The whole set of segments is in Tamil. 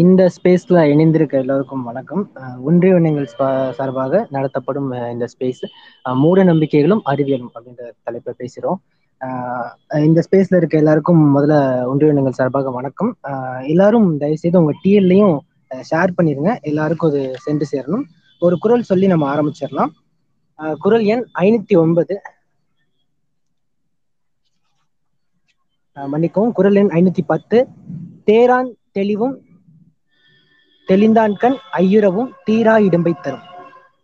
இந்த ஸ்பேஸ்ல இணைந்திருக்க எல்லோருக்கும் வணக்கம். ஒன்றிய ஒன்றியங்கள் சார்பாக நடத்தப்படும் இந்த ஸ்பேஸ் மூட நம்பிக்கைகளும் அறிவியலும் அப்படின்ற தலைப்பை பேசுகிறோம் இந்த ஸ்பேஸ்ல இருக்க எல்லாருக்கும் முதல்ல ஒன்றிய ஒன்றியங்கள் சார்பாக வணக்கம். எல்லாரும் தயவுசெய்து உங்க டிஎல்லையும் ஷேர் பண்ணிருங்க. எல்லாருக்கும் அது சென்று சேரணும். ஒரு குரல் சொல்லி நம்ம ஆரம்பிச்சிடலாம். குரல் எண் ஐநூத்தி ஒன்பது. மன்னிக்கவும் குரல் எண் ஐநூத்தி பத்து. தேரான் தெளிவும் தெளிந்தான் கண் ஐயுறவும் தீரா இடம்பை தரும்.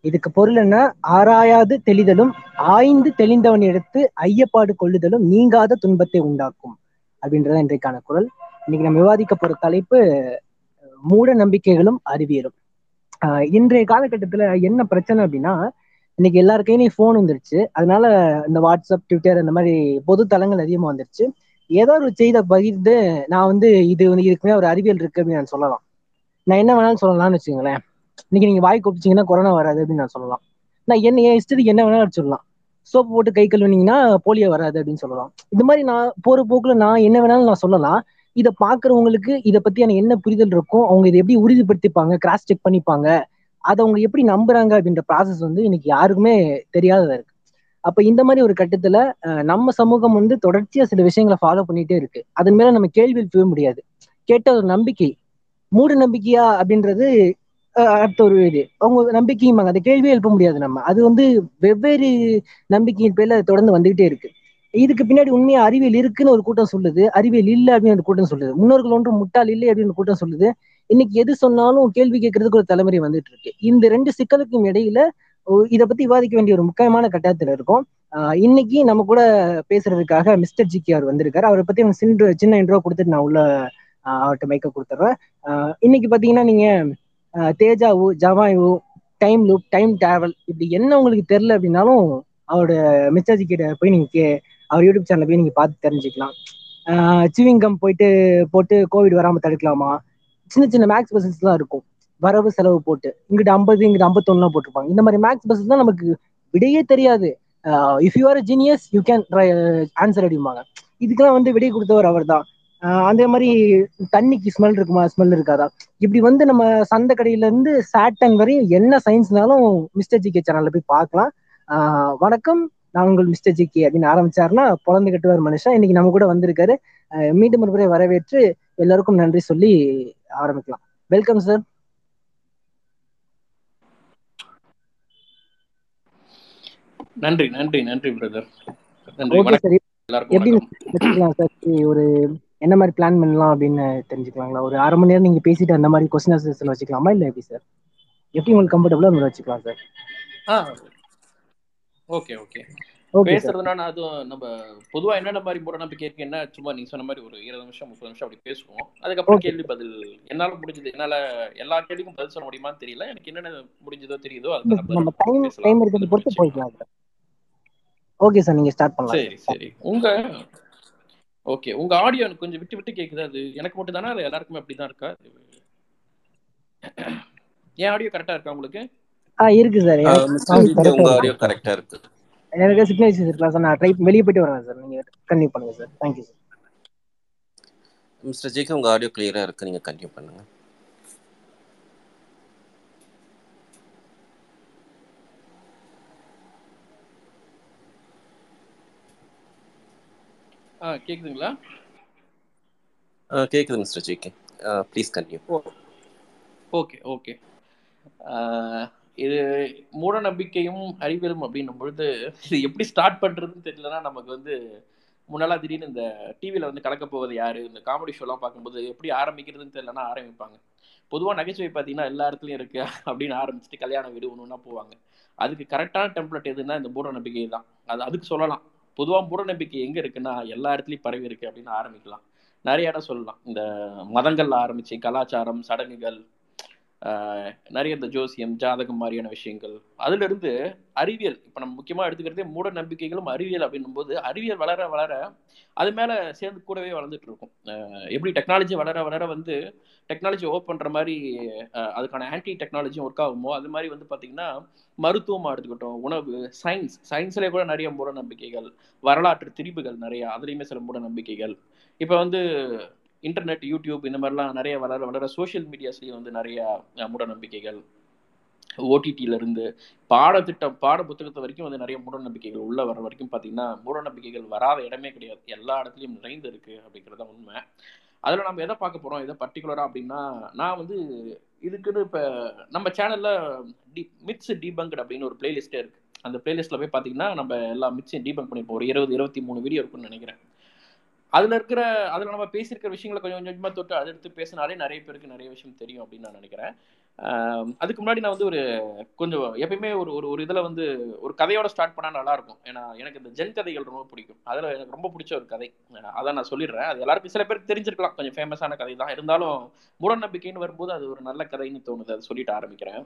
இதுக்கு பொருள் என்ன? ஆராயாது தெளிதலும் ஆய்ந்து தெளிந்தவன் எடுத்து ஐயப்பாடு கொள்ளுதலும் நீங்காத துன்பத்தை உண்டாக்கும் அப்படின்றத இன்றைக்கான குரல். இன்னைக்கு நம்ம விவாதிக்க போற தலைப்பு மூட நம்பிக்கைகளும் அறிவியலும். ஆஹ் இன்றைய காலகட்டத்துல என்ன பிரச்சனை அப்படின்னா இன்னைக்கு எல்லாருக்கையும் கையிலையும் ஃபோன் வந்துருச்சு. அதனால இந்த வாட்ஸ்அப் ட்விட்டர் இந்த மாதிரி பொது தளங்கள் அதிகமா வந்துருச்சு. ஏதோ ஒரு செய்தியை பகிர்ந்து நான் வந்து இது வந்து இதுக்குமே ஒரு அறிவியல் இருக்கு அப்படின்னு நான் சொல்லலாம். நான் என்ன வேணாலும் சொல்லலாம்னு வச்சுக்கோங்களேன். இன்னைக்கு நீங்க வாய் கொப்பிச்சிங்கன்னா கொரோனா வராது அப்படின்னு நான் சொல்லலாம். நான் என்ன என் இஷ்டத்துக்கு என்ன வேணாலும் சொல்லலாம். சோப்பு போட்டு கை கழுவினீங்கன்னா போலியோ வராது அப்படின்னு சொல்லலாம். இந்த மாதிரி நான் போற போக்குல நான் என்ன வேணாலும் நான் சொல்லலாம். இதை பாக்குறவங்களுக்கு இதை பத்தியான என்ன புரிதல் இருக்கும் அவங்க இதை எப்படி உறுதிப்படுத்திப்பாங்க கிராஸ் செக் பண்ணிப்பாங்க அதை அவங்க எப்படி நம்புறாங்க அப்படின்ற ப்ராசஸ் வந்து இன்னைக்கு யாருக்குமே தெரியாததா இருக்கு. அப்ப இந்த மாதிரி ஒரு கட்டத்துல நம்ம சமூகம் வந்து தொடர்ச்சியா சில விஷயங்களை ஃபாலோ பண்ணிட்டே இருக்கு. அதன் மேல நம்ம கேள்வி எழுப்பவே முடியாது. கேட்ட ஒரு நம்பிக்கை மூட நம்பிக்கையா அப்படின்றது அடுத்த ஒரு இது. அவங்க நம்பிக்கையுமாங்க அந்த கேள்வியே எழுப்ப முடியாது நம்ம. அது வந்து வெவ்வேறு நம்பிக்கையின் பேர்ல அது தொடர்ந்து வந்துகிட்டே இருக்கு. இதுக்கு பின்னாடி உண்மையா அறிவியல் இருக்குன்னு ஒரு கூட்டம் சொல்லுது. அறிவியல் இல்லை அப்படின்னு ஒரு கூட்டம் சொல்லுது. முன்னோர்கள் ஒன்றும் முட்டாள் இல்லை அப்படின்னு கூட்டம் சொல்லுது. இன்னைக்கு எது சொன்னாலும் கேள்வி கேட்கறதுக்கு ஒரு தலைமுறை வந்துட்டு இருக்கு. இந்த ரெண்டு சிக்கலுக்கும் இடையில இதை பத்தி விவாதிக்க வேண்டிய ஒரு முக்கியமான கட்டாயத்துல இருக்கும். இன்னைக்கு நம்ம கூட பேசுறதுக்காக மிஸ்டர் ஜிகே அவர் வந்திருக்காரு. அவரை பத்தி சின்ன சின்ன இன்ட்ரோ கொடுத்துட்டு நான் உள்ள அவர்கிட்ட மைக்க கொடுத்துட்றேன். இன்னைக்கு பாத்தீங்கன்னா நீங்க தேஜாவு ஜவாயு டைம் லூப் டைம் டிராவல் இப்படி என்ன உங்களுக்கு தெரியல அப்படின்னாலும் அவரோட மிஸ்டர் கிட்ட போய் நீங்க கே- அவர் யூடியூப் சேனல்ல போய் நீங்க பார்த்து தெரிஞ்சுக்கலாம். சிவிங்கம் போயிட்டு போட்டு கோவிட் வராம தடுக்கலாமா? சின்ன சின்ன மேக்ஸ் பசில்ஸ் எல்லாம் இருக்கும். வரவு செலவு போட்டு. இங்கிட்ட ஐம்பது இங்கிட்ட ஐம்பத்தொன்னுலாம் போட்டிருப்பாங்க. இந்த மாதிரி மேக்ஸ் பசில்ஸ் தான் நமக்கு விடையே தெரியாது. If you are genius you can answer அடிப்பாங்க இதுக்கெல்லாம் வந்து விடை கொடுத்தவர் அவர் தான் அதே மாதிரி தண்ணிக்கு ஸ்மெல் இருக்குமா? ஸ்மெல் இருக்காதா? இப்படி வந்து நம்ம சந்தை கடையில இருந்து சாட்டன் வரையும் என்ன சயின்ஸ்னாலும் மிஸ்டர் ஜிகே சேனல்ல போய் பார்க்கலாம். வணக்கம். நான் உங்கள் மிஸ்டர் ஜிகே அப்படின்னு ஆரம்பிச்சாருன்னா பொழந்து கட்டுவார் மனுஷன். இன்னைக்கு நம்ம கூட வந்திருக்காரு. மீண்டும் ஒரு முறை வரவேற்று எல்லாருக்கும் நன்றி சொல்லி ஆரம்பிக்கலாம். வெல்கம் சார் நன்றி நன்றி நன்றி பிரதர் நன்றி வணக்கம். எல்லாருக்கும் ஒரு என்ன மாதிரி பிளான் பண்ணலாம் அப்படின்னு தெரிஞ்சுக்கலாங்களா? ஒரு அரை மணி நேரம் நீங்க பேசிட்டு அந்த மாதிரி கொஸ்டின் ஆன்சர்ஸ் வச்சுக்கலாமா இல்ல எப்படி சார் எப்படி உங்களுக்கு கம்ஃபர்டபுளா நம்ம வச்சுக்கலாம் சார் ஓகே ஓகே பேசுறதுனா அதுவும் நம்ம பொதுவா என்னென்ன மாதிரி மூட நம்பிக்கை இருக்கு என்ன சும்மா நீங்க சொன்ன மாதிரி ஒரு இருபது நிமிஷம் முப்பது நிமிஷம் அப்படி பேசுவோம். அதுக்கப்புறம் கேள்வி பதில். என்னால முடிஞ்சது? என்னால எல்லா கேள்விக்கும் பதில் சொல்ல முடியுமான்னு தெரியல. எனக்கு என்னென்ன முடிஞ்சதோ தெரியுதோ அதுக்கான பதில் நம்ம டைம் பேசலாம். டைம் இருக்கிறத பொறுத்து போய்க்கலாம் ஓகே சார் நீங்க ஸ்டார்ட் பண்ணலாம். சரி சரி. உங்க ஓகே உங்க ஆடியோ எனக்கு கொஞ்சம் விட்டு விட்டு கேக்குது? அது எனக்கு மட்டும் தானே? அது எல்லாருக்குமே அப்படிதான் இருக்கா? என் ஆடியோ கரெக்டா இருக்கா உங்களுக்கு? ஆ இருக்கு சார். உங்க ஆடியோ கரெக்டா இருக்கு. எனக்கு சிக்னல் இஷ்யூஸ் இருக்கலாம் சார். நான் ட்ரை வெளியே போயிட்டு வரேன் சார். நீங்க கண்டினியூ பண்ணுங்க sir. Thank you sir mister GK உங்க ஆடியோ கிளியரா இருக்கு. நீங்க கண்டினியூ பண்ணுங்க. ஆ கேக்குதுங்களா? ஆ, கேக்குது mister GK please continue okay okay. இது மூட நம்பிக்கையும் அறிவியலும் அப்படின்னும் பொழுது இது எப்படி ஸ்டார்ட் பண்றதுன்னு தெரியலனா நமக்கு வந்து முன்னெல்லாம் திடீர்னு இந்த டிவியில் வந்து கலக்க போவது யாரு? இந்த காமெடி ஷோலாம் பார்க்கும்போது எப்படி ஆரம்பிக்கிறதுன்னு தெரியலனா ஆரம்பிப்பாங்க. பொதுவாக நகைச்சுவை பார்த்தீங்கன்னா எல்லா இடத்துலையும் இருக்கு அப்படின்னு ஆரம்பிச்சுட்டு கல்யாண வீடு ஒன்று ஒன்றா போவாங்க. அதுக்கு கரெக்டான டெம்ப்ளேட் எதுன்னா இந்த மூட நம்பிக்கை தான். அது அதுக்கு சொல்லலாம். பொதுவாக மூட நம்பிக்கை எங்கே இருக்குன்னா எல்லா இடத்துலையும் பரவி இருக்கு அப்படின்னு ஆரம்பிக்கலாம். நிறைய இடம் சொல்லலாம். இந்த மதங்கள்ல ஆரம்பிச்சு கலாச்சாரம் சடங்குகள் நிறைய இந்த ஜோசியம் ஜாதகம் மாதிரியான விஷயங்கள். அதுல இருந்து அறிவியல் இப்போ நம்ம முக்கியமாக எடுத்துக்கிறதே மூட நம்பிக்கைகளும் அறிவியல் அப்படின்னும் போது அறிவியல் வளர வளர அது மேலே சேர்ந்து கூடவே வளர்ந்துட்டு இருக்கும். எப்படி டெக்னாலஜி வளர வளர வந்து டெக்னாலஜி ஓப் பண்ணுற மாதிரி அதுக்கான ஆன்டி டெக்னாலஜியும் ஒர்க் ஆகுமோ அது மாதிரி வந்து பார்த்திங்கன்னா மருத்துவமாக எடுத்துக்கிட்டோம். உணவு சயின்ஸ் சயின்ஸ்லேயே கூட நிறைய மூட நம்பிக்கைகள் வரலாற்று திரிபுகள் நிறையா அதுலேயுமே சில மூட நம்பிக்கைகள். இப்போ வந்து இன்டர்நெட் யூடியூப் இந்த மாதிரிலாம் நிறைய வளர வளர சோஷியல் மீடியாஸ்லேயும் வந்து நிறைய மூடநம்பிக்கைகள் ஓடிடியிலிருந்து ஓடிடியில இருந்து பாடத்திட்டம் பாட புத்தகத்தை வரைக்கும் வந்து நிறைய மூடநம்பிக்கைகள் உள்ளே வர வரைக்கும் பார்த்தீங்கன்னா மூட நம்பிக்கைகள் வராத இடமே கிடையாது. எல்லா இடத்துலையும் நிறைந்து இருக்குது அப்படிங்கிறது தான் உண்மை. அதில் நம்ம எதை பார்க்க போகிறோம் எதை பர்டிகுலராக அப்படின்னா நான் வந்து இதுக்குன்னு இப்போ நம்ம சேனலில் டி மிட்ஸ் டீபங்கட் அப்படின்னு ஒரு பிளேலிஸ்ட்டே இருக்குது அந்த பிளேலிஸ்ட்டில் போய் பார்த்தீங்கன்னா நம்ம எல்லா மிட்ஸையும் டீபங்க் பண்ணிப்போம் ஒரு இருபது இருபத்தி மூணு வீடியோ இருக்குன்னு நினைக்கிறேன். அதில் இருக்கிற அதில் நம்ம பேசியிருக்கிற விஷயங்களை கொஞ்சம் கொஞ்சம் கொஞ்சமாக தொட்டு அதை எடுத்து பேசினாலே நிறைய பேருக்கு நிறைய விஷயம் தெரியும் அப்படின்னு நான் நினைக்கிறேன். அதுக்கு முன்னாடி நான் வந்து ஒரு கொஞ்சம் எப்பயுமே ஒரு ஒரு ஒரு இதில் வந்து ஒரு கதையோட ஸ்டார்ட் பண்ணால் நல்லா இருக்கும். ஏன்னா எனக்கு இந்த ஜென் கதைகள் ரொம்ப பிடிக்கும். அதில் எனக்கு ரொம்ப பிடிச்ச ஒரு கதை. அதான் நான் சொல்லிடுறேன். அது எல்லாருக்கும் சில பேருக்கு தெரிஞ்சிருக்கலாம். கொஞ்சம் ஃபேமஸான கதை தான் இருந்தாலும் மூடநம்பிக்கைன்னு வரும்போது அது ஒரு நல்ல கதைன்னு தோணுது. அதை சொல்லிட்டு ஆரம்பிக்கிறேன்.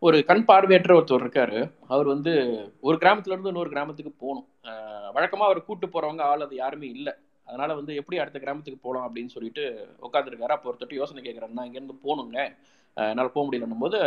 ஒரு கண் பார்வையற்ற ஒருத்தர் இருக்காரு. அவர் வந்து ஒரு கிராமத்துல இருந்து இன்னொரு கிராமத்துக்கு போகணும். அஹ் வழக்கமா அவர் கூட்டு போறவங்க ஆள் அது யாருமே இல்லை. அதனால வந்து எப்படி அடுத்த கிராமத்துக்கு போகலாம் அப்படின்னு சொல்லிட்டு உட்காந்துருக்காரு அப்போ ஒருத்தட்டு யோசனை கேட்குறேன் நான் இங்கேருந்து போகணுங்க என்னால் போக முடியலன்னும் போது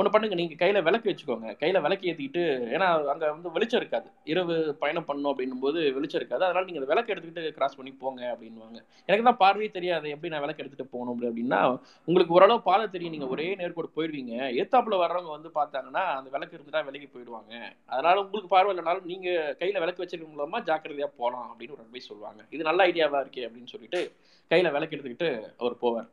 ஒன்று பண்ணுங்க நீங்கள் கையில் விளக்கு வச்சுக்கோங்க. கையில் விளக்கு ஏற்றிக்கிட்டு ஏன்னா அங்கே வந்து வெளிச்சம் இருக்காது. இரவு பயணம் பண்ணணும் அப்படின்னும் போது வெளிச்சம் இருக்காது. அதனால நீங்கள் விளக்கு எடுத்துக்கிட்டு கிராஸ் பண்ணி போங்க அப்படின்வாங்க எனக்கு தான் பார்வையே தெரியாது எப்படி நான் விளக்கு எடுத்துகிட்டு போகணும் அப்படி அப்படின்னா உங்களுக்கு ஓரளவு பாதை தெரியும். நீங்கள் ஒரே நேர்கோடு போயிடுவீங்க ஏத்தாப்புல வர்றவங்க வந்து பார்த்தாங்கன்னா அந்த விளக்கு இருந்துட்டா விலகி போயிடுவாங்க. அதனால உங்களுக்கு பார்வை இல்லைனாலும் நீங்கள் கையில் விளக்கு வச்சிருக்க மூலமா ஜாக்கிரதையாக போகலாம் அப்படின்னு ஒரு அட்வைஸ் சொல்லுவாங்க. இது நல்ல ஐடியாவாக இருக்கே அப்படின்னு சொல்லிட்டு கையில் விளக்கு எடுத்துக்கிட்டு அவர் போவார்.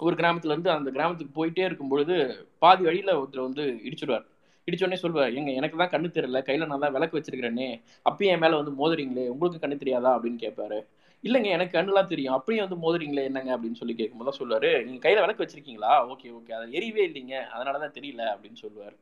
ஒரு கிராமத்துல இருந்து அந்த கிராமத்துக்கு போயிட்டே இருக்கும் பொழுது பாதி வழியில ஒருத்தர் வந்து இடிச்சுடுவார். இடிச்சோடனே சொல்லுவார் எங்க எனக்கு தான் கண்ணு தெரியல கையில நான் தான் விளக்கு வச்சிருக்கிறேனே. அப்பயும் என் மேல வந்து மோதுறீங்களே உங்களுக்கு கண்ணு தெரியாதா? அப்படின்னு கேட்பாரு. இல்லைங்க எனக்கு கண்ணுலாம் தெரியும். அப்பயும் வந்து மோதுறீங்களே என்னங்க? அப்படின்னு சொல்லி கேட்கும்போது தான் சொல்லுவாரு நீங்க கையில விளக்கு வச்சிருக்கீங்களா? Okay okay. அது எரியவே இல்லைங்க. அதனால தான் தெரியல அப்படின்னு சொல்லுவார்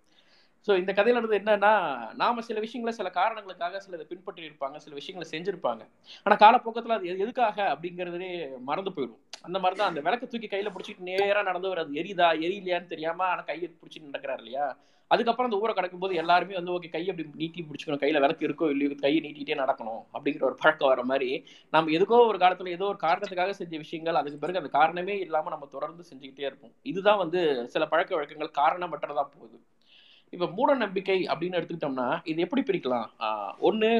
ஸோ இந்த கதையில இருந்து என்னன்னா நாம சில விஷயங்களை சில காரணங்களுக்காக சிலதை பின்பற்றி இருப்பாங்க சில விஷயங்களை செஞ்சிருப்பாங்க. ஆனா காலப்போக்கத்துல அது எது- எதுக்காக அப்படிங்கறதே மறந்து போயிடும். அந்த மாதிரி தான் அந்த விளக்க தூக்கி கையில பிடிச்சிட்டு நேரா நடந்து வர்றது எரியுதா எரியலையான்னு தெரியாம ஆனா கையை பிடிச்சிட்டு நடக்கிறாரு இல்லையா? அதுக்கப்புறம் அந்த ஊரை கடக்கும் போது எல்லாருமே வந்து ஓகே கையை அப்படி நீட்டி பிடிச்சிக்கணும். கையில விளக்கு இருக்கோ இல்லையோ கையை நீட்டிகிட்டே நடக்கணும் அப்படிங்கிற ஒரு பழக்கம் வர மாதிரி நம்ம எதுக்கோ ஒரு காலத்துல ஏதோ ஒரு காரணத்துக்காக செஞ்ச விஷயங்கள் அதுக்கு பிறகு அந்த காரணமே இல்லாம நம்ம தொடர்ந்து செஞ்சுக்கிட்டே இருப்போம். இதுதான் வந்து சில பழக்க வழக்கங்கள் காரணமற்றதா போகுது. இப்ப மூட நம்பிக்கை அப்படின்னு எடுத்துக்கிட்டோம்னா இது எப்படி பிரிக்கலாம்? ஒன்று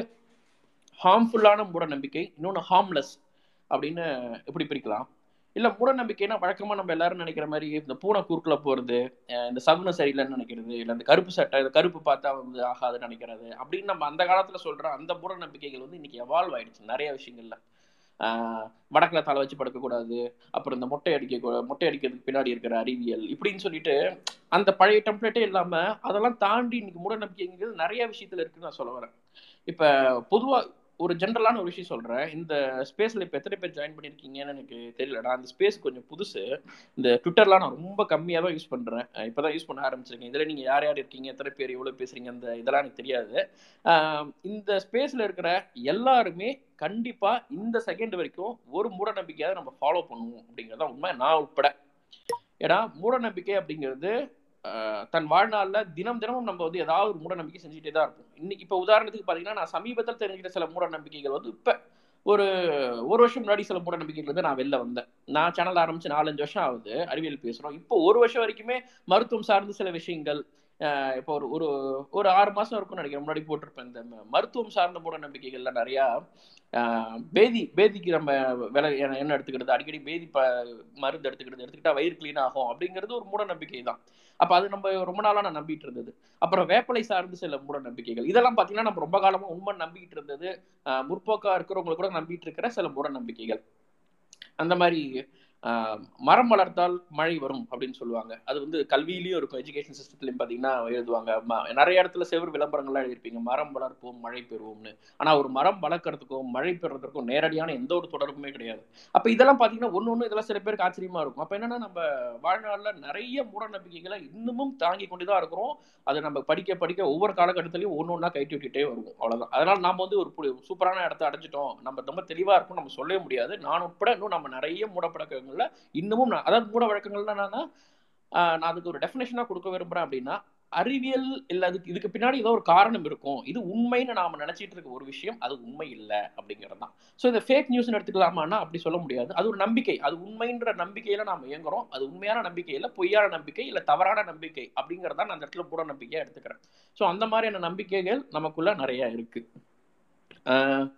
ஹார்ம்ஃபுல்லான மூட நம்பிக்கை இன்னொன்னு ஹார்ம்லெஸ் அப்படின்னு எப்படி பிரிக்கலாம்? இல்ல மூட நம்பிக்கைனா வழக்கமா நம்ம எல்லாரும் நினைக்கிற மாதிரி இந்த பூனை குறுக்கில் போறது இந்த சகுன சரியில்லைன்னு நினைக்கிறது இல்ல இந்த கருப்பு சட்டை இந்த கருப்பு பார்த்தா வந்து ஆகாதுன்னு நினைக்கிறது அப்படின்னு நம்ம அந்த காலத்துல சொல்ற அந்த மூட நம்பிக்கைகள் வந்து இன்னைக்கு எவால்வ் ஆயிடுச்சு நிறைய விஷயங்கள்ல. ஆஹ் தலை வச்சு படுக்கக்கூடாது. அப்புறம் இந்த மொட்டை அடிக்க மொட்டை அடிக்கிறதுக்கு பின்னாடி இருக்கிற அறிவியல் இப்படின்னு சொல்லிட்டு அந்த பழைய டெம்ப்ளேட்டே இல்லாம அதெல்லாம் தாண்டி இன்னைக்கு மூட நம்பிக்கைங்கிறது நிறைய விஷயத்துல இருக்குன்னு நான் சொல்ல வரேன். இப்ப பொதுவா ஒரு ஜென்ரலான ஒரு விஷயம் சொல்கிறேன் இந்த ஸ்பேஸில் இப்போ எத்தனை பேர் ஜாயின் பண்ணியிருக்கீங்கன்னு எனக்கு தெரியலடா. அந்த ஸ்பேஸ் கொஞ்சம் புதுசு. இந்த ட்விட்டர்லாம் நான் ரொம்ப கம்மியாக தான் யூஸ் பண்ணுறேன் இப்போ தான் யூஸ் பண்ண ஆரம்பிச்சிருக்கேன். இதில் நீங்கள் யார் யார் இருக்கீங்க? எத்தனை பேர் எவ்வளோ பேசுகிறீங்க அந்த இதெல்லாம் எனக்கு தெரியாது. இந்த ஸ்பேஸில் இருக்கிற எல்லாருமே கண்டிப்பாக இந்த செகண்ட் வரைக்கும் ஒரு மூட நம்பிக்கையாவது நம்ம ஃபாலோ பண்ணுவோம் அப்படிங்கிறதான் உண்மை. நான் உட்பட. ஏன்னா மூட நம்பிக்கை அப்படிங்கிறது தன் வாழ்நாள்ல தினம் தினமும் நம்ம வந்து ஏதாவது ஒரு மூட நம்பிக்கை செஞ்சுட்டே தான் இருக்கும் இன்னைக்கு இப்போ உதாரணத்துக்கு பாத்தீங்கன்னா நான் சமீபத்தில் தெரிஞ்சுக்கிற சில மூட நம்பிக்கைகள் வந்து இப்ப ஒரு ஒரு வருஷம் முன்னாடி சில மூட நம்பிக்கைகள் வந்து நான் வெளில வந்தேன். நான் சேனல் ஆரம்பிச்சு நாலஞ்சு வருஷம் ஆகுது. அறிவியல் பேசுறோம். இப்போ ஒரு வருஷம் வரைக்குமே மருத்துவம் சார்ந்த சில விஷயங்கள் இப்போ ஒரு ஒரு ஒரு ஆறு மாசம் இருக்கும்னு நினைக்கிறேன். முன்னாடி போட்டிருப்பேன் இந்த மருத்துவம் சார்ந்த மூட நம்பிக்கைகள்ல நிறையா பேதி பேதிக்கு நம்ம விலை என்ன என்ன எடுத்துக்கிறது? அடிக்கடி பேதி ப மருந்து எடுத்துக்கிறது எடுத்துக்கிட்டா வயிறு க்ளீன் ஆகும் அப்படிங்கிறது ஒரு மூட நம்பிக்கை தான். அப்ப அது நம்ம ரொம்ப நாளா நான் நம்பிட்டு இருந்தது. அப்புறம் வேப்பலை சார்ந்து சில மூட நம்பிக்கைகள். இதெல்லாம் பாத்தீங்கன்னா நம்ம ரொம்ப காலமா உண்மை நம்பிக்கிட்டு இருந்தது. முற்போக்காக முற்போக்கா கூட நம்பிட்டு இருக்கிற சில மூட நம்பிக்கைகள். அந்த மாதிரி மரம் வளர்த்தால் மழை வரும் அப்படின்னு சொல்லுவாங்க. அது வந்து கல்வியிலையும் இருக்கும். எஜுகேஷன் சிஸ்டத்துலையும் பார்த்தீங்கன்னா எழுதுவாங்க. ம- நிறைய இடத்துல செவ்வறு விளம்பரங்கள்லாம் எழுதியிருப்பீங்க. மரம் வளர்ப்போம் மழை பெறுவோம்னு. ஆனால் ஒரு மரம் வளர்க்கறதுக்கும் மழை பெறுறதுக்கும் நேரடியான எந்த ஒரு தொடர்புமே கிடையாது. அப்போ இதெல்லாம் பார்த்தீங்கன்னா ஒன்று ஒன்று இதெல்லாம் சில பேருக்கு ஆச்சரியமா இருக்கும். அப்போ என்னன்னா நம்ம வாழ்நாளில் நிறைய மூட நம்பிக்கைகளை இன்னமும் தாங்கி கொண்டு தான் இருக்கிறோம். அதை நம்ம படிக்க படிக்க ஒவ்வொரு காலகட்டத்திலையும் ஒன்று ஒன்றா கைட்டு விட்டுட்டே வருவோம். அவ்வளோதான் அதனால் நாம் வந்து ஒரு பு- சூப்பரான இடத்த அடைஞ்சிட்டோம். நம்ம ரொம்ப தெளிவாக இருக்கும் நம்ம சொல்லவே முடியாது. நான் உட்பட இன்னும் நம்ம நிறைய மூடப்பழக்கங்கள்ல இன்னமும் நான் அதாவது மூட வழக்கங்கள்னா என்னன்னா ஆஹ் நான் அதுக்கு ஒரு டெஃபினேஷனா கொடுக்க விரும்புறேன் அப்படின்னா அறிவியல் இல்ல அதுக்கு இதுக்கு பின்னாடி ஏதோ ஒரு காரணம் இருக்கும். இது உண்மைன்னு நாம நினைச்சிட்டு இருக்க ஒரு விஷயம் அது உண்மை இல்லை அப்படிங்கிறது தான். ஸோ இந்த ஃபேக் நியூஸ்னு எடுத்துக்கலாமான்னா அப்படி சொல்ல முடியாது. அது ஒரு நம்பிக்கை. அது உண்மைன்ற நம்பிக்கையில நாம இயங்குறோம். அது உண்மையான நம்பிக்கை இல்ல பொய்யான நம்பிக்கை இல்ல தவறான நம்பிக்கை அப்படிங்கறத நான் அந்த இடத்துல மூட நம்பிக்கையா எடுத்துக்கிறேன். ஸோ அந்த மாதிரியான நம்பிக்கைகள் நமக்குள்ள நிறைய இருக்கு. ஆஹ்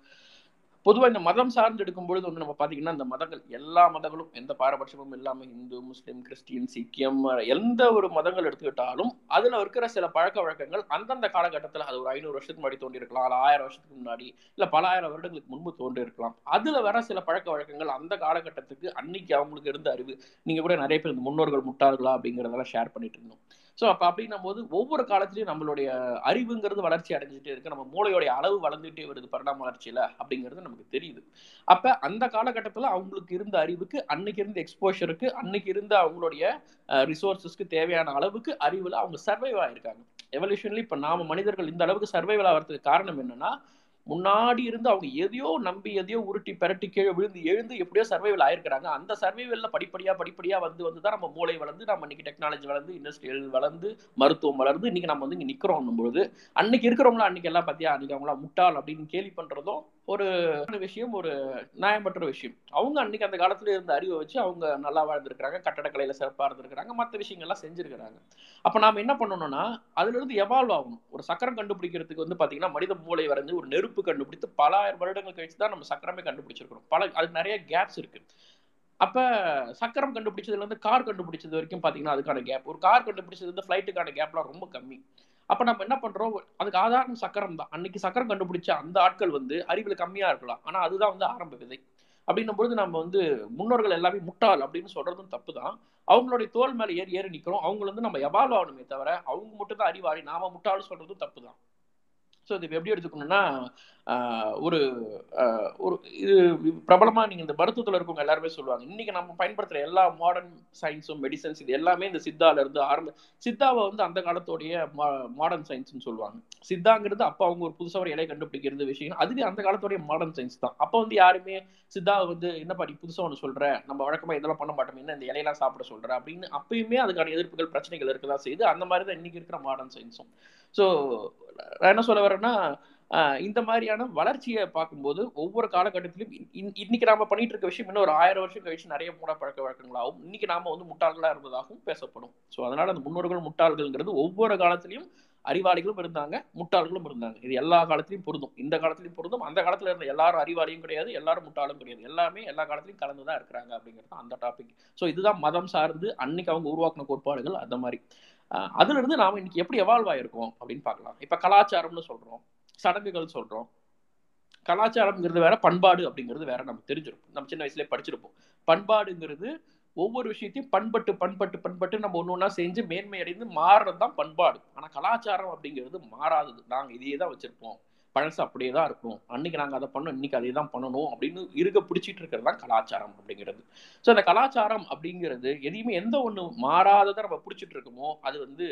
பொதுவாக இந்த மதம் சார்ந்து எடுக்கும் பொழுது வந்து நம்ம பார்த்தீங்கன்னா இந்த மதங்கள் எல்லா மதங்களும் எந்த பாரபட்சமும் இல்லாமல் இந்து முஸ்லீம் கிறிஸ்டின் சீக்கியம் எந்த ஒரு மதங்கள் எடுத்துக்கிட்டாலும் அதில் இருக்கிற சில பழக்க வழக்கங்கள் அந்தந்த காலகட்டத்தில் அது ஒரு ஐநூறு வருஷத்துக்கு முன்னாடி தோன்றி இருக்கலாம் அல்ல ஆயிரம் வருஷத்துக்கு முன்னாடி இல்லை பல ஆயிரம் வருடங்களுக்கு முன்பு தோன்றி இருக்கலாம் அதில் வர சில பழக்க வழக்கங்கள் அந்த காலகட்டத்துக்கு அன்னைக்கு அவங்களுக்கு இருந்த அறிவு. நீங்கள் கூட நிறைய பேர் இந்த முன்னோர்கள் முட்டார்களா அப்படிங்கிறதெல்லாம் ஷேர் பண்ணிட்டு இருந்தோம். ஸோ அப்போ அப்படின்னும் போது ஒவ்வொரு காலத்துலையும் நம்மளுடைய அறிவுங்கிறது வளர்ச்சி அடைஞ்சிட்டே இருக்கு. நம்ம மூளையோடைய அளவு வளர்ந்துட்டே வருது பரிணாம வளர்ச்சியில் அப்படிங்கிறது நமக்கு தெரியுது. அப்போ அந்த காலகட்டத்தில் அவங்களுக்கு இருந்த அறிவுக்கு அன்னைக்கு இருந்த எக்ஸ்போஷருக்கு அன்னைக்கு இருந்த அவங்களுடைய ரிசோர்ஸஸ்க்கு தேவையான அளவுக்கு அறிவில் அவங்க சர்வைவ் ஆயிருக்காங்க. எவல்யூஷன்லி இப்போ நாம மனிதர்கள் இந்த அளவுக்கு சர்வைவல் ஆகிறதுக்கு காரணம் என்னன்னா முன்னாடி இருந்து அவங்க எதையோ நம்பி எதையோ உருட்டி பெரட்டி கீழே விழுந்து எழுந்து எப்படியோ சர்வைவல் ஆயிருக்கிறாங்க. அந்த சர்வைவல்ல படிப்படியா படிப்படியா வந்து வந்து தான் நம்ம மூளை வளர்ந்து நம்ம இன்னைக்கு டெக்னாலஜி வளர்ந்து இண்டஸ்ட்ரியல் வளர்ந்து மருத்துவம் வளர்ந்து இன்னைக்கு நம்ம வந்து இங்கே நிற்கிறோம் பொழுது அன்னைக்கு இருக்கிறவங்களா அன்னைக்கு எல்லாம் பார்த்தியா அன்னைக்கு அவங்களா முட்டாள் அப்படின்னு கேள்வி பண்றதும் ஒரு விஷயம் ஒரு நியாயமற்ற விஷயம். அவங்க அன்னைக்கு அந்த காலத்துல இருந்த அறிவை வச்சு அவங்க நல்லா வாழ்ந்துருக்காங்க கட்டடக்கலையில சிறப்பா இருந்திருக்கிறாங்க மற்ற விஷயங்கள்லாம் செஞ்சிருக்கிறாங்க. அப்ப நாம என்ன பண்ணணும்னா அதுல இருந்து எவால்வ் ஆகணும். ஒரு சக்கரம் கண்டுபிடிக்கிறதுக்கு வந்து பாத்தீங்கன்னா மனித மூளை வரைஞ்சு ஒரு நெருப்பு கண்டுபிடித்து பல ஆயிரம் வருடங்கள் கழிச்சு தான் நம்ம சக்கரமே கண்டுபிடிச்சிருக்கிறோம் பல அதுக்கு நிறைய கேப்ஸ் இருக்கு. அப்ப சக்கரம் கண்டுபிடிச்சதுல இருந்து கார் கண்டுபிடிச்சது வரைக்கும் பாத்தீங்கன்னா அதுக்கான கேப் ஒரு கார் கண்டுபிடிச்சது வந்து ஃபிளைட்டுக்கான கேப்லாம் ரொம்ப கம்மி. அப்ப நம்ம என்ன பண்றோம்? அதுக்கு ஆதாரம் சக்கரம் தான் அன்னைக்கு சக்கரம் கண்டுபிடிச்ச அந்த ஆட்கள் வந்து அறிவில் கம்மியா இருக்கலாம். ஆனா அதுதான் வந்து ஆரம்ப விதை. அப்படின்னும் பொழுது நம்ம வந்து முன்னோர்கள் எல்லாமே முட்டாள் அப்படின்னு சொல்றதும் தப்பு தான் அவங்களுடைய தோல் மேல ஏறி ஏறி நிக்கிறோம். அவங்க வந்து நம்ம எவால்வ் ஆகணுமே தவிர அவங்க மட்டும் தான் அறிவாளி. நாம முட்டாள்னு சொல்றதும் தப்பு தான் ஸோ இது எப்படி எடுத்துக்கணும்னா ஒரு ஒரு இது பிரபலமாக நீங்கள் இந்த மருத்துவத்தில் இருக்கவங்க எல்லாருமே சொல்லுவாங்க. இன்றைக்கி நம்ம பயன்படுத்துகிற எல்லா மாடர்ன் சயின்ஸும் மெடிசன்ஸ் இது எல்லாமே இந்த சித்தாவிலேருந்து இருந்து ஆரம்ப சித்தாவை வந்து அந்த காலத்தோடைய மாடர்ன் சயின்ஸ்னு சொல்லுவாங்க. சித்தாங்கிறது அப்போ அவங்க ஒரு புதுசாக ஒரு இலையை கண்டுபிடிக்கிறது விஷயம். அதுவே அந்த காலத்தோடைய மாடர்ன் சயின்ஸ் தான். அப்போ வந்து யாருமே சித்தாவை வந்து என்ன பாடி புதுசாக ஒன்று சொல்கிற நம்ம வழக்கமாக இதெல்லாம் பண்ண மாட்டோம் என்ன இந்த இலையெல்லாம் சாப்பிட சொல்கிற அப்படின்னு அப்பயுமே அதுக்கான எதிர்ப்புகள் பிரச்சனைகள் இருக்க தான் செய்யுது அந்த மாதிரி தான் இன்னைக்கு இருக்கிற மாடர்ன் சயின்ஸும் ஸோ என்ன சொல்ல வரேன்னா இந்த மாதிரியான வளர்ச்சியை பார்க்கும்போது ஒவ்வொரு காலகட்டத்திலும் இன்னைக்கு நாம பண்ணிட்டு இருக்க விஷயம் இன்னும் ஒரு ஆயிரம் வருஷம் கழிச்சு நிறைய மூட பழக்க வழக்கங்களாகவும் இன்னைக்கு நாம வந்து முட்டாள்களா இருந்ததாகவும் பேசப்படும். ஸோ அதனால அந்த முன்னோர்கள் முட்டாள்கள்ங்கிறது ஒவ்வொரு காலத்திலையும் அறிவாளிகளும் இருந்தாங்க முட்டாள்களும் இருந்தாங்க. இது எல்லா காலத்திலையும் பொருந்தும். இந்த காலத்திலையும் பொருந்தும். அந்த காலத்துல இருந்த எல்லாரும் அறிவாளியும் கிடையாது எல்லாரும் முட்டாளும் கிடையாது. எல்லாமே எல்லா காலத்திலையும் கலந்து தான் இருக்கிறாங்க அப்படிங்கிறது அந்த டாபிக் ஸோ இதுதான் மதம் சார்ந்து அன்னைக்கு அவங்க உருவாக்கின கோட்பாடுகள் அந்த மாதிரி. அதுல இருந்து நாம இன்னைக்கு எப்படி எவால்வ் ஆயிருக்கோம் அப்படின்னு பார்க்கலாம். இப்ப கலாச்சாரம்னு சொல்றோம் சடங்குகள் சொல்றோம். கலாச்சாரம்ங்கிறது வேற பண்பாடு அப்படிங்கிறது வேற நம்ம தெரிஞ்சிருப்போம். நம்ம சின்ன வயசுலேயே படிச்சிருப்போம். பண்பாடுங்கிறது ஒவ்வொரு விஷயத்தையும் பண்பட்டு பண்பட்டு பண்பட்டு நம்ம ஒன்று ஒன்றா செஞ்சு மேன்மை அடைந்து மாறுறது தான் பண்பாடு. ஆனால் கலாச்சாரம் அப்படிங்கிறது மாறாதது. நாங்கள் இதையே தான் வச்சுருப்போம். பழசு அப்படியே தான் இருக்கும் அன்னைக்கு நாங்கள் அதை பண்ணோம் இன்னைக்கு அதே தான் பண்ணணும் அப்படின்னு இருக்க பிடிச்சிட்டு இருக்கிறது தான் கலாச்சாரம் அப்படிங்கிறது. ஸோ அந்த கலாச்சாரம் அப்படிங்கிறது எதையுமே எந்த ஒன்று மாறாததை நம்ம பிடிச்சிட்டு இருக்கோமோ அது வந்து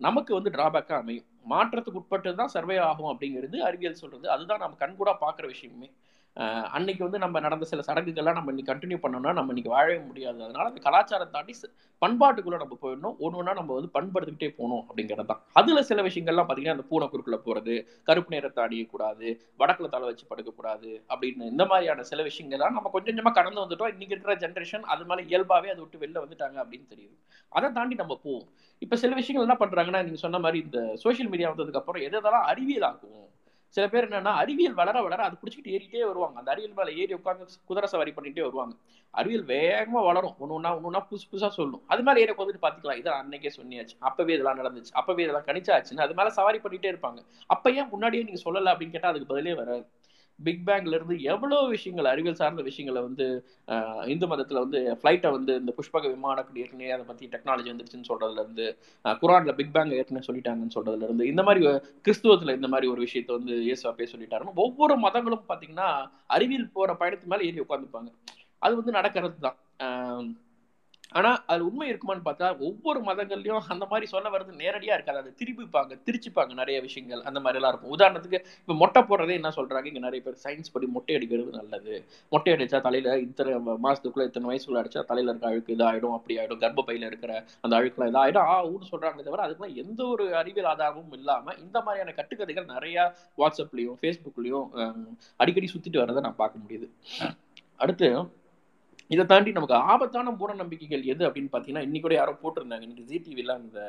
நமக்கு வந்து டிராபேக்காக அமையும். மாற்றத்துக்கு உட்பட்டது தான் சர்வே ஆகும் அப்படிங்கிறது அறிவியல் சொல்கிறது அதுதான் நம்ம கண்கூடாக பார்க்குற விஷயமே. அன்னைக்கு வந்து நம்ம நடந்த சில சடங்குகள்லாம் நம்ம இன்னைக்கு கண்டினியூ பண்ணோம்னா நம்ம இன்னைக்கு வாழவே முடியாது. அதனால அந்த கலாச்சாரம் தாண்டி பண்பாட்டுக்குள்ளே நம்ம போயிடணும். ஒன்று ஒன்றா நம்ம வந்து பண்படுத்திக்கிட்டே போகணும் அப்படிங்கிறது தான். அதில் சில விஷயங்கள்லாம் பார்த்தீங்கன்னா அந்த பூனை குறுக்குள்ள போகிறது கருப்பு நேரத்தை அடியக்கூடாது வடக்குல தலை வச்சு படுக்கக்கூடாது அப்படின்னு இந்த மாதிரியான சில விஷயங்கள்லாம் நம்ம கொஞ்சம் கொஞ்சமாக கடந்து வந்துட்டோம். இன்னைக்கு இருக்கிற ஜென்ரேஷன் அது மேலே இயல்பாகவே அதை விட்டு வெளில வந்துட்டாங்க அப்படின்னு தெரியுது. அதை தாண்டி நம்ம போவோம். இப்போ சில விஷயங்கள் என்ன பண்ணுறாங்கன்னா நீங்கள் சொன்ன மாதிரி இந்த சோஷியல் மீடியா வந்ததுக்கப்புறம் எதை எதெல்லாம் அறிவியலாக்குவோம்? சில பேர் என்னன்னா அறிவியல் வளர வளர அது பிடிச்சிட்டு ஏறிட்டே வருவாங்க. அந்த அறிவியல் மேல ஏறி உட்காந்து குதிரை சவாரி பண்ணிட்டே வருவாங்க. அறிவியல் வேகமா வளரும். ஒன்று ஒன்றா ஒன்று ஒன்றா புதுசு புதுசாக சொல்லும். அது மேலே ஏறி வந்துட்டு பார்த்துக்கலாம் இதெல்லாம் அன்னைக்கே சொன்னியாச்சு. அப்பவே இதெல்லாம் நடந்துச்சு. அப்பவே இதெல்லாம் கணிச்சாச்சுன்னு அது மேலே சவாரி பண்ணிட்டே இருப்பாங்க. அப்ப ஏன் முன்னாடியே நீங்க சொல்லலை அப்படின்னு கேட்டால் அதுக்கு பதிலே வராது. பிக் பேங்ல இருந்து எவ்வளோ விஷயங்கள் அறிவியல் சார்ந்த விஷயங்களை வந்து இந்து மதத்துல வந்து ஃப்ளைட்டை வந்து இந்த புஷ்பக விமானக்கு ஏற்கனவே அதை பத்தி டெக்னாலஜி வந்துருச்சுன்னு சொல்றதுல இருந்து குரான்ல பிக் பேங் ஏற்கனவே சொல்லிட்டாங்கன்னு சொல்றதுல இருந்து இந்த மாதிரி கிறிஸ்துவத்துல இந்த மாதிரி ஒரு விஷயத்த வந்து இயேசுவாப்பே சொல்லிட்டாருன்னு ஒவ்வொரு மதங்களும் பாத்தீங்கன்னா அறிவியல் போற பயணத்து மேல ஏறி உட்காந்துப்பாங்க அது வந்து நடக்கிறது தான் ஆனா அது உண்மை இருக்குமான்னு பார்த்தா ஒவ்வொரு மதங்கள்லயும் அந்த மாதிரி சொல்ல வர்றது நேரடியா இருக்காது. அதை திருப்பிப்பாங்க திருச்சிப்பாங்க நிறைய விஷயங்கள். அந்த மாதிரி எல்லாம் இருக்கும். உதாரணத்துக்கு இப்ப மொட்டை போடுறதே என்ன சொல்றாங்க? இங்க நிறைய பேர் சயின்ஸ் படி மொட்டை அடிக்கிறது நல்லது. மொட்டை அடிச்சா தலையில இத்தனை மாசத்துக்குள்ள இத்தனை வயசுக்குள்ள அடிச்சா தலையில இருக்க அழுக்கு இதாயிடும் அப்படி ஆயிடும். கர்ப்பப்பையில இருக்கிற அந்த அழுக்குலாம் இதாயிடும். ஆ ஊன்னு சொல்றாங்களே தவிர அதுக்குலாம் எந்த ஒரு அறிவியல் ஆதாரமும் இல்லாம இந்த மாதிரியான கட்டுக்கதைகள் நிறைய வாட்ஸ்அப்லயும் ஃபேஸ்புக்லயும் அடிக்கடி சுத்திட்டு வர்றதை நான் பார்க்க முடியுது. அடுத்து இதை தாண்டி நமக்கு ஆபத்தான மூட நம்பிக்கைகள் எது அப்படின்னு பார்த்தீங்கன்னா இன்னைக்கு கூட யாரோ போட்டிருந்தாங்க. இன்னைக்கு ஜி டிவியில் அந்த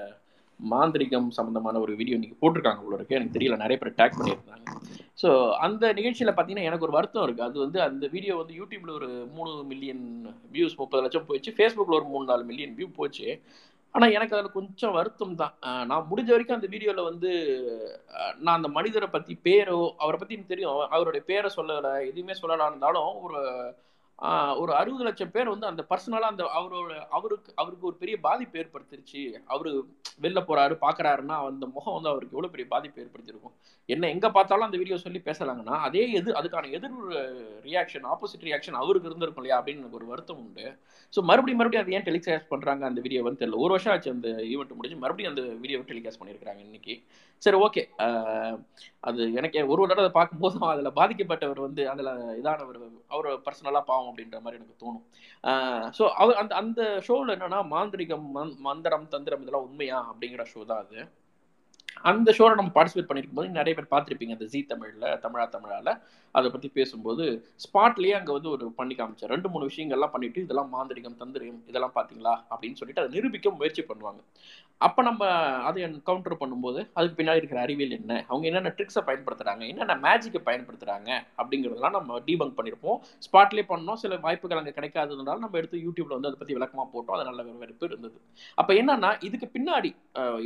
மாந்திரிகம் சம்மந்தமான ஒரு வீடியோ இன்னைக்கு போட்டிருக்காங்க உள்ள இருக்கு. எனக்கு தெரியல நிறைய பேர் டேக் பண்ணியிருந்தாங்க. ஸோ அந்த நிகழ்ச்சியில் பார்த்தீங்கன்னா எனக்கு ஒரு வருத்தம் இருக்குது அது வந்து அந்த வீடியோ வந்து யூடியூப்பில் ஒரு மூணு மில்லியன் வியூஸ் முப்பது லட்சம் போயிடுச்சு. ஃபேஸ்புக்கில் ஒரு மூணு நாலு மில்லியன் வியூ போச்சு. ஆனால் எனக்கு அதில் கொஞ்சம் வருத்தம் தான். நான் முடிஞ்ச வரைக்கும் அந்த வீடியோவில் வந்து நான் அந்த மனிதரை பற்றி பேரோ அவரை பற்றி தெரியும். அவருடைய பேரை சொல்லலை எதுவுமே சொல்லலாம் இருந்தாலும் ஒரு ஒரு அறுபது லட்சம் பேர் வந்து அந்த பர்சனலாக அந்த அவரோட அவருக்கு அவருக்கு ஒரு பெரிய பாதிப்பு ஏற்படுத்திருச்சு. அவரு வெளில போறாரு பார்க்குறாருன்னா அந்த முகம் வந்து அவருக்கு எவ்வளோ பெரிய பாதிப்பு ஏற்படுத்தியிருக்கும்? என்ன எங்கே பார்த்தாலும் அந்த வீடியோ சொல்லி பேசலாங்கன்னா அதே எது அதுக்கான எதிர் ரியாக்ஷன் ஆப்போசிட் ரியாக்ஷன் அவருக்கு இருந்திருக்கும் இல்லையா அப்படின்னு எனக்கு ஒரு வருத்தம் உண்டு. ஸோ மறுபடியும் மறுபடியும் அது ஏன் டெலிகாஸ்ட் பண்ணுறாங்க அந்த வீடியோன்னு தெரியல. ஒரு வருஷம் ஆச்சு அந்த ஈவெண்ட் முடிஞ்சு மறுபடியும் அந்த வீடியோவை டெலிகாஸ்ட் பண்ணியிருக்காங்க இன்னைக்கு. சரி ஓகே அது எனக்கு ஒரு ஒரு தடவை பார்க்கும்போதும் அதில் பாதிக்கப்பட்டவர் வந்து அதில் இதானவர் அவர் பர்சனலாக பாவம் அப்படின்ற மாதிரி எனக்கு தோணும். ஸோ அவர் அந்த அந்த ஷோவில் என்னன்னா மாந்திரிகம் மந் மந்திரம் தந்திரம் இதெல்லாம் உண்மையா அப்படிங்கிற ஷோ தான் அது. அந்த ஷோவில் நம்ம பார்ட்டிசிபேட் பண்ணியிருக்கும் போது நிறைய பேர் பார்த்துருப்பீங்க அந்த ஜி தமிழில் தமிழா தமிழால. அதை பற்றி பேசும்போது ஸ்பாட்லேயே அங்கே வந்து ஒரு பண்ணி காமிச்சார். ரெண்டு மூணு விஷயங்கள்லாம் பண்ணிட்டு இதெல்லாம் மாந்திரிகம் தந்திரியம் இதெல்லாம் பார்த்தீங்களா? அப்படின்னு சொல்லிட்டு அதை நிரூபிக்க முயற்சி பண்ணுவாங்க. அப்போ நம்ம அதை கவுண்டர் பண்ணும்போது அதுக்கு பின்னாடி இருக்கிற அறிவியல் என்ன? அவங்க என்னென்ன ட்ரிக்ஸை பயன்படுத்துகிறாங்க என்னென்ன மேஜிக்கை பயன்படுத்துகிறாங்க அப்படிங்கிறதெல்லாம் நம்ம டீபங்க் பண்ணியிருப்போம் ஸ்பாட்லேயே பண்ணோம். சில வாய்ப்புகள் அங்கே கிடைக்காததுனால நம்ம எடுத்து யூடியூப்ல வந்து அதை பற்றி விளக்கமாக போட்டோம். அது நல்ல வரவேற்பு இருந்தது. அப்போ என்னன்னா இதுக்கு பின்னாடி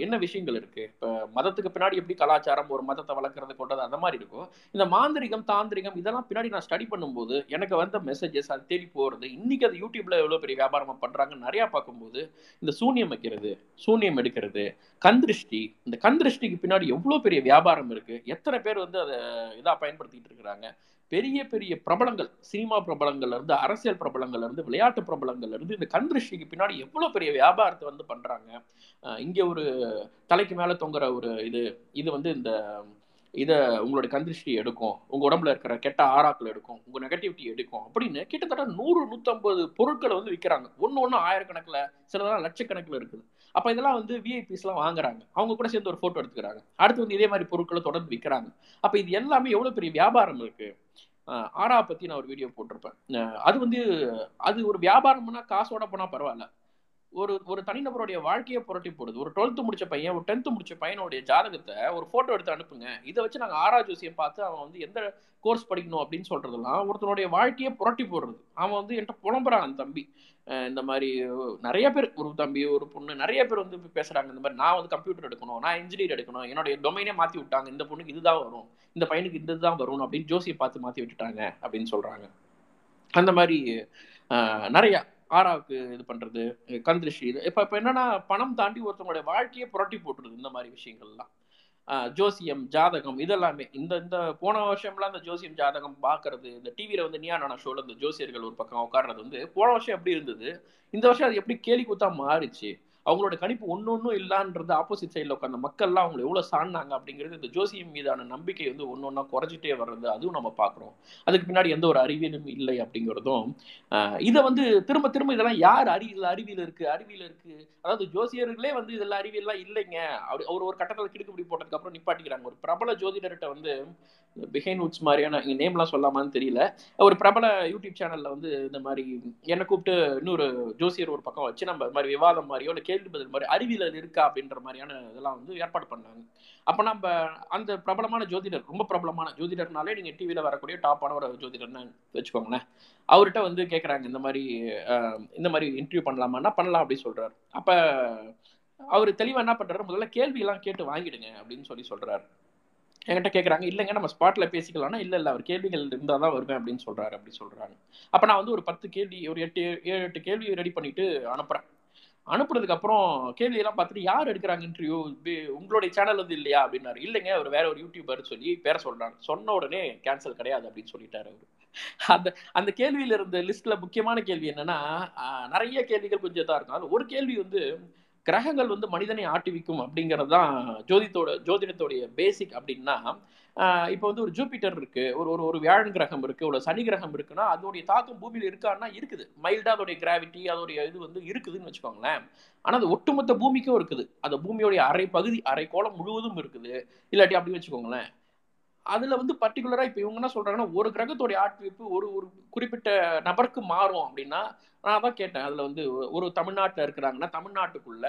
என்ன விஷயங்கள் இருக்குது இப்போ மதத்துக்கு பின்னாடி எப்படி கலாச்சாரம் ஒரு மதத்தை வளர்க்குறது கொண்டது அந்த மாதிரி இருக்கும். இந்த மாந்திரிகம் தாந்திரிகம் இதெல்லாம் பின்னாடி நான் ஸ்டடி பண்ணும்போது எனக்கு வந்த மெசேஜஸ் அது தேடி போகிறது இன்னைக்கு அது யூடியூப்ல எவ்வளோ பெரிய வியாபாரமாக பண்ணுறாங்க நிறையா பார்க்கும்போது இந்த சூன்யம் வைக்கிறது சூனியம் எடுக்கிறது கந்திருஷ்டி இந்த கந்திருஷ்டிக்கு பின்னாடி எவ்வளோ பெரிய வியாபாரம் இருக்கு எத்தனை பேர் வந்து அதை இதாக பயன்படுத்திட்டு இருக்கிறாங்க பெரிய பெரிய பிரபலங்கள் சினிமா பிரபலங்கள்ல இருந்து அரசியல் பிரபலங்கள்ல இருந்து விளையாட்டு பிரபலங்கள்ல இருந்து இந்த கந்திருஷ்டிக்கு பின்னாடி எவ்வளோ பெரிய வியாபாரத்தை வந்து பண்றாங்க? இங்கே இங்க ஒரு தலைக்கு மேல தொங்குற ஒரு இது இது வந்து இந்த இதை உங்களுடைய கந்திருஷ்டி எடுக்கும். உங்கள் உடம்புல இருக்கிற கெட்ட ஆறாக்கள் எடுக்கும். உங்கள் நெகட்டிவிட்டி எடுக்கும். அப்படின்னு கிட்டத்தட்ட நூறு நூற்றம்பது பொருட்களை வந்து விற்கிறாங்க ஒன்று ஒன்று ஆயிரக்கணக்கில் சிலதெல்லாம் லட்சக்கணக்கில் இருக்குது. அப்போ இதெல்லாம் வந்து விஐபிஸ்லாம் வாங்குறாங்க. அவங்க கூட சேர்ந்து ஒரு ஃபோட்டோ எடுத்துக்கிறாங்க. அடுத்து வந்து இதே மாதிரி பொருட்களை தொடர்ந்து விற்கிறாங்க அப்போ இது எல்லாமே எவ்வளோ பெரிய வியாபாரம் இருக்கு? ஆஹ் ஆரா பற்றி நான் ஒரு வீடியோ போட்டிருப்பேன். அது வந்து அது ஒரு வியாபாரம்னா காசோட போனால் பரவாயில்ல. ஒரு ஒரு தனிநபருடைய வாழ்க்கையை புரட்டி போடுது. ஒரு டுவெல்த்து முடிச்ச பையன் ஒரு டென்த்து முடிச்ச பையனுடைய ஜாதகத்தை ஒரு ஃபோட்டோ எடுத்து அனுப்புங்க. இதை வச்சு நாங்கள் ஆரா ஜோசியை பார்த்து அவன் வந்து எந்த கோர்ஸ் படிக்கணும் அப்படின்னு சொல்றதெல்லாம் ஒருத்தனுடைய வாழ்க்கையை புரட்டி போடுறது. அவன் வந்து என்கிட்ட புலம்புறான் அந்த தம்பி. இந்த மாதிரி நிறைய பேர் ஒரு தம்பி ஒரு பொண்ணு நிறைய பேர் வந்து பேசுறாங்க. இந்த மாதிரி நான் வந்து கம்ப்யூட்டர் எடுக்கணும் நான் இன்ஜினியர் எடுக்கணும் என்னுடைய டொமைனே மாத்தி விட்டாங்க. இந்த பொண்ணுக்கு இதுதான் வரும். இந்த பையனுக்கு இந்த இதுதான் வரும் அப்படின்னு ஜோசியை பார்த்து மாத்தி விட்டுட்டாங்க அப்படின்னு சொல்றாங்க. அந்த மாதிரி நிறையா ஆராவுக்கு இது பண்றது கந்திருஷ்டி இது. இப்போ இப்போ என்னன்னா பணம் தாண்டி ஒருத்தவங்களுடைய வாழ்க்கையை புரட்டி போட்டுருது இந்த மாதிரி விஷயங்கள்லாம். ஜோசியம் ஜாதகம் இதெல்லாமே. இந்த இந்த போன வருஷம்லாம் அந்த ஜோசியம் ஜாதகம் பார்க்கறது இந்த டிவியில் வந்து நியா நானா ஷோல இந்த ஜோசியர்கள் ஒரு பக்கம் உட்கார்றது வந்து போன வருஷம் எப்படி இருந்தது? இந்த வருஷம் அது எப்படி கேலி கூத்தா மாறிச்சு? அவங்களோட கணிப்பு ஒன்று ஒன்றும் இல்லான்றது ஆப்போசிட் சைடில் உட்காந்த மக்கள்லாம் அவங்களை எவ்வளோ சாடினாங்க அப்படிங்கிறது இந்த ஜோசியம் மீதான நம்பிக்கை வந்து ஒன்று ஒன்றா குறைஞ்சிட்டே வர்றது அதுவும் நம்ம பார்க்குறோம். அதுக்கு பின்னாடி எந்த ஒரு அறிவியலும் இல்லை அப்படிங்கிறதும் இதை வந்து திரும்ப திரும்ப இதெல்லாம் யார் அறிவியல் அறிவியல் இருக்கு? அறிவியல் இருக்கு. அதாவது ஜோசியர்களே வந்து இதெல்லாம் அறிவியல்லாம் இல்லைங்க. அப்படி அவர் ஒரு கட்டத்தில் கிடுக்குப்படி போட்டதுக்கு அப்புறம் நிப்பாட்டிக்கிறாங்க. ஒரு பிரபல ஜோதிடர்கிட்ட வந்து பிஹைன் உட்ஸ் மாதிரியான இங்கே நேம்லாம் சொல்லாமான்னு தெரியல. ஒரு பிரபல யூடியூப் சேனல்ல வந்து இந்த மாதிரி என்னை கூப்பிட்டு இன்னொரு ஜோசியர் ஒரு பக்கம் வச்சு நம்ம இது மாதிரி விவாதம் மாதிரியோ இல்லை கேள்வி பதில் மாதிரி அறிவியல் இருக்கா அப்படின்ற மாதிரியான இதெல்லாம் வந்து ஏற்பாடு பண்ணாங்க. அப்போ நம்ம அந்த பிரபலமான ஜோதிடர் ரொம்ப பிரபலமான ஜோதிடர்னாலே நீங்கள் டிவியில் வரக்கூடிய டாப்பான ஒரு ஜோதிடர்னு வச்சுக்கோங்களேன். அவர்கிட்ட வந்து கேட்குறாங்க இந்த மாதிரி இந்த மாதிரி இன்டர்வியூ பண்ணலாமான்னா பண்ணலாம் அப்படின்னு சொல்றாரு. அப்போ அவர் தெளிவாக என்ன பண்ணுறாரு முதல்ல கேள்வியெல்லாம் கேட்டு வாங்கிடுங்க அப்படின்னு சொல்லி சொல்றாரு. என்கிட்ட கேட்குறாங்க இல்லைங்க நம்ம ஸ்பாட்டில் பேசிக்கலாம்னா இல்லை இல்லை அவர் கேள்விகள் இருந்தால் தான் வருவேன் அப்படின்னு சொல்றாரு அப்படி சொல்றாங்க. அப்போ நான் வந்து ஒரு பத்து கேள்வி ஒரு எட்டு ஏழு எட்டு கேள்வி ரெடி பண்ணிட்டு அனுப்புறேன். அனுப்புனதுக்கு அப்புறம் கேள்வி எல்லாம் பார்த்துட்டு யார் எடுக்கிறாங்க இன்டர்வியூ உங்களுடைய சேனல் வந்து இல்லையா? அப்படின்னாரு. இல்லைங்க அவர் வேற ஒரு யூடியூபர் சொல்லி பேர சொல்றாங்க சொன்ன உடனே கேன்சல் கிடையாது அப்படின்னு சொல்லிட்டாரு அவரு. அந்த அந்த கேள்வியில இருந்த லிஸ்ட்ல முக்கியமான கேள்வி என்னன்னா நிறைய கேள்விகள் கொஞ்சம் தான் இருக்கும். ஒரு கேள்வி வந்து கிரகங்கள் வந்து மனிதனை ஆட்டுவிக்கும் அப்படிங்கிறது தான் ஜோதித்தோட ஜோதிடத்தோடைய பேசிக் அப்படின்னா இப்போ வந்து ஒரு ஜூபிட்டர் இருக்கு. ஒரு ஒரு ஒரு வியாழன் கிரகம் இருக்கு. ஒரு சனி கிரகம் இருக்குன்னா அதோடைய தாக்கம் பூமியில் இருக்கான்னா இருக்குது. மைல்டா அதோடைய கிராவிட்டி அதோடைய இது வந்து இருக்குதுன்னு வச்சுக்கோங்களேன். ஆனா அது ஒட்டுமொத்த பூமிக்கும் இருக்குது. அந்த பூமியோடைய அரை பகுதி அரை கோலம் முழுவதும் இருக்குது. இல்லாட்டி அப்படி வச்சுக்கோங்களேன். அதுல வந்து பர்டிகுலரா இப்ப இவங்க என்ன சொல்றாங்கன்னா ஒரு கிரகத்தோடைய ஆட்விப்பு ஒரு ஒரு குறிப்பிட்ட நபருக்கு மாறும் அப்படின்னா நான் தான் கேட்டேன். அதுல வந்து ஒரு தமிழ்நாட்டுல இருக்கிறாங்கன்னா தமிழ்நாட்டுக்குள்ள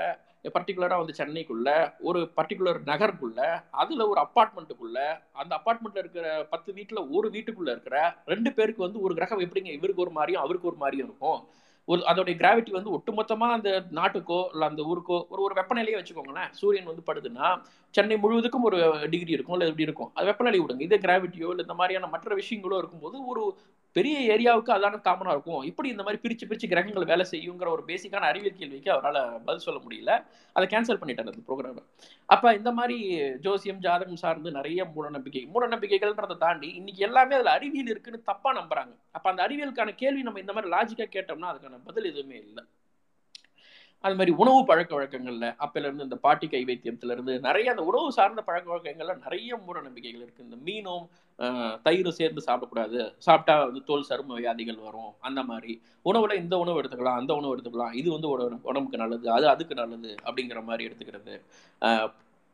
பர்டிகுலராக வந்து சென்னைக்குள்ள ஒரு பர்டிகுலர் நகருக்குள்ள அதில் ஒரு அப்பார்ட்மெண்ட்டுக்குள்ள அந்த அப்பார்ட்மெண்ட்டில் இருக்கிற பத்து வீட்டில் ஒரு வீட்டுக்குள்ளே இருக்கிற ரெண்டு பேருக்கு வந்து ஒரு கிரகம் எப்படிங்க? இவருக்கு ஒரு மாதிரியும் அவருக்கு ஒரு மாதிரியும் இருக்கும். ஒரு அதோடைய கிராவிட்டி வந்து ஒட்டுமொத்தமாக அந்த நாட்டுக்கோ இல்லை அந்த ஊருக்கோ ஒரு ஒரு வெப்பநிலையே வச்சுக்கோங்களேன். சூரியன் வந்து படுதுன்னா சென்னை முழுவதுக்கும் ஒரு டிகிரி இருக்கும் இல்லை எப்படி இருக்கும்? அது வெப்பநிலை விடுங்க. இதே கிராவிட்டியோ இல்லை இந்த மாதிரியான மற்ற விஷயங்களோ இருக்கும்போது ஒரு பெரிய ஏரியாவுக்கு அதான காமனாக இருக்கும். இப்படி இந்த மாதிரி பிரிச்சு பிரிச்சு கிரகங்கள் வேலை செய்யுங்கிற ஒரு பேசிக்கான அறிவியல் கேள்விக்கு அவரால் பதில் சொல்ல முடியல. அதை கேன்சல் பண்ணிட்டார் அந்த ப்ரோக்ராம் அப்போ இந்த மாதிரி ஜோசியம் ஜாதகம் சார்ந்து நிறைய மூடநம்பிக்கை மூடநம்பிக்கைகள்ன்றதை மூட நம்பிக்கைகள்ன்றதை தாண்டி இன்னைக்கு எல்லாமே அதில் அறிவியல் இருக்குன்னு தப்பாக நம்புறாங்க. அப்போ அந்த அறிவியலுக்கான கேள்வி நம்ம இந்த மாதிரி லாஜிக்காக கேட்டோம்னா அதுக்கான பதில் எதுவுமே இல்லை. அது மாதிரி உணவு பழக்க வழக்கங்கள்ல அப்பல இருந்து இந்த பாட்டி கை வைத்தியத்துல இருந்து நிறைய அந்த உணவு சார்ந்த பழக்க வழக்கங்கள்ல நிறைய மூட நம்பிக்கைகள் இருக்கு. இந்த மீனும் தயிரும் சேர்ந்து சாப்பிடக்கூடாது. சாப்பிட்டா வந்து தோல் சரும வியாதிகள் வரும். அந்த மாதிரி. உணவுல இந்த உணவு எடுத்துக்கலாம் அந்த உணவு எடுத்துக்கலாம். இது வந்து உடம்புக்கு நல்லது அது அதுக்கு நல்லது அப்படிங்கிற மாதிரி எடுத்துக்கிறது.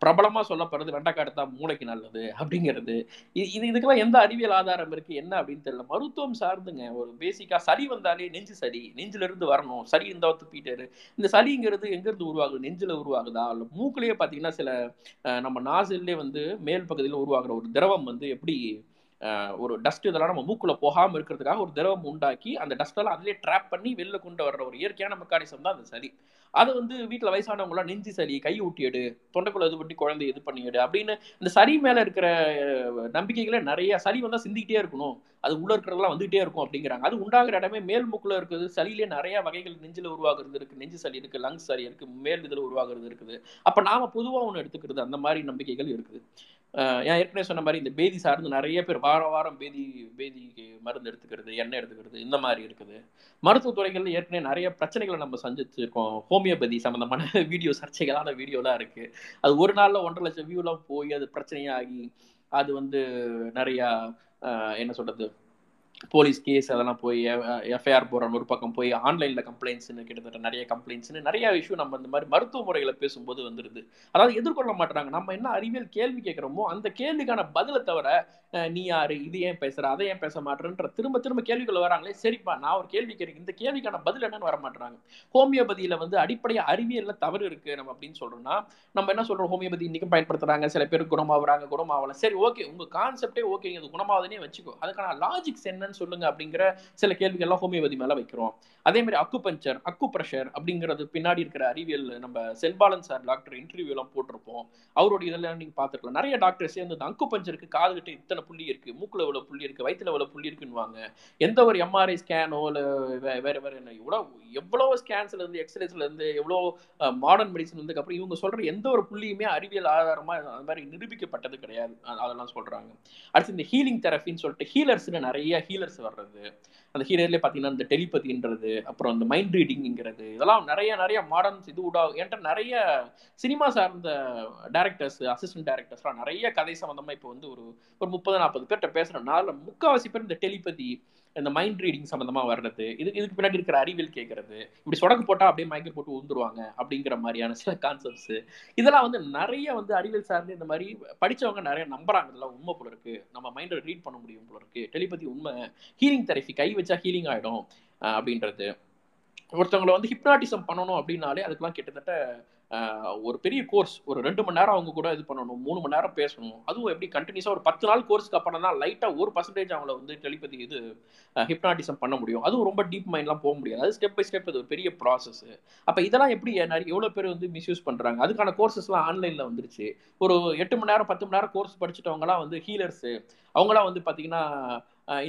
பிரபலமா சொல்லப்படுறது வெண்டைக்காய் எடுத்தா மூளைக்கு நல்லது அப்படிங்கிறது. இது இதுக்கெல்லாம் எந்த அறிவியல் ஆதாரம் இருக்கு என்ன அப்படின்னு தெரியல. மருத்துவம் சார்ந்துங்க ஒரு பேசிக்கா சளி வந்தாலே நெஞ்சு சளி நெஞ்சிலிருந்து வரணும் சளி இருந்தால் துப்பிட்டாரு இந்த சளிங்கிறது எங்க இருந்து உருவாகுது? நெஞ்சுல உருவாகுதா? இல்லை மூக்கிலேயே பாத்தீங்கன்னா சில நம்ம நாசிலே வந்து மேல் பகுதியில் உருவாகிற ஒரு திரவம் வந்து எப்படி ஒரு டஸ்ட் இதெல்லாம் நம்ம மூக்குள்ள போகாம இருக்கிறதுக்காக ஒரு திரவம் உண்டாக்கி அந்த டஸ்டெல்லாம் அதிலே ட்ராப் பண்ணி வெளில கொண்டு வர்ற ஒரு இயற்கையான மெக்கானிசம் தான் அந்த சளி. அது வந்து வீட்டில் வயசானவங்களாம் நெஞ்சு சளி கை ஊட்டியடு தொண்டைக்குள்ள இது பண்ணி குழந்தை இது பண்ணிடு அப்படின்னு இந்த சளி மேலே இருக்கிற நம்பிக்கைகளே நிறைய சளி வந்தால் சிந்திக்கிட்டே இருக்கணும். அது உள்ள இருக்கிறதெல்லாம் வந்துகிட்டே இருக்கும் அப்படிங்கிறாங்க. அது உண்டாகிற இடமே மேல் மூக்கில் இருக்குது. சளியிலே நிறைய வகைகள் நெஞ்சில் உருவாகிறது இருக்கு. நெஞ்சு சளி இருக்கு லங்ஸ் சளி இருக்கு மேல் இதில் உருவாகிறது இருக்குது. அப்போ நாம பொதுவாக ஒன்று எடுத்துக்கிறது அந்த மாதிரி நம்பிக்கைகள் இருக்குது. ஏன் ஏற்கனவே சொன்ன மாதிரி இந்த பேதி சார்ந்து நிறைய பேர் வாரம் வாரம் பேதி பேதிக்கு மருந்து எடுத்துக்கிறது எண்ணெய் எடுத்துக்கிறது இந்த மாதிரி இருக்குது. மருத்துவத்துறைகள்ல ஏற்கனவே நிறைய பிரச்சனைகளை நம்ம சந்திச்சிருக்கோம். ஹோமியோபதி சம்மந்தமான வீடியோ சர்ச்சைகளான வீடியோலாம் இருக்கு. அது ஒரு நாள்ல ஒன்றரை லட்சம் வியூலாம் போய் அது பிரச்சனையாகி அது வந்து நிறையா என்ன சொல்றது போலீஸ் கேஸ் அதெல்லாம் போய் எஃப்ஐஆர் போடுற ஒரு பக்கம் போய் ஆன்லைனில் கம்ப்ளைண்ட்ஸ்னு கிட்டத்தட்ட நிறைய கம்ப்ளைண்ட்ஸ்னு நிறைய இஷ்யூ நம்ம இந்த மாதிரி மருத்துவ முறைகளை பேசும்போது வந்துடுது அதாவது எதிர்கொள்ள மாட்டுறாங்க நம்ம என்ன அறிவியல் கேள்வி கேட்குறோமோ அந்த கேள்விக்கான பதிலை தவிர நீ யாரு? இது ஏன் பேசுற? அதை ஏன் பேச மாட்டேன்ற திரும்ப திரும்ப கேள்விகள் வராங்களே சரிப்பா நான் ஒரு கேள்வி கேட்குறேன். இந்த கேள்விக்கான பதில் என்னன்னு வர மாட்டுறாங்க ஹோமியோபதியில வந்து அடிப்படையா அறிவியலில் தவறு இருக்கு நம்ம அப்படின்னு சொல்றோம்னா நம்ம என்ன சொல்றோம்? ஹோமியோபதி இன்னைக்கும் பயன்படுத்துறாங்க. சில பேர் குணமாகறாங்க குணமாகலாம் சரி ஓகே உங்க கான்செப்டே ஓகே அது குணமாவதுனே வச்சுக்கோ. அதுக்கான லாஜிக்ஸ் என்னன்னு சொல்லுங்க அப்படிங்கிற சில கேள்விகள்லாம் ஹோமியோபதி மேல வைக்கிறோம். அதே மாதிரி அக்கு பஞ்சர் அக்கு ப்ரெஷர் அப்படிங்கிறது பின்னாடி இருக்கிற அறிவியல் நம்ம செல்பாலன் சார் டாக்டர் இன்டர்வியூ எல்லாம் போட்டிருப்போம். அவருடைய இதெல்லாம் நீங்க பாத்துக்கலாம் நிறைய டாக்டர் சேர்ந்து அக்கு பஞ்சருக்கு காது கிட்ட இத்தனை புள்ளி இருக்கு மூக்குல எவ்வளவு புள்ளி இருக்கு வயிற்றுல எவ்வளவு புள்ளி இருக்குன்னுவாங்க. எந்த ஒரு எம்ஆர்ஐ ஸ்கேனோ இல்ல வேற வேற என்ன எவ்வளவு எவ்வளவு ஸ்கேன்ஸ்ல இருந்து எக்ஸ்ரேஸ்ல இருந்து எவ்வளவு மாடர்ன் மெடிசன் வந்து அப்புறம் இவங்க சொல்ற எந்த ஒரு புள்ளியுமே அறிவியல் ஆதாரமா அந்த மாதிரி நிரூபிக்கப்பட்டது கிடையாது. அதெல்லாம் சொல்றாங்க. அடுத்து இந்த ஹீலிங் தெரப்பின்னு சொல்லிட்டு ஹீலர்ஸ்னு நிறைய ஹீலர்ஸ் வர்றது. அந்த ஹீலர்லேயே பார்த்தீங்கன்னா இந்த டெலிபதின்றது அப்புறம் இந்த மைண்ட் ரீடிங்கிறது இதெல்லாம் நிறைய நிறைய மாடர்ன்ஸ் இது விடா என்கிட்ட நிறைய சினிமா சார்ந்த டேரக்டர்ஸ் அசிஸ்டன்ட் டேரக்டர்ஸ்லாம் நிறைய கதை சம்மந்தமாக இப்போ வந்து ஒரு ஒரு முப்பது நாற்பது பேர்கிட்ட பேசுகிறனால முக்கால்வாசி பேர் இந்த டெலிபதி இந்த மைண்ட் ரீடிங் சம்மந்தமாக வர்றது இது இதுக்கு பின்னாடி இருக்கிற அறிவியல் கேட்கறது இப்படி சொடக்கு போட்டால் அப்படியே மயக்கம் போட்டு உந்துருவாங்க அப்படிங்கிற மாதிரியான சில கான்செப்ட்ஸ் இதெல்லாம் வந்து நிறைய வந்து அறிவியல் சார்ந்து இந்த மாதிரி படித்தவங்க நிறைய நம்புறாங்க. இதெல்லாம் உண்மை போல இருக்கு. நம்ம மைண்டை ரீட் பண்ண முடியும் போல இருக்கு. டெலிபதி உண்மை ஹீலிங் தெரப்பி கை வச்சா ஹீலிங் ஆகிடும் அப்படின்றது. ஒருத்தவங்களை வந்து ஹிப்னாட்டிசம் பண்ணணும் அப்படின்னாலே அதுக்கெல்லாம் கிட்டத்தட்ட ஒரு பெரிய கோர்ஸ் ஒரு ரெண்டு மணி நேரம் அவங்க கூட இது பண்ணணும் மூணு மணி நேரம் பேசணும். அதுவும் எப்படி கண்டினியூஸாக ஒரு பத்து நாள் கோர்ஸ்க்கு அப்புறம் தான் லைட்டாக ஒரு பர்சன்டேஜ் அவங்கள வந்து டெலிபதி இது ஹிப்னாட்டிசம் பண்ண முடியும். அதுவும் ரொம்ப டீப் மைண்ட்லாம் போக முடியாது. அது ஸ்டெப் பை ஸ்டெப் அது ஒரு பெரிய ப்ராசஸ் அப்போ இதெல்லாம் எப்படி நிறைய எவ்வளோ பேர் வந்து மிஸ்யூஸ் பண்ணுறாங்க அதுக்கான கோர்சஸ்லாம் ஆன்லைனில் வந்துருச்சு. ஒரு எட்டு மணி நேரம் பத்து மணி நேரம் கோர்ஸ் படிச்சுட்டவங்களாம் வந்து ஹீலர்ஸு அவங்களாம் வந்து பார்த்தீங்கன்னா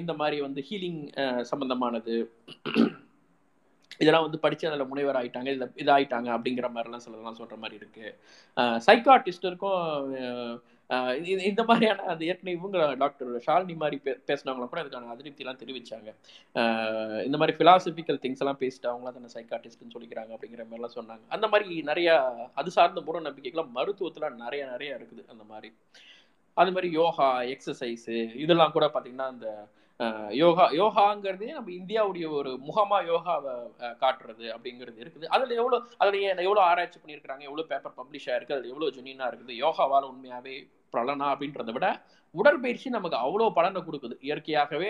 இந்த மாதிரி வந்து ஹீலிங் சம்மந்தமானது இதெல்லாம் வந்து படிச்சு அதில் முனைவர் ஆயிட்டாங்க இதில் இதாயிட்டாங்க அப்படிங்கிற மாதிரிலாம் சிலதெல்லாம் சொல்ற மாதிரி இருக்கு. சைக்காட்டிஸ்டருக்கும் இந்த மாதிரியான அது ஏற்கனவே இவங்க டாக்டர் ஷாலினி மாதிரி பே பேசினவங்களும் கூட அதுக்கான அதிருப்தியெல்லாம் தெரிவிச்சாங்க. இந்த மாதிரி ஃபிலாசபிக்கல் திங்ஸ் எல்லாம் பேசிட்டு அவங்களாம் தானே சைக்காட்டிஸ்ட்னு சொல்லிக்கிறாங்க அப்படிங்கிற மாதிரிலாம் சொன்னாங்க. அந்த மாதிரி நிறையா அது சார்ந்த மூட நம்பிக்கைகள்லாம் மருத்துவத்தில் நிறைய நிறைய இருக்குது அந்த மாதிரி. அது மாதிரி யோகா எக்ஸசைஸு இதெல்லாம் கூட பார்த்தீங்கன்னா அந்த யோகா யோகாங்கிறதே நம்ம இந்தியாவுடைய ஒரு முகமா யோகாவை காட்டுறது அப்படிங்கிறது இருக்குது. அதில் எவ்வளோ அதில் எவ்வளோ ஆராய்ச்சி பண்ணியிருக்கிறாங்க? எவ்வளோ பேப்பர் பப்ளிஷ் ஆயிருக்கு? அதில் எவ்வளோ ஜெனினா இருக்குது? யோகாவால் உண்மையாகவே பலனா அப்படின்றத விட உடற்பயிற்சி நமக்கு அவ்வளோ பலனை கொடுக்குது. இயற்கையாகவே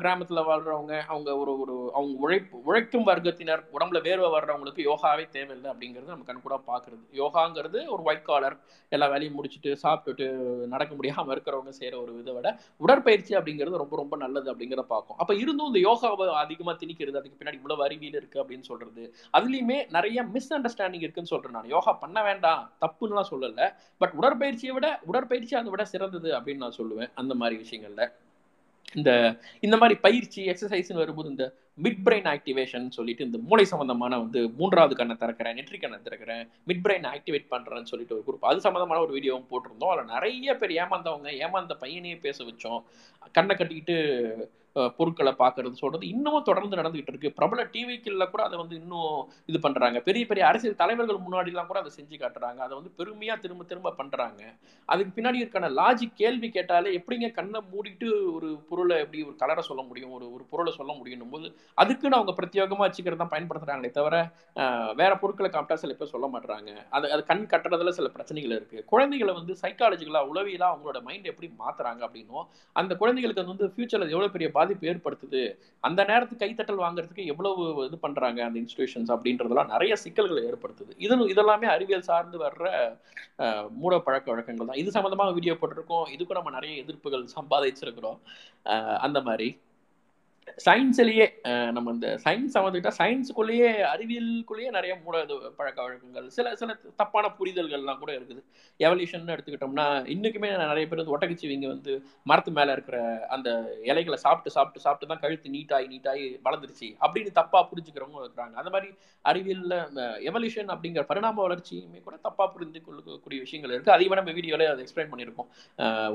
கிராமத்தில் வாழ்றவங்க அவங்க ஒரு ஒரு அவங்க உழைப்பு உழைக்கும் வர்க்கத்தினர் உடம்புல வேர்வை வர்றவங்களுக்கு யோகாவே தேவையில்லை அப்படிங்கிறது நம்ம கண் கூட பார்க்குறது. யோகாங்கிறது ஒரு ஒயிட் காலர் எல்லா வேலையும் முடிச்சுட்டு சாப்பிட்டுட்டு நடக்க முடியாமல் இருக்கிறவங்க செய்கிற ஒரு இதை விட உடற்பயிற்சி அப்படிங்கிறது ரொம்ப ரொம்ப நல்லது அப்படிங்கிறத பார்க்கும் அப்போ இருந்தும் இந்த யோகாவை அதிகமாக திணிக்கிறது அதுக்கு பின்னாடி இவ்வளோ அறிவியல் இருக்குது அப்படின்னு சொல்கிறது அதுலேயுமே நிறைய மிஸ் அண்டர்ஸ்டாண்டிங் இருக்குன்னு சொல்கிறேன் நான். யோகா பண்ண வேண்டாம் தப்புன்னுலாம் சொல்லலை. பட் உடற்பயிற்சியை விட உடற்பயிற்சி அதை விட சிறந்தது அப்படின்னு நான் சொல்லுவேன். அந்த மாதிரி விஷயங்கள்ல. இந்த இந்த மாதிரி பயிற்சி எக்ஸசைஸ்னு வரும்போது இந்த மிட் பிரெயின் ஆக்டிவேஷன் சொல்லிட்டு இந்த மூளை சம்பந்தமான வந்து மூன்றாவது கண்ணை திறக்கிறேன் நெற்றி கண்ணை திறக்கிறேன் மிட் பிரெயின் ஆக்டிவேட் பண்ணுறேன்னு சொல்லிட்டு ஒரு குரூப் அது சம்பந்தமான ஒரு வீடியோவும் போட்டிருந்தோம். அதில் நிறைய பேர் ஏமாந்தவங்க ஏமாந்த பையனையே பேச வச்சோம். கண்ணை கட்டிக்கிட்டு பொருட்களை பார்க்கறது சொல்றது இன்னமும் தொடர்ந்து நடந்துகிட்டு இருக்கு. பிரபல டிவிக்கள்ல கூட அதை வந்து இன்னும் இது பண்றாங்க. பெரிய பெரிய அரசியல் தலைவர்கள் முன்னாடிலாம் கூட அதை செஞ்சு காட்டுறாங்க. அதை வந்து பெருமையா திரும்ப திரும்ப பண்றாங்க. அதுக்கு பின்னாடி இருக்கான லாஜிக் கேள்வி கேட்டாலே எப்படிங்க கண்ணை மூடிட்டு ஒரு பொருளை எப்படி ஒரு கலரை சொல்ல முடியும்? ஒரு ஒரு பொருளை சொல்ல முடியும் போது அதுக்குன்னு அவங்க பிரத்யேகமா வச்சுக்கிறது தான் பயன்படுத்துறாங்களே தவிர வேற பொருட்களை காப்பிட்டா சில பேர் சொல்ல மாட்டாங்க அது அது கண் கட்டுறதுல சில பிரச்சனைகள் இருக்கு. குழந்தைகளை வந்து சைக்காலஜிக்கலா உளவியலா அவங்களோட மைண்ட் எப்படி மாத்துறாங்க அப்படின்னும் அந்த குழந்தைகளுக்கு வந்து ஃபியூச்சர்ல எவ்வளவு பெரிய பாதிப்பு ஏற்படுத்துது. அந்த நேரத்துக்கு கைத்தட்டல் வாங்குறதுக்கு எவ்வளவு இது பண்றாங்க அந்த இன்ஸ்டிடியூஷன்ஸ் அப்படின்றதெல்லாம் நிறைய சிக்கல்களை ஏற்படுத்துது. இது இதெல்லாமே அறிவியல் சார்ந்து வர்ற மூட பழக்க வழக்கங்கள் தான். இது சம்பந்தமாக வீடியோ போட்டிருக்கோம். இதுக்கும் நம்ம நிறைய எதிர்ப்புகள் சம்பாதிச்சிருக்கிறோம். அந்த மாதிரி. சயின்ஸ்லேயே நம்ம இந்த சயின்ஸ் வந்துக்கிட்டா சயின்ஸுக்குள்ளேயே அறிவியலுக்குள்ளேயே நிறைய மூட பழக்க வழக்கங்கள் சில சில தப்பான புரிதல்கள்லாம் கூட இருக்குது. எவல்யூஷன் எடுத்துக்கிட்டோம்னா இன்னைக்குமே நிறைய பேர் வந்து ஒட்டகச்சிவிங்க வந்து மரத்து மேலே இருக்கிற அந்த இலைகளை சாப்பிட்டு சாப்பிட்டு சாப்பிட்டு தான் கழுத்து நீட்டாகி நீட்டாகி வளர்ந்துருச்சு அப்படின்னு தப்பாக புரிஞ்சுக்கிறவங்க இருக்கிறாங்க. அந்த மாதிரி அறிவியலில் எவல்யூஷன் அப்படிங்கிற பரிணாம வளர்ச்சியுமே கூட தப்பாக புரிந்து கொள்ளக்கூடிய விஷயங்கள் இருக்குது அதையும் நம்ம வீடியோவில் அதை எக்ஸ்பிளைன் பண்ணியிருக்கோம்.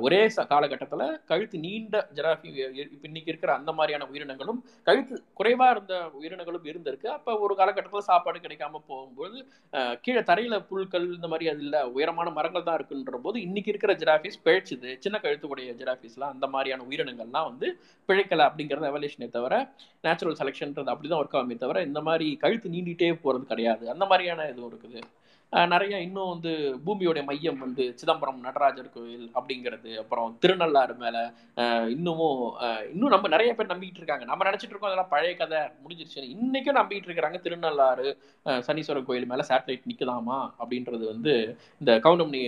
ஒரே காலகட்டத்தில் கழுத்து நீண்ட ஜெராஃபி இன்னைக்கு இருக்கிற அந்த மாதிரியான உயிரினங்களும் கழுத்து குறைவா இருந்த உயிரினங்களும் இருந்திருக்கு. அப்ப ஒரு காலகட்டத்தில் சாப்பாடு கிடைக்காம போகும்போது கீழே தரையில புல்கள் இந்த மாதிரி அது இல்லை உயரமான மரங்கள் தான் இருக்குன்ற போது இன்னைக்கு இருக்கிற ஜெராஃபீஸ் பிழைச்சுது. சின்ன கழுத்துக்கூடிய ஜிராஃபிஸ்லாம் அந்த மாதிரியான உயிரினங்கள்லாம் வந்து பிழைக்கல அப்படிங்கிறது எவல்யூஷனே தவிர நேச்சுரல் செலெக்ஷன்ன்றது அப்படிதான் ஒர்க் ஆகுமே தவிர இந்த மாதிரி கழுத்து நீண்டிட்டே போறது கிடையாது. அந்த மாதிரியான இதுவும் இருக்குது. நிறைய இன்னும் வந்து பூமியோடைய மையம் வந்து சிதம்பரம் நடராஜர் கோயில் அப்படிங்கிறது அப்புறம் திருநள்ளாறு மேல இன்னமும் இன்னும் நம்ம நிறைய பேர் நம்பிக்கிட்டு இருக்காங்க. நம்ம நினைச்சிட்டு இருக்கோம் அதெல்லாம் பழைய கதை முடிஞ்சிருச்சு இன்னைக்கும் நம்பிக்கிட்டு இருக்கிறாங்க. திருநள்ளாறு சனீஸ்வரர் கோயில் மேல சேட்டலைட் நிக்கலாமா அப்படின்றது வந்து இந்த கவுண்டமணி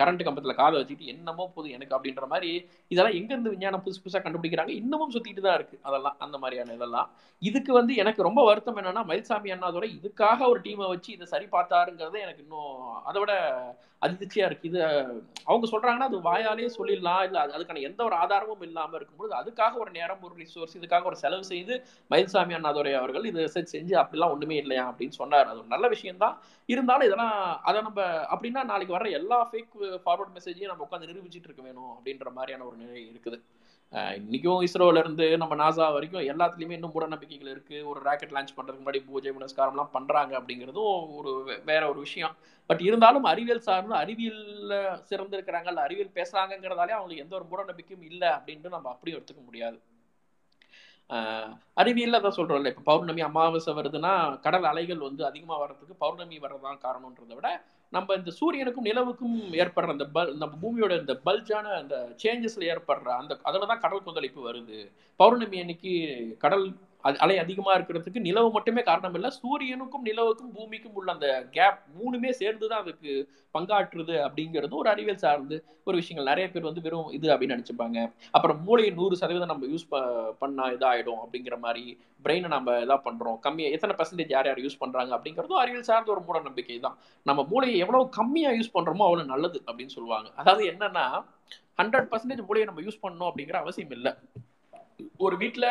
கரண்ட் கம்பத்துல காதை வச்சுக்கிட்டு என்னமோ போகுது எனக்கு அப்படின்ற மாதிரி இதெல்லாம் எங்க இருந்து விஞ்ஞானம் புதுசு புதுசா கண்டுபிடிக்கிறாங்க? இன்னமும் சுத்திட்டு தான் இருக்கு அதெல்லாம் அந்த மாதிரியான இதெல்லாம். இதுக்கு வந்து எனக்கு ரொம்ப வருத்தம் என்னன்னா மயில்சாமி அண்ணாதோட இதுக்காக ஒரு டீமை வச்சு இதை சரி பார்த்தாருங்கிறது எனக்கு இன்னும் அதை விட அதிர்ச்சியா இருக்கு. இது அவங்க சொல்றாங்கன்னா அது வாயாலே சொல்லிடலாம். இல்ல அதுக்கான எந்த ஒரு ஆதாரமும் இல்லாம இருக்கும்போது அதுக்காக ஒரு நேரம் ஒரு ரிசோர்ஸ் இதுக்காக ஒரு செலவு செய்து மயில்சாமி அண்ணாதுரை அவர்கள் இது ரிசர்ச் செஞ்சு அப்படிலாம் ஒண்ணுமே இல்லையா அப்படின்னு சொன்னார். அது ஒரு நல்ல விஷயம்தான். இருந்தாலும் இதெல்லாம் அதை நம்ம அப்படின்னா நாளைக்கு வர எல்லா ஃபேக் ஃபார்வர்ட் மெசேஜையும் நம்ம உட்காந்து நிரூபிச்சுட்டு இருக்க வேணும் அப்படின்ற மாதிரியான ஒரு நிலை இருக்குது. இன்னைக்கும் இஸ்ரோல இருந்து நம்ம நாசா வரைக்கும் எல்லாத்துலயுமே இன்னும் மூட நம்பிக்கைகள் இருக்கு. ஒரு ராக்கெட் லான்ச் பண்றதுக்கு முன்னாடி பூஜை புனஸ்காரம்லாம் பண்றாங்க அப்படிங்கிறதும் ஒரு வேற ஒரு விஷயம். பட் இருந்தாலும் அறிவியல் சார்ந்து அறிவியல்ல சிறந்திருக்கிறாங்க இல்ல அறிவியல் பேசுறாங்கிறதாலே அவங்களுக்கு எந்த ஒரு மூட நம்பிக்கையும் இல்லை அப்படின்ட்டு நம்ம அப்படியும் எடுத்துக்க முடியாது. அறிவியலில் தான் சொல்றோம்ல இப்ப பௌர்ணமி அமாவாசை வருதுன்னா கடல் அலைகள் வந்து அதிகமா வர்றதுக்கு பௌர்ணமி வர்றதான் காரணம்ன்றதை விட நம்ம இந்த சூரியனுக்கும் நிலவுக்கும் ஏற்படுற அந்த பல் நம்ம பூமியோட இந்த பல்ஜான அந்த சேஞ்சஸ்ல ஏற்படுற அந்த அதில் தான் கடல் கொந்தளிப்பு வருது. பௌர்ணமி அன்னைக்கு கடல் அலை அதிகமா இருக்கிறதுக்கு நிலவு மட்டுமே காரணம் இல்லை சூரியனுக்கும் நிலவுக்கும் பூமிக்கும் உள்ள அந்த கேப் மூணுமே சேர்ந்து தான் அதுக்கு பங்காற்றுது அப்படிங்கிறது ஒரு அறிவியல் சார்ந்து ஒரு விஷயங்கள். நிறைய பேர் வந்து வெறும் இது அப்படின்னு நினைச்சுப்பாங்க. அப்புறம் மூளையை நூறு சதவீதம் நம்ம யூஸ் பண்ணா இதாயிடும் அப்படிங்கிற மாதிரி பிரெயினை நம்ம இதா பண்றோம். கம்மியா எத்தனை பர்சன்டேஜ் யார் யார் யூஸ் பண்றாங்க அப்படிங்கிறதும் அறிவியல் சார்ந்த ஒரு மூட நம்பிக்கை தான். நம்ம மூளையை எவ்வளவு கம்மியா யூஸ் பண்றோமோ அவ்வளவு நல்லது அப்படின்னு சொல்லுவாங்க. அதாவது என்னன்னா ஹண்ட்ரட் பர்சன்டேஜ் மூளையை நம்ம யூஸ் பண்ணணும் அப்படிங்கிற அவசியம் இல்லை. ஒரு வீட்டுல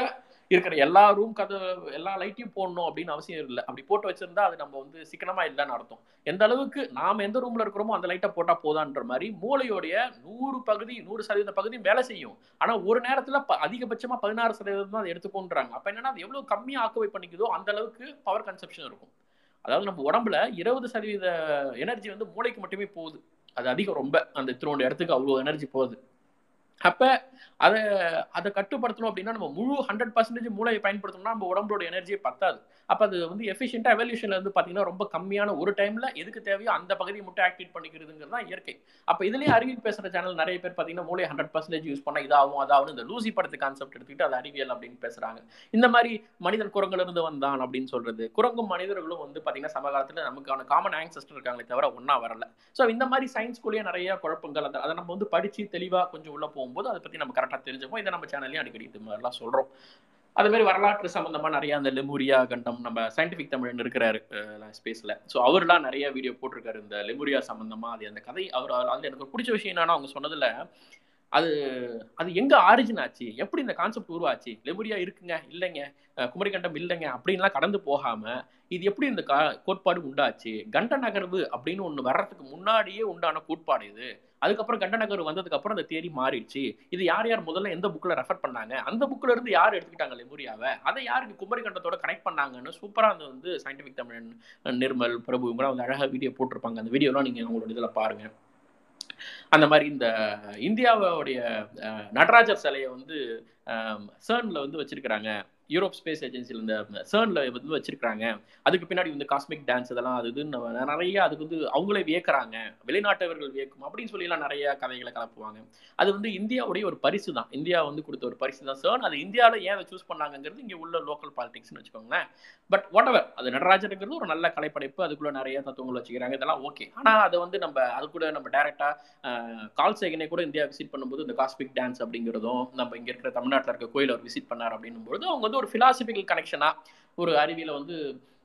இருக்கிற எல்லா ரூம் கதை எல்லா லைட்டையும் போடணும் அப்படின்னு அவசியம் இல்லை. அப்படி போட்டு வச்சிருந்தா அது நம்ம வந்து சிக்கனமா இல்லைன்னு அர்த்தம். எந்த அளவுக்கு நாம எந்த ரூம்ல இருக்கிறோமோ அந்த லைட்டை போட்டா போதான்ற மாதிரி மூளையோடைய நூறு பகுதி நூறு சதவீத பகுதி வேலை செய்யும். ஆனா ஒரு நேரத்துல அதிகபட்சமா பதினாறு சதவீதம் தான் அதை எடுத்துக்கோன்றாங்க. அப்ப என்னன்னா அது எவ்வளவு கம்மியா ஆக்குவை பண்ணிக்குதோ அந்த அளவுக்கு பவர் கன்சப்ஷன் இருக்கும். அதாவது நம்ம உடம்புல இருபது சதவீத எனர்ஜி வந்து மூளைக்கு மட்டுமே போகுது. அது அதிகம் ரொம்ப. அந்த திருவண்ட இடத்துக்கு அவ்வளோ எனர்ஜி போகுது. அப்ப அதை அதை கட்டுப்படுத்தணும் அப்படின்னா நம்ம முழு ஹண்ட்ரட் பர்சன்டேஜ் மூளையை பயன்படுத்தணும்னா நம்ம உடம்போட எனர்ஜியே பத்தாது. அப்போ அது வந்து எஃபிஷியண்டாக எவல்யூஷனில் வந்து பார்த்தீங்கன்னா ரொம்ப கம்மியான ஒரு டைமில் எதுக்கு தேவையோ அந்த பகுதியை மட்டும் ஆக்டிவேட் பண்ணிக்கிறதுங்கிறது தான் இயற்கை. அப்போ இதுலேயே அறிவியல் பேசுகிற சேனல் நிறைய பேர் பார்த்தீங்கன்னா மூளை ஹண்ட்ரட் பர்சன்டேஜ் யூஸ் பண்ணால் இதாகும் அதாகும் இந்த லூசி படத்து கான்செப்ட் எடுத்துக்கிட்டு அது அறிவியல் அப்படின்னு பேசுகிறாங்க இந்த மாதிரி மனிதன் குரங்குல இருந்து வந்தான் அப்படின்னு சொல்றது. குரங்கும் மனிதர்களும் வந்து பார்த்தீங்கன்னா சமகாலத்தில் நமக்கான காமன் ஆங்சஸ்டர் இருக்காங்களே தவிர ஒன்றா வரல. ஸோ இந்த மாதிரி சயின்ஸ்குள்ளேயே நிறைய குழப்பங்கள் அதை அதை நம்ம வந்து படித்து தெளிவாக கொஞ்சம் உள்ளே போகும்போது அதை பற்றி நம்ம கரெக்டாக தெரிஞ்சுப்போம் இதை நம்ம சேனல்லையும் அடிக்கடி இது மாதிரிலாம் சொல்கிறோம் அதே மாதிரி வரலாற்று சம்மந்தமாக நிறைய அந்த லெமுரியா கண்டம் நம்ம சயின்டிஃபிக் தமிழன் இருக்கிறாரு ஸ்பேஸில் ஸோ அவர்லாம் நிறைய வீடியோ போட்டிருக்காரு. இந்த லெமுரியா சம்மந்தமாக அது அந்த கதை அவர் அது எனக்கு பிடிச்ச விஷயம் என்னன்னா அவங்க சொன்னதில் அது அது எங்க ஆரிஜின் ஆச்சு? எப்படி இந்த கான்செப்ட் உருவாச்சு? லெமுரியா இருக்குங்க இல்லைங்க குமரிக்கண்டம் இல்லைங்க அப்படின்லாம் கடந்து போகாம இது எப்படி இந்த கா கோட்பாடு உண்டாச்சு? கண்ட நகர்வு அப்படின்னு ஒன்று வர்றதுக்கு முன்னாடியே உண்டான கோட்பாடு இது. அதுக்கப்புறம் கண்ட வந்ததுக்கப்புறம் வந்ததுக்கு அப்புறம் அந்த தேதி மாறிடுச்சு. இது யார் யார் முதல்ல எந்த புக்கில் ரெஃபர் பண்ணாங்க? அந்த புக்கில் இருந்து யார் எடுத்துக்கிட்டாங்க லெமுரியாவை? அதை யாருக்கு குமரிக்கண்டத்தோட கனெக்ட் பண்ணாங்கன்னு சூப்பராக அந்த வந்து சயின்டிஃபிக் தமிழன் நிர்மல் பிரபு இவங்களாம் வந்து அழகாக வீடியோ போட்டிருப்பாங்க. அந்த வீடியோலாம் நீங்கள் உங்களோட இதில் பாருங்கள் அந்த மாதிரி இந்த இந்தியாவுடைய நடராஜர் சிலையை வந்து சர்னில் வந்து வச்சிருக்கிறாங்க. யூரோப் ஸ்பேஸ் ஏஜென்சியில் இந்த சர்னில் வந்து வச்சிருக்காங்க அதுக்கு பின்னாடி வந்து காஸ்மிக் டான்ஸ் இதெல்லாம் அது இதுன்னு நிறைய அதுக்கு வந்து அவங்களே வியக்கிறாங்க. வெளிநாட்டவர்கள் வியக்கும் அப்படின்னு சொல்லிலாம் நிறைய கதைகளை கலப்புவாங்க. அது வந்து இந்தியாவுடைய ஒரு பரிசு தான். இந்தியா வந்து கொடுத்த ஒரு பரிசு தான் சர்ன் அது இந்தியாவில் ஏன் அதை சூஸ் பண்ணாங்கிறது இங்கே உள்ள லோக்கல் பாலிடிக்ஸ்னு வச்சுக்கோங்களேன். பட் வாட் எவர் அது நடராஜருங்கிறது ஒரு நல்ல கலைப்படைப்பு. அதுக்குள்ள நிறைய தத்துவங்கள் வச்சுக்கிறாங்க. இதெல்லாம் ஓகே ஆனால் அதை வந்து நம்ம அது கூட நம்ம டேரெக்டாக கால் சேகனே கூட இந்தியா விசிட் பண்ணும்போது இந்த காஸ்மிக் டான்ஸ் அப்படிங்கிறதும் நம்ம இங்கே இருக்கிற தமிழ்நாட்டில் இருக்க கோயில் அவர் விசிட் பண்ணார் அப்படின்னும் பொழுது அவங்க வந்து ஒரு ஃபிலாசபிக்கல் கனெக்ஷனாக ஒரு அறிவியலை வந்து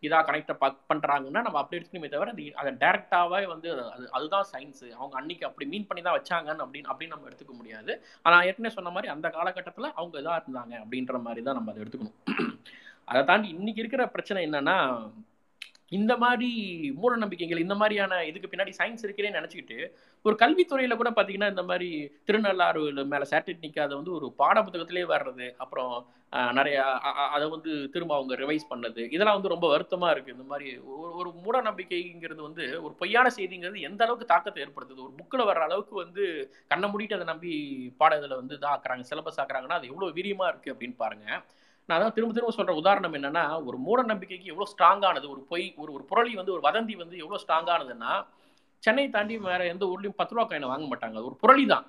இதாக கனெக்ட் பண்ணுறாங்கன்னா நம்ம அப்படி எடுத்துக்கணுமே தவிர அது அதை டேரெக்டாகவே வந்து அது அதுதான் சயின்ஸு அவங்க அன்னைக்கு அப்படி மீன் பண்ணி தான் வச்சாங்கன்னு அப்படின்னு அப்படின்னு நம்ம எடுத்துக்க முடியாது. ஆனால் ஏற்கனவே சொன்ன மாதிரி அந்த காலகட்டத்தில் அவங்க இதாக இருந்தாங்க அப்படின்ற மாதிரி தான் நம்ம அதை எடுத்துக்கணும். அதை தாண்டி இன்னைக்கு இருக்கிற பிரச்சனை என்னன்னா இந்த மாதிரி மூட நம்பிக்கைகள் இந்த மாதிரியான இதுக்கு பின்னாடி சயின்ஸ் இருக்கிறேன்னு நினச்சிக்கிட்டு ஒரு கல்வித்துறையில் கூட பார்த்தீங்கன்னா இந்த மாதிரி திருநள்ளாறு மேலே சேட்டலைட் நிற்காத வந்து ஒரு பாட புத்தகத்திலே வர்றது அப்புறம் நிறையா அதை வந்து திரும்ப அவங்க ரிவைஸ் பண்ணது இதெல்லாம் வந்து ரொம்ப வருத்தமாக இருக்குது இந்த மாதிரி ஒரு ஒரு மூட நம்பிக்கைங்கிறது வந்து ஒரு பொய்யான செய்திங்கிறது எந்த அளவுக்கு தாக்கத்தை ஏற்படுத்துது? ஒரு புக்கில் வர்ற அளவுக்கு வந்து கண்ணை மூடிட்டு அதை நம்பி பாடத்தில் வந்து இதாக்குறாங்க சிலபஸ் ஆக்குறாங்கன்னா அது எவ்வளோ வீரியமாக இருக்குது அப்படின்னு பாருங்கள் நான் அதான் திரும்ப திரும்ப சொல்ற உதாரணம் என்னன்னா ஒரு மூட நம்பிக்கைக்கு எவ்வளோ ஸ்ட்ராங்கானது ஒரு பொய் ஒரு ஒரு புரளி வந்து ஒரு வதந்தி வந்து எவ்வளோ ஸ்ட்ராங்கானதுன்னா சென்னை தாண்டி வேற எந்த ஊர்லயும் பத்து ரூபா காயினை வாங்க மாட்டாங்க. ஒரு புரளி தான்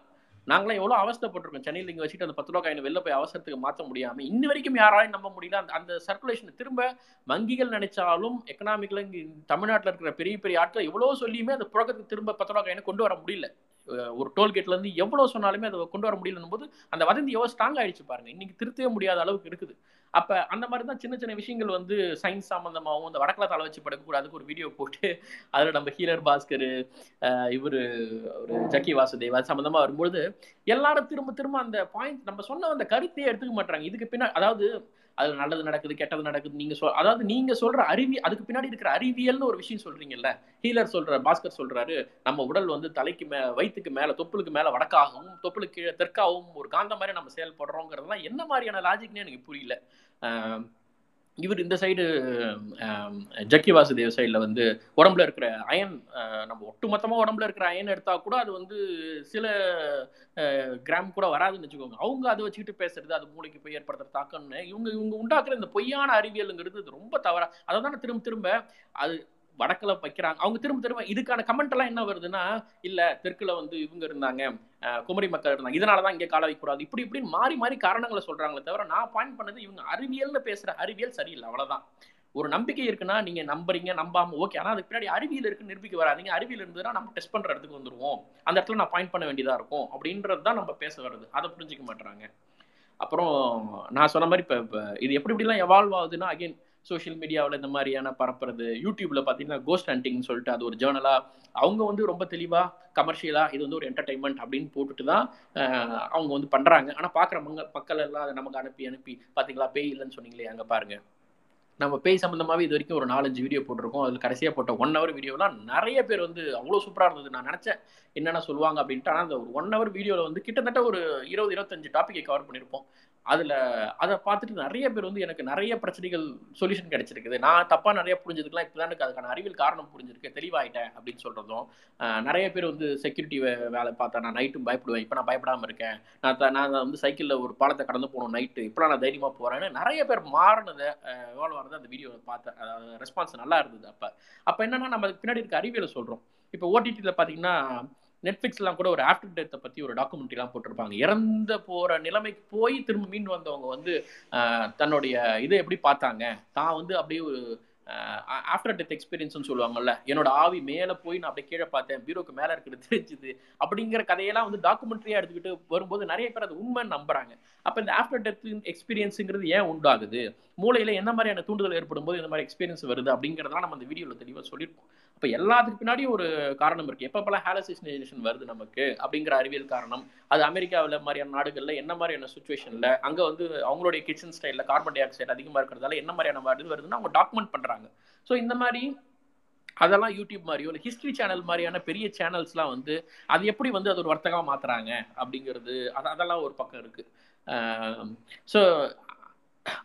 நாங்களாம் எவ்வளோ அவஸ்தப்பட்டிருக்கோம். சென்னையில் இங்கே வச்சுட்டு அந்த பத்து ரூபா காயினை வெளில போய் அவசரத்துக்கு மாற்ற முடியாமல் இன்ன வரைக்கும் யாராலையும் நம்ப முடியல. அந்த அந்த சர்க்குலேஷன் திரும்ப வங்கிகள் நினைச்சாலும் எக்கனாமிக்கில் இங்கே தமிழ்நாட்டில் இருக்கிற பெரிய பெரிய ஆட்கள் எவ்வளோ சொல்லியுமே அந்த புழக்கத்துக்கு திரும்ப பத்து ரூபா காயினை கொண்டு வர முடியல. ஒரு டோல்கேட்ல இருந்து எவ்வளோ சொன்னாலுமே அதை கொண்டு வர முடியலன்னும் போது அந்த வதந்தி எவ்வளோ ஸ்ட்ராங் ஆயிடுச்சு பாருங்க. இன்னைக்கு திருத்தவே முடியாத அளவுக்கு இருக்குது. அப்போ அந்த மாதிரி தான் சின்ன சின்ன விஷயங்கள் வந்து சயின்ஸ் சம்மந்தமாகவும் இந்த வடக்கில் தலை வச்சு படுக்கக்கூடாதுக்கு ஒரு வீடியோ போட்டு அதில் நம்ம ஹீலர் பாஸ்கர் இவர் ஒரு ஜக்கி வாசுதேவ் அது சம்மந்தமாக வரும்பொழுது எல்லாரும் திரும்ப திரும்ப அந்த பாயிண்ட் நம்ம சொன்ன அந்த கருத்தையே எடுத்துக்க மாட்டாங்க இதுக்கு பின்னாடி அதாவது அது நல்லது நடக்குது கெட்டது நடக்குது நீங்க சொல் அதாவது நீங்க சொல்ற அறிவி அதுக்கு பின்னாடி இருக்கிற அறிவியல்னு ஒரு விஷயம் சொல்றீங்கல்ல ஹீலர் சொல்ற பாஸ்கர் சொல்றாரு நம்ம உடல் வந்து தலைக்கு மே வயிற்றுக்கு மேல தொப்புளுக்கு மேல வடக்காகவும் தொப்புளுக்கு கீழே தெற்காகவும் ஒரு காந்த மாதிரி நம்ம செயல்படுறோங்கிறதுலாம் என்ன மாதிரியான லாஜிக்னு எனக்கு புரியல. இவர் இந்த சைடு ஜக்கி வாசுதேவ் சைடில் வந்து உடம்புல இருக்கிற அயன் நம்ம ஒட்டுமொத்தமாக உடம்புல இருக்கிற அயன் எடுத்தால் கூட அது வந்து சில கிராம் கூட வராதுன்னு வச்சுக்கோங்க. அவங்க அதை வச்சுக்கிட்டு பேசுறது அது மூளைக்கு போய் ஏற்படுத்துற தாக்கம்னு இவங்க இவங்க உண்டாக்குற இந்த பொய்யான அறிவியலுங்கிறது ரொம்ப தவறா. அதை தானே திரும்ப திரும்ப அது வடக்கில் வைக்கிறாங்க. அவங்க திரும்ப திரும்ப இதுக்கான கமெண்ட் எல்லாம் என்ன வருதுன்னா இல்ல தெற்குல வந்து இவங்க இருந்தாங்க குமரி மக்கள் இருந்தாங்க. இதனாலதான் இங்கே கால வைக்கக்கூடாது. இப்படி இப்படின்னு மாறி மாறி காரணங்களை சொல்றாங்களே தவிர நான் பாயிண்ட் பண்ணது இவங்க அறிவியல்னு பேசுற அறிவியல் சரியில்லை. அவ்வளவுதான். ஒரு நம்பிக்கை இருக்குன்னா நீங்க நம்புறீங்க நம்பாம ஓகே ஆனா அதுக்கு பின்னாடி அறிவியல் இருக்குன்னு நிரூபிக்க வராதிங்க. அறிவியல் இருந்ததுன்னா நம்ம டெஸ்ட் பண்ற இடத்துக்கு வந்துருவோம். அந்த இடத்துல நான் பாயிண்ட் பண்ண வேண்டியதா இருக்கும். அப்படின்றது தான் நம்ம பேச வருது அதை புரிஞ்சுக்க மாட்டாங்க அப்புறம் நான் சொன்ன மாதிரி இப்போ இது எப்படி இப்படிலாம் எவால்வ் ஆகுதுன்னா அகைன் சோஷியல் மீடியாவில் இந்த மாதிரியான பரப்புறது யூடியூப்ல பார்த்தீங்கன்னா கோஸ்ட் ஹண்டிங்னு சொல்லிட்டு அது ஒரு ஜேர்னலா அவங்க வந்து ரொம்ப தெளிவாக கமர்ஷியலாக இது வந்து ஒரு என்டர்டைன்மெண்ட் அப்படின்னு போட்டுட்டு தான் அவங்க வந்து பண்ணுறாங்க ஆனால் பார்க்குற மங்க மக்கள் எல்லாம் அதை நமக்கு அனுப்பி அனுப்பி பார்த்தீங்களா பேய் இல்லைன்னு சொன்னீங்களே அங்கே பாருங்க. நம்ம பேய் சம்மந்தமாகவே இது வரைக்கும் ஒரு நாலஞ்சு வீடியோ போட்டிருக்கோம். அதில் கடைசியாக போட்ட ஒன் ஹவர் வீடியோலாம் நிறைய பேர் வந்து அவ்வளோ சூப்பராக இருந்தது. நான் நினச்சேன் என்னென்ன சொல்லுவாங்க அப்படின்ட்டு. ஆனால் அந்த ஒரு ஒன் ஹவர் வீடியோவில் வந்து கிட்டத்தட்ட ஒரு இருபது இருபத்தஞ்சு டாப்பிக்கை கவர் பண்ணியிருப்போம் அதில் அதை பார்த்துட்டு நிறைய பேர் வந்து எனக்கு நிறைய பிரச்சனைகள் சொல்யூஷன் கிடைச்சிருக்குது. நான் தப்பாக நிறைய புரிஞ்சதுக்கெலாம். இப்போ தான் எனக்கு அதுக்கான அறிவியல் காரணம் புரிஞ்சிருக்கு. தெளிவாயிட்டேன் அப்படின்னு சொல்கிறதும் நிறைய பேர் வந்து செக்யூரிட்டி வேலை பார்த்தா நான் நைட்டும் பயப்படுவேன். இப்போ நான் பயப்படாமல் இருக்கேன். நான் நான் வந்து சைக்கிளில் ஒரு பாலத்தை கடந்து போகணும் நைட்டு இப்போலாம் நான் தைரியமாக போகிறேன்னு நிறைய பேர் மாறினதை எவ்வளோ வந்து அந்த வீடியோ பார்த்தேன் ரெஸ்பான்ஸ் நல்லா இருந்தது அப்போ. அப்போ என்னன்னா நம்ம அதுக்கு பின்னாடி இருக்க அறிவியலை சொல்கிறோம் இப்போ ஓடிடியில் பார்த்தீங்கன்னா நெட்ஃப்ளிக்ஸ்லாம் கூட ஒரு ஆஃப்டர் டெத்தை பற்றி ஒரு டாக்குமெண்ட்ரிலாம் போட்டிருப்பாங்க. இறந்த போகிற நிலைமைக்கு போய் திரும்ப மீண்டு வந்தவங்க வந்து தன்னுடைய இதை எப்படி பார்த்தாங்க? தான் வந்து அப்படியே ஒரு ஆஃப்டர் டெத் எக்ஸ்பீரியன்ஸ்னு சொல்லுவாங்கல்ல என்னோட ஆவி மேலே போய் நான் அப்படியே கீழே பார்த்தேன் பீரோக்கு மேலே இருக்கிறது தெரிஞ்சுது அப்படிங்கிற கதையெல்லாம் வந்து டாக்குமெண்ட்ரியாக எடுத்துக்கிட்டு வரும்போது நிறைய பேர் அது உண்மைன்னு நம்புறாங்க. அப்போ இந்த ஆஃப்டர் டெத் எக்ஸ்பீரியன்ஸுங்கிறது ஏன் உண்டாகுது? மூளையில் என்ன மாதிரியான தூண்டுதல் ஏற்படும் போது இந்த மாதிரி எக்ஸ்பீரியன்ஸ் வருது அப்படிங்கிறதெல்லாம் நம்ம அந்த வீடியோவில் தெளிவாக சொல்லியிருக்கோம். அப்போ எல்லாத்துக்கு பின்னாடியும் ஒரு காரணம் இருக்குது எப்பப்பெல்லாம் ஹாலசினேஷன் வருது நமக்கு அப்படிங்கிற அறிவியல் காரணம் அது அமெரிக்காவில் மாதிரியான நாடுகளில் என்ன மாதிரியான சுச்சுவேஷனில் அங்கே வந்து அவங்களுடைய கிச்சன் ஸ்டைலில் கார்பன் டை ஆக்சைடு அதிகமாக இருக்கிறதால என்ன மாதிரியான வருது வருதுன்னு அவங்க டாக்குமெண்ட் பண்ணுறாங்க ஸோ இந்த மாதிரி அதெல்லாம் யூடியூப் மாதிரியோ இல்லை ஹிஸ்ட்ரி சேனல் மாதிரியான பெரிய சேனல்ஸ்லாம் வந்து அது எப்படி வந்து அது ஒரு வர்த்தகமாக மாற்றுறாங்க அப்படிங்கிறது அது அதெல்லாம் ஒரு பக்கம் இருக்குது ஸோ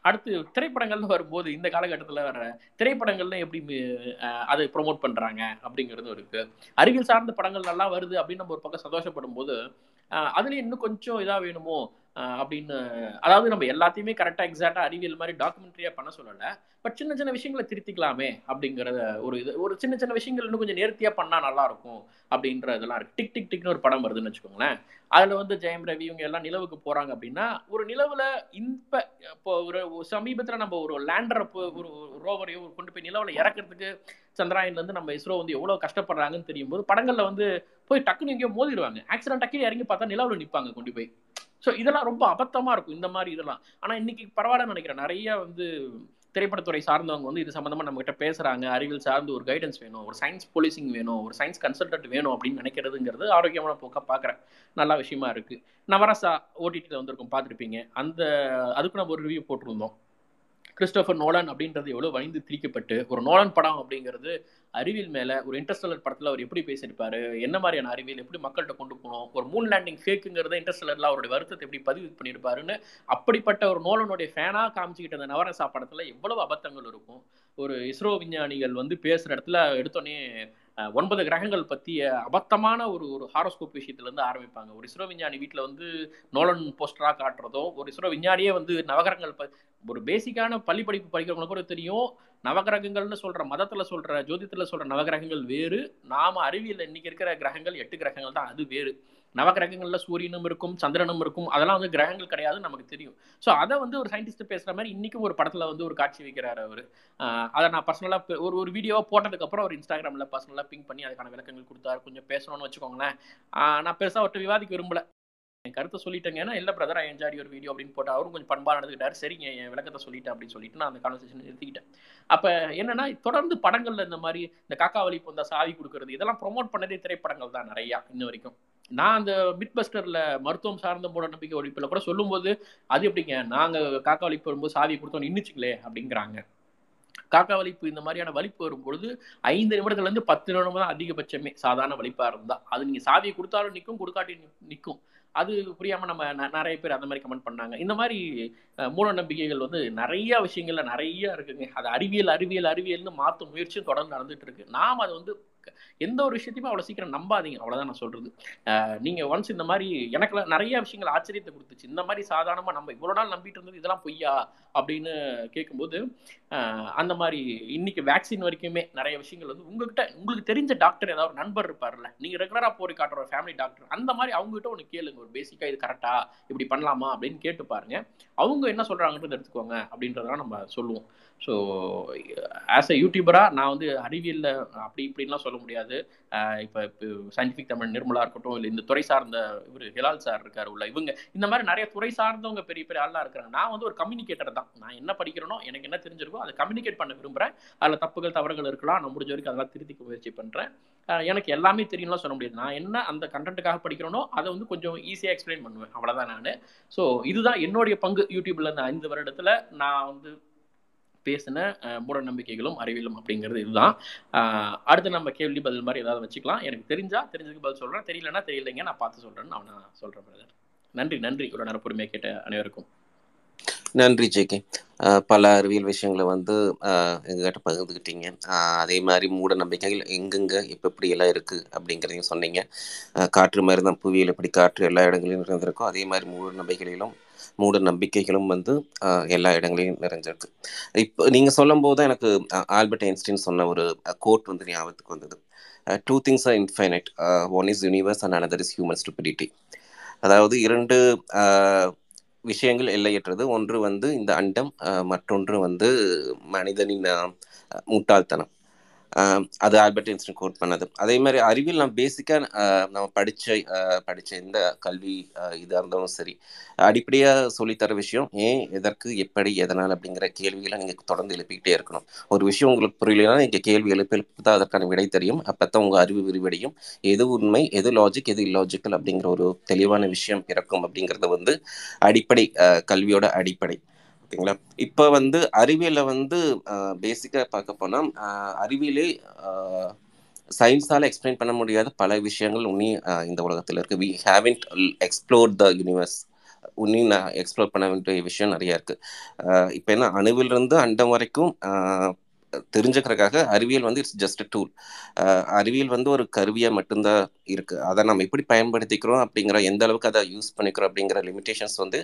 அடுத்து திரைப்படங்கள்னு வரும்போது இந்த காலகட்டத்தில் வர திரைப்படங்கள்லாம் எப்படி அதை ப்ரோமோட் பண்ணுறாங்க அப்படிங்கிறதும் இருக்கு. அறிவியல் சார்ந்த படங்கள் நல்லா வருது அப்படின்னு நம்ம ஒரு பக்கம் சந்தோஷப்படும் போது அதுலேயும் அதுலயும் இன்னும் கொஞ்சம் இதாக வேணுமோ அப்படின்னு அதாவது நம்ம எல்லாத்தையுமே கரெக்டாக எக்ஸாக்டாக அறிவியல் மாதிரி டாக்குமெண்ட்ரியாக பண்ண சொல்லலை. பட் சின்ன சின்ன விஷயங்களை திருத்திக்கலாமே அப்படிங்கிறத ஒரு இது. ஒரு சின்ன சின்ன விஷயங்கள் இன்னும் கொஞ்சம் நேர்த்தியாக பண்ணால் நல்லாயிருக்கும் அப்படின்ற இதெல்லாம் இருக்கு. டிக் டிக் டிக்னு ஒரு படம் வருதுன்னு வச்சுக்கோங்களேன். அதில் வந்து ஜெயம் ரவி இவங்க எல்லாம் நிலவுக்கு போகிறாங்க அப்படின்னா ஒரு நிலவில் இப்போ இப்போ ஒரு சமீபத்தில் நம்ம ஒரு லேண்டரை ஒரு ரோவரையோ கொண்டு போய் நிலவில் இறக்கிறதுக்கு சந்திராயன்லேருந்து நம்ம இஸ்ரோ வந்து எவ்வளோ கஷ்டப்படுறாங்கன்னு தெரியும் போது படங்களில் வந்து போய் டக்குன்னு எங்கேயோ மோதிடுவாங்க. ஆக்சிடென்ட் டக்குன்னு இறங்கி பார்த்தா நிலவில் நிற்பாங்க கொண்டு போய். ஸோ இதெல்லாம் ரொம்ப அபத்தமாக இருக்கும் இந்த மாதிரி இதெல்லாம். ஆனால் இன்னைக்கு பரவாயில்லன்னு நினைக்கிறேன். நிறைய வந்து திரைப்படத்துறை சார்ந்தவங்க வந்து இது சம்மந்தமாக நம்மகிட்ட பேசுகிறாங்க அறிவியல் சார்ந்து ஒரு கைடன்ஸ் வேணும் ஒரு சயின்ஸ் போலீசிங் வேணும் ஒரு சயின்ஸ் கன்சல்டன்ட் வேணும் அப்படின்னு நினைக்கிறதுங்கிறது ஆரோக்கியமான போக்காக பார்க்குறேன். நல்ல விஷயமா இருக்குது நவரசா ஓடிடியில் வந்திருக்கோம் பார்த்துருப்பீங்க. அந்த அதுக்கு நம்ம ஒரு ரிவ்யூ போட்டிருந்தோம். கிறிஸ்டோபர் நோலன் அப்படின்றது எவ்வளோ வணிந்து திரிக்கப்பட்டு ஒரு நோலன் படம் அப்படிங்கிறது அறிவியல் மேலே ஒரு இன்டர்ஸ்டலர் படத்தில் அவர் எப்படி பேசியிருப்பார் என்ன மாதிரியான அறிவியல் எப்படி மக்கள்கிட்ட கொண்டு போகணும் ஒரு மூன் லேண்டிங் ஃபேக்குங்கிறத இன்டர்ஸ்டலரில் அவருடைய வருத்தத்தை எப்படி பதிவு பண்ணியிருப்பாருன்னு அப்படிப்பட்ட ஒரு நோலனுடைய ஃபேனாக காமிச்சிக்கிட்ட அந்த நவரசா படத்தில் எவ்வளவு அபத்தங்கள் இருக்கும். ஒரு இஸ்ரோ விஞ்ஞானிகள் வந்து பேசுகிற இடத்துல எடுத்தோடனே ஒன்பது கிரகங்கள் பற்றிய அபத்தமான ஒரு ஒரு ஹாரோஸ்கோப் விஷயத்துலேருந்து ஆரம்பிப்பாங்க. ஒரு இஸ்ரோ விஞ்ஞானி வீட்டில் வந்து நோலன் போஸ்டராக காட்டுறதோ ஒரு இஸ்ரோ விஞ்ஞானியே வந்து நவகிரகங்கள் ப ஒரு பேசிக்கான பள்ளி படிப்பு படிக்கிறவங்களுக்கு கூட தெரியும். நவகிரகங்கள்னு சொல்கிற மதத்தில் சொல்கிற ஜோதித்தில் சொல்கிற நவகிரகங்கள் வேறு. நாம் அறிவியல் இன்னைக்கு இருக்கிற கிரகங்கள் எட்டு கிரகங்கள் தான் அது வேறு. நவகிரகங்களில் சூரியனும் இருக்கும் சந்திரனும் இருக்கும். அதெல்லாம் வந்து கிரகங்கள் கிடையாது நமக்கு தெரியும். ஸோ அதை வந்து ஒரு சயின்டிஸ்ட் பேசுகிற மாதிரி இன்றைக்கும் ஒரு படத்தில் வந்து ஒரு காட்சி வைக்கிறாரு அவர். அதை நான் பர்சனலாக ஒரு ஒரு வீடியோவாக போட்டதுக்கப்புறம் அவர் இன்ஸ்டாகிராம்ல பர்சனலாக பிங்க் பண்ணி அதுக்கான விளக்கங்கள் கொடுத்தாரு. கொஞ்சம் பேசணும்னு வச்சுக்கோங்களேன். நான் பெருசாக அவர்கிட்ட விவாதிக்க விரும்பல. என் கருத்தை சொல்லிட்டேங்க. ஏன்னா இல்லை பிரதர் ஐ ஒரு வீடியோ அப்படின்னு போட்டு அவரும் கொஞ்சம் பண்பாக நடந்துக்கிட்டார். சரிங்க என் விளக்கத்தை சொல்லிட்டேன் அப்படின்னு சொல்லிட்டு நான் அந்த கான்வர்சேஷன் நிறுத்திக்கிட்டேன். அப்போ என்னன்னா தொடர்ந்து படங்களில் இந்த மாதிரி இந்த காக்காவளி இப்போ இந்த சாவி கொடுக்கறது இதெல்லாம் ப்ரொமோட் பண்ணதே திரைப்படங்கள் தான் நிறையா இன்ன வரைக்கும். நான் அந்த மிட் பஸ்டர்ல மருத்துவம் சார்ந்த மூட நம்பிக்கை ஒழிப்புல கூட சொல்லும்போது அது எப்படிங்க? நாங்க காக்கா வலிப்பு வரும்போது சாவி கொடுத்தோம் நின்றுச்சுங்களே அப்படிங்கிறாங்க. காக்கா வலிப்பு இந்த மாதிரியான வலிப்பு வரும்பொழுது ஐந்து நிமிடத்துல இருந்து பத்து நிமிடம் தான் அதிகபட்சமே சாதாரண வலிப்பா இருந்தா. அது நீங்க சாவியை கொடுத்தாலும் நிற்கும் கொடுக்காட்டி நிற்கும் அது புரியாம நம்ம ந- நிறைய பேர் அந்த மாதிரி கமெண்ட் பண்ணாங்க. இந்த மாதிரி மூட நம்பிக்கைகள் வந்து நிறைய விஷயங்கள்ல நிறைய இருக்குங்க. அது அறிவியல் அறிவியல் அறிவியல்னு மாற்றும் முயற்சியும் தொடர்ந்து நடந்துட்டு இருக்கு. நாம் அதை வந்து எந்த ஒரு விஷயத்தையுமே அவ்வளோ சீக்கிரம் நம்பாதீங்க. அவ்வளோதான் நான் சொல்றது. நீங்கள் நீங்க ஒன்ஸ் இந்த மாதிரி எனக்குலாம் நிறைய விஷயங்கள் ஆச்சரியத்தை கொடுத்துச்சு. இந்த மாதிரி சாதாரணமா நம்ம இவ்வளோ நாள் நம்பிட்டு இருந்தது இதெல்லாம் பொய்யா அப்படின்னு கேட்கும்போது அந்த மாதிரி இன்னைக்கு வேக்சின் வரைக்குமே நிறைய விஷயங்கள் வந்து உங்ககிட்ட உங்களுக்கு தெரிஞ்ச டாக்டர் ஏதாவது ஒரு நண்பர் இருப்பார்ல நீங்க ரெகுலரா போய் காட்டுற ஒரு ஃபேமிலி டாக்டர் அந்த மாதிரி அவங்ககிட்ட ஒன்று கேளுங்க ஒரு பேசிக்கா இது கரெக்டா இப்படி பண்ணலாமா அப்படின்னு கேட்டு பாருங்க. அவங்க என்ன சொல்றாங்கன்றது எடுத்துக்கோங்க அப்படின்றதெல்லாம் நம்ம சொல்லுவோம். ஸோ ஆஸ் அ யூடியூபராக நான் வந்து அறிவியலில் அப்படி இப்படின்லாம் சொல்ல முடியாது. இப்போ இப்போ சயின்டிஃபிக் தமிழ் நிர்மலா இருக்கட்டும் இல்லை இந்த துறை சார்ந்த இவர் ஹிலால் சார் இருக்கார் உள்ள இவங்க இந்த மாதிரி நிறைய துறை சார்ந்தவங்க பெரிய பெரிய ஆளாக இருக்கிறாங்க. நான் வந்து ஒரு கம்யூனிகேட்டர் தான். நான் என்ன படிக்கிறேனோ எனக்கு என்ன தெரிஞ்சிருக்கோ அதை கம்யூனிகேட் பண்ண விரும்புகிறேன் அதில் தப்புகள் தவறுகள் இருக்கலாம். நான் முடிஞ்ச வரைக்கும் அதெல்லாம் திருத்திக்க முயற்சி பண்ணுறேன் எனக்கு எல்லாமே தெரியும்லாம் சொல்ல முடியாது. நான் என்ன அந்த கண்டென்ட்டுக்காக படிக்கிறேனோ அதை வந்து கொஞ்சம் ஈஸியாக எக்ஸ்பிளைன் பண்ணுவேன். அவ்வளோதான் நான். ஸோ இதுதான் என்னுடைய பங்கு. யூடியூப்ல இந்த ஐந்து வருடத்தில் நான் வந்து பேசின மூட நம்பிக்கைகளும் அறிவியலும் அப்படிங்கிறது இதுதான். அடுத்து நம்ம கேள்வி பதில் மாதிரி ஏதாவது வச்சுக்கலாம். எனக்கு தெரிஞ்சா தெரிஞ்சதுக்கு பதில் சொல்றேன். தெரியலன்னா தெரியலைங்க நான் பார்த்து சொல்றேன்னு நான் நான் சொல்றேன் பிரதர் நன்றி நன்றி. இவ்வளோ நேரம் பொறுமையாக கேட்ட அனைவருக்கும். நன்றி ஜேகே. பல அறிவியல் விஷயங்களை வந்து எங்ககிட்ட பகிர்ந்துக்கிட்டீங்க. அதே மாதிரி மூட நம்பிக்கைகள் எங்கெங்க இப்போ எப்படி எல்லாம் இருக்குது அப்படிங்கிறதையும் சொன்னீங்க. காற்று மாதிரி தான் புவியில் எப்படி காற்று எல்லா இடங்களிலும் இருந்திருக்கும் அதே மாதிரி மூட நம்பிக்கைகளிலும் மூட நம்பிக்கைகளும் வந்து எல்லா இடங்களையும் நிறைஞ்சிருக்கு. இப்போ நீங்கள் சொல்லும் போது எனக்கு ஆல்பர்ட் ஐன்ஸ்டீன் சொன்ன ஒரு கோட் வந்து ஞாபகத்துக்கு வந்தது. Two things are infinite one is universe and another is human stupidity அதாவது இரண்டு விஷயங்கள் எல்லையற்றது. ஒன்று வந்து இந்த அண்டம் மற்றொன்று வந்து மனிதனின் முட்டாள்தனம். அது ஆல்பர்ட் ஐன்ஸ்டீன் கோட் பண்ணது. அதே மாதிரி அறிவியல் நம்ம பேசிக்காக நம்ம படித்த படித்த எந்த கல்வி இதாக இருந்தாலும் சரி அடிப்படையாக சொல்லித்தர விஷயம் ஏன் எதற்கு எப்படி எதனால் அப்படிங்கிற கேள்விகளை நீங்கள் தொடர்ந்து எழுப்பிக்கிட்டே இருக்கணும். ஒரு விஷயம் உங்களுக்கு புரியலைன்னா நீங்கள் கேள்வி எழுப்பி எழுப்பி தான் அதற்கான விடை தெரியும். அப்போ தான் உங்கள் அறிவு விரிவடையும். எது உண்மை எது லாஜிக் எது இல்லாஜிக்கல் அப்படிங்கிற ஒரு தெளிவான விஷயம் பிறக்கும் அப்படிங்கிறது வந்து அடிப்படை கல்வியோட அடிப்படை. ஓகேங்களா இப்போ வந்து அறிவியலில் வந்து பேசிக்காக பார்க்க போனால் அறிவியலே சயின்ஸால் எக்ஸ்பிளைன் பண்ண முடியாத பல விஷயங்கள் உன்னி இந்த உலகத்தில் இருக்குது we haven't explore the universe உன்னி நான் எக்ஸ்ப்ளோர் பண்ண வேண்டிய விஷயம் நிறையா இருக்குது இப்போ என்ன அணுவிலிருந்து அண்டம் வரைக்கும் தெரிஞ்சுக்கிறதுக்காக அறிவியல் வந்து இட்ஸ் ஜஸ்ட் டூல் அறிவியல் வந்து ஒரு கருவியாக மட்டும்தான் இருக்குது அதை நம்ம எப்படி பயன்படுத்திக்கிறோம் அப்படிங்கிற எந்த அளவுக்கு அதை யூஸ் பண்ணிக்கிறோம் அப்படிங்கிற லிமிடேஷன்ஸ் வந்து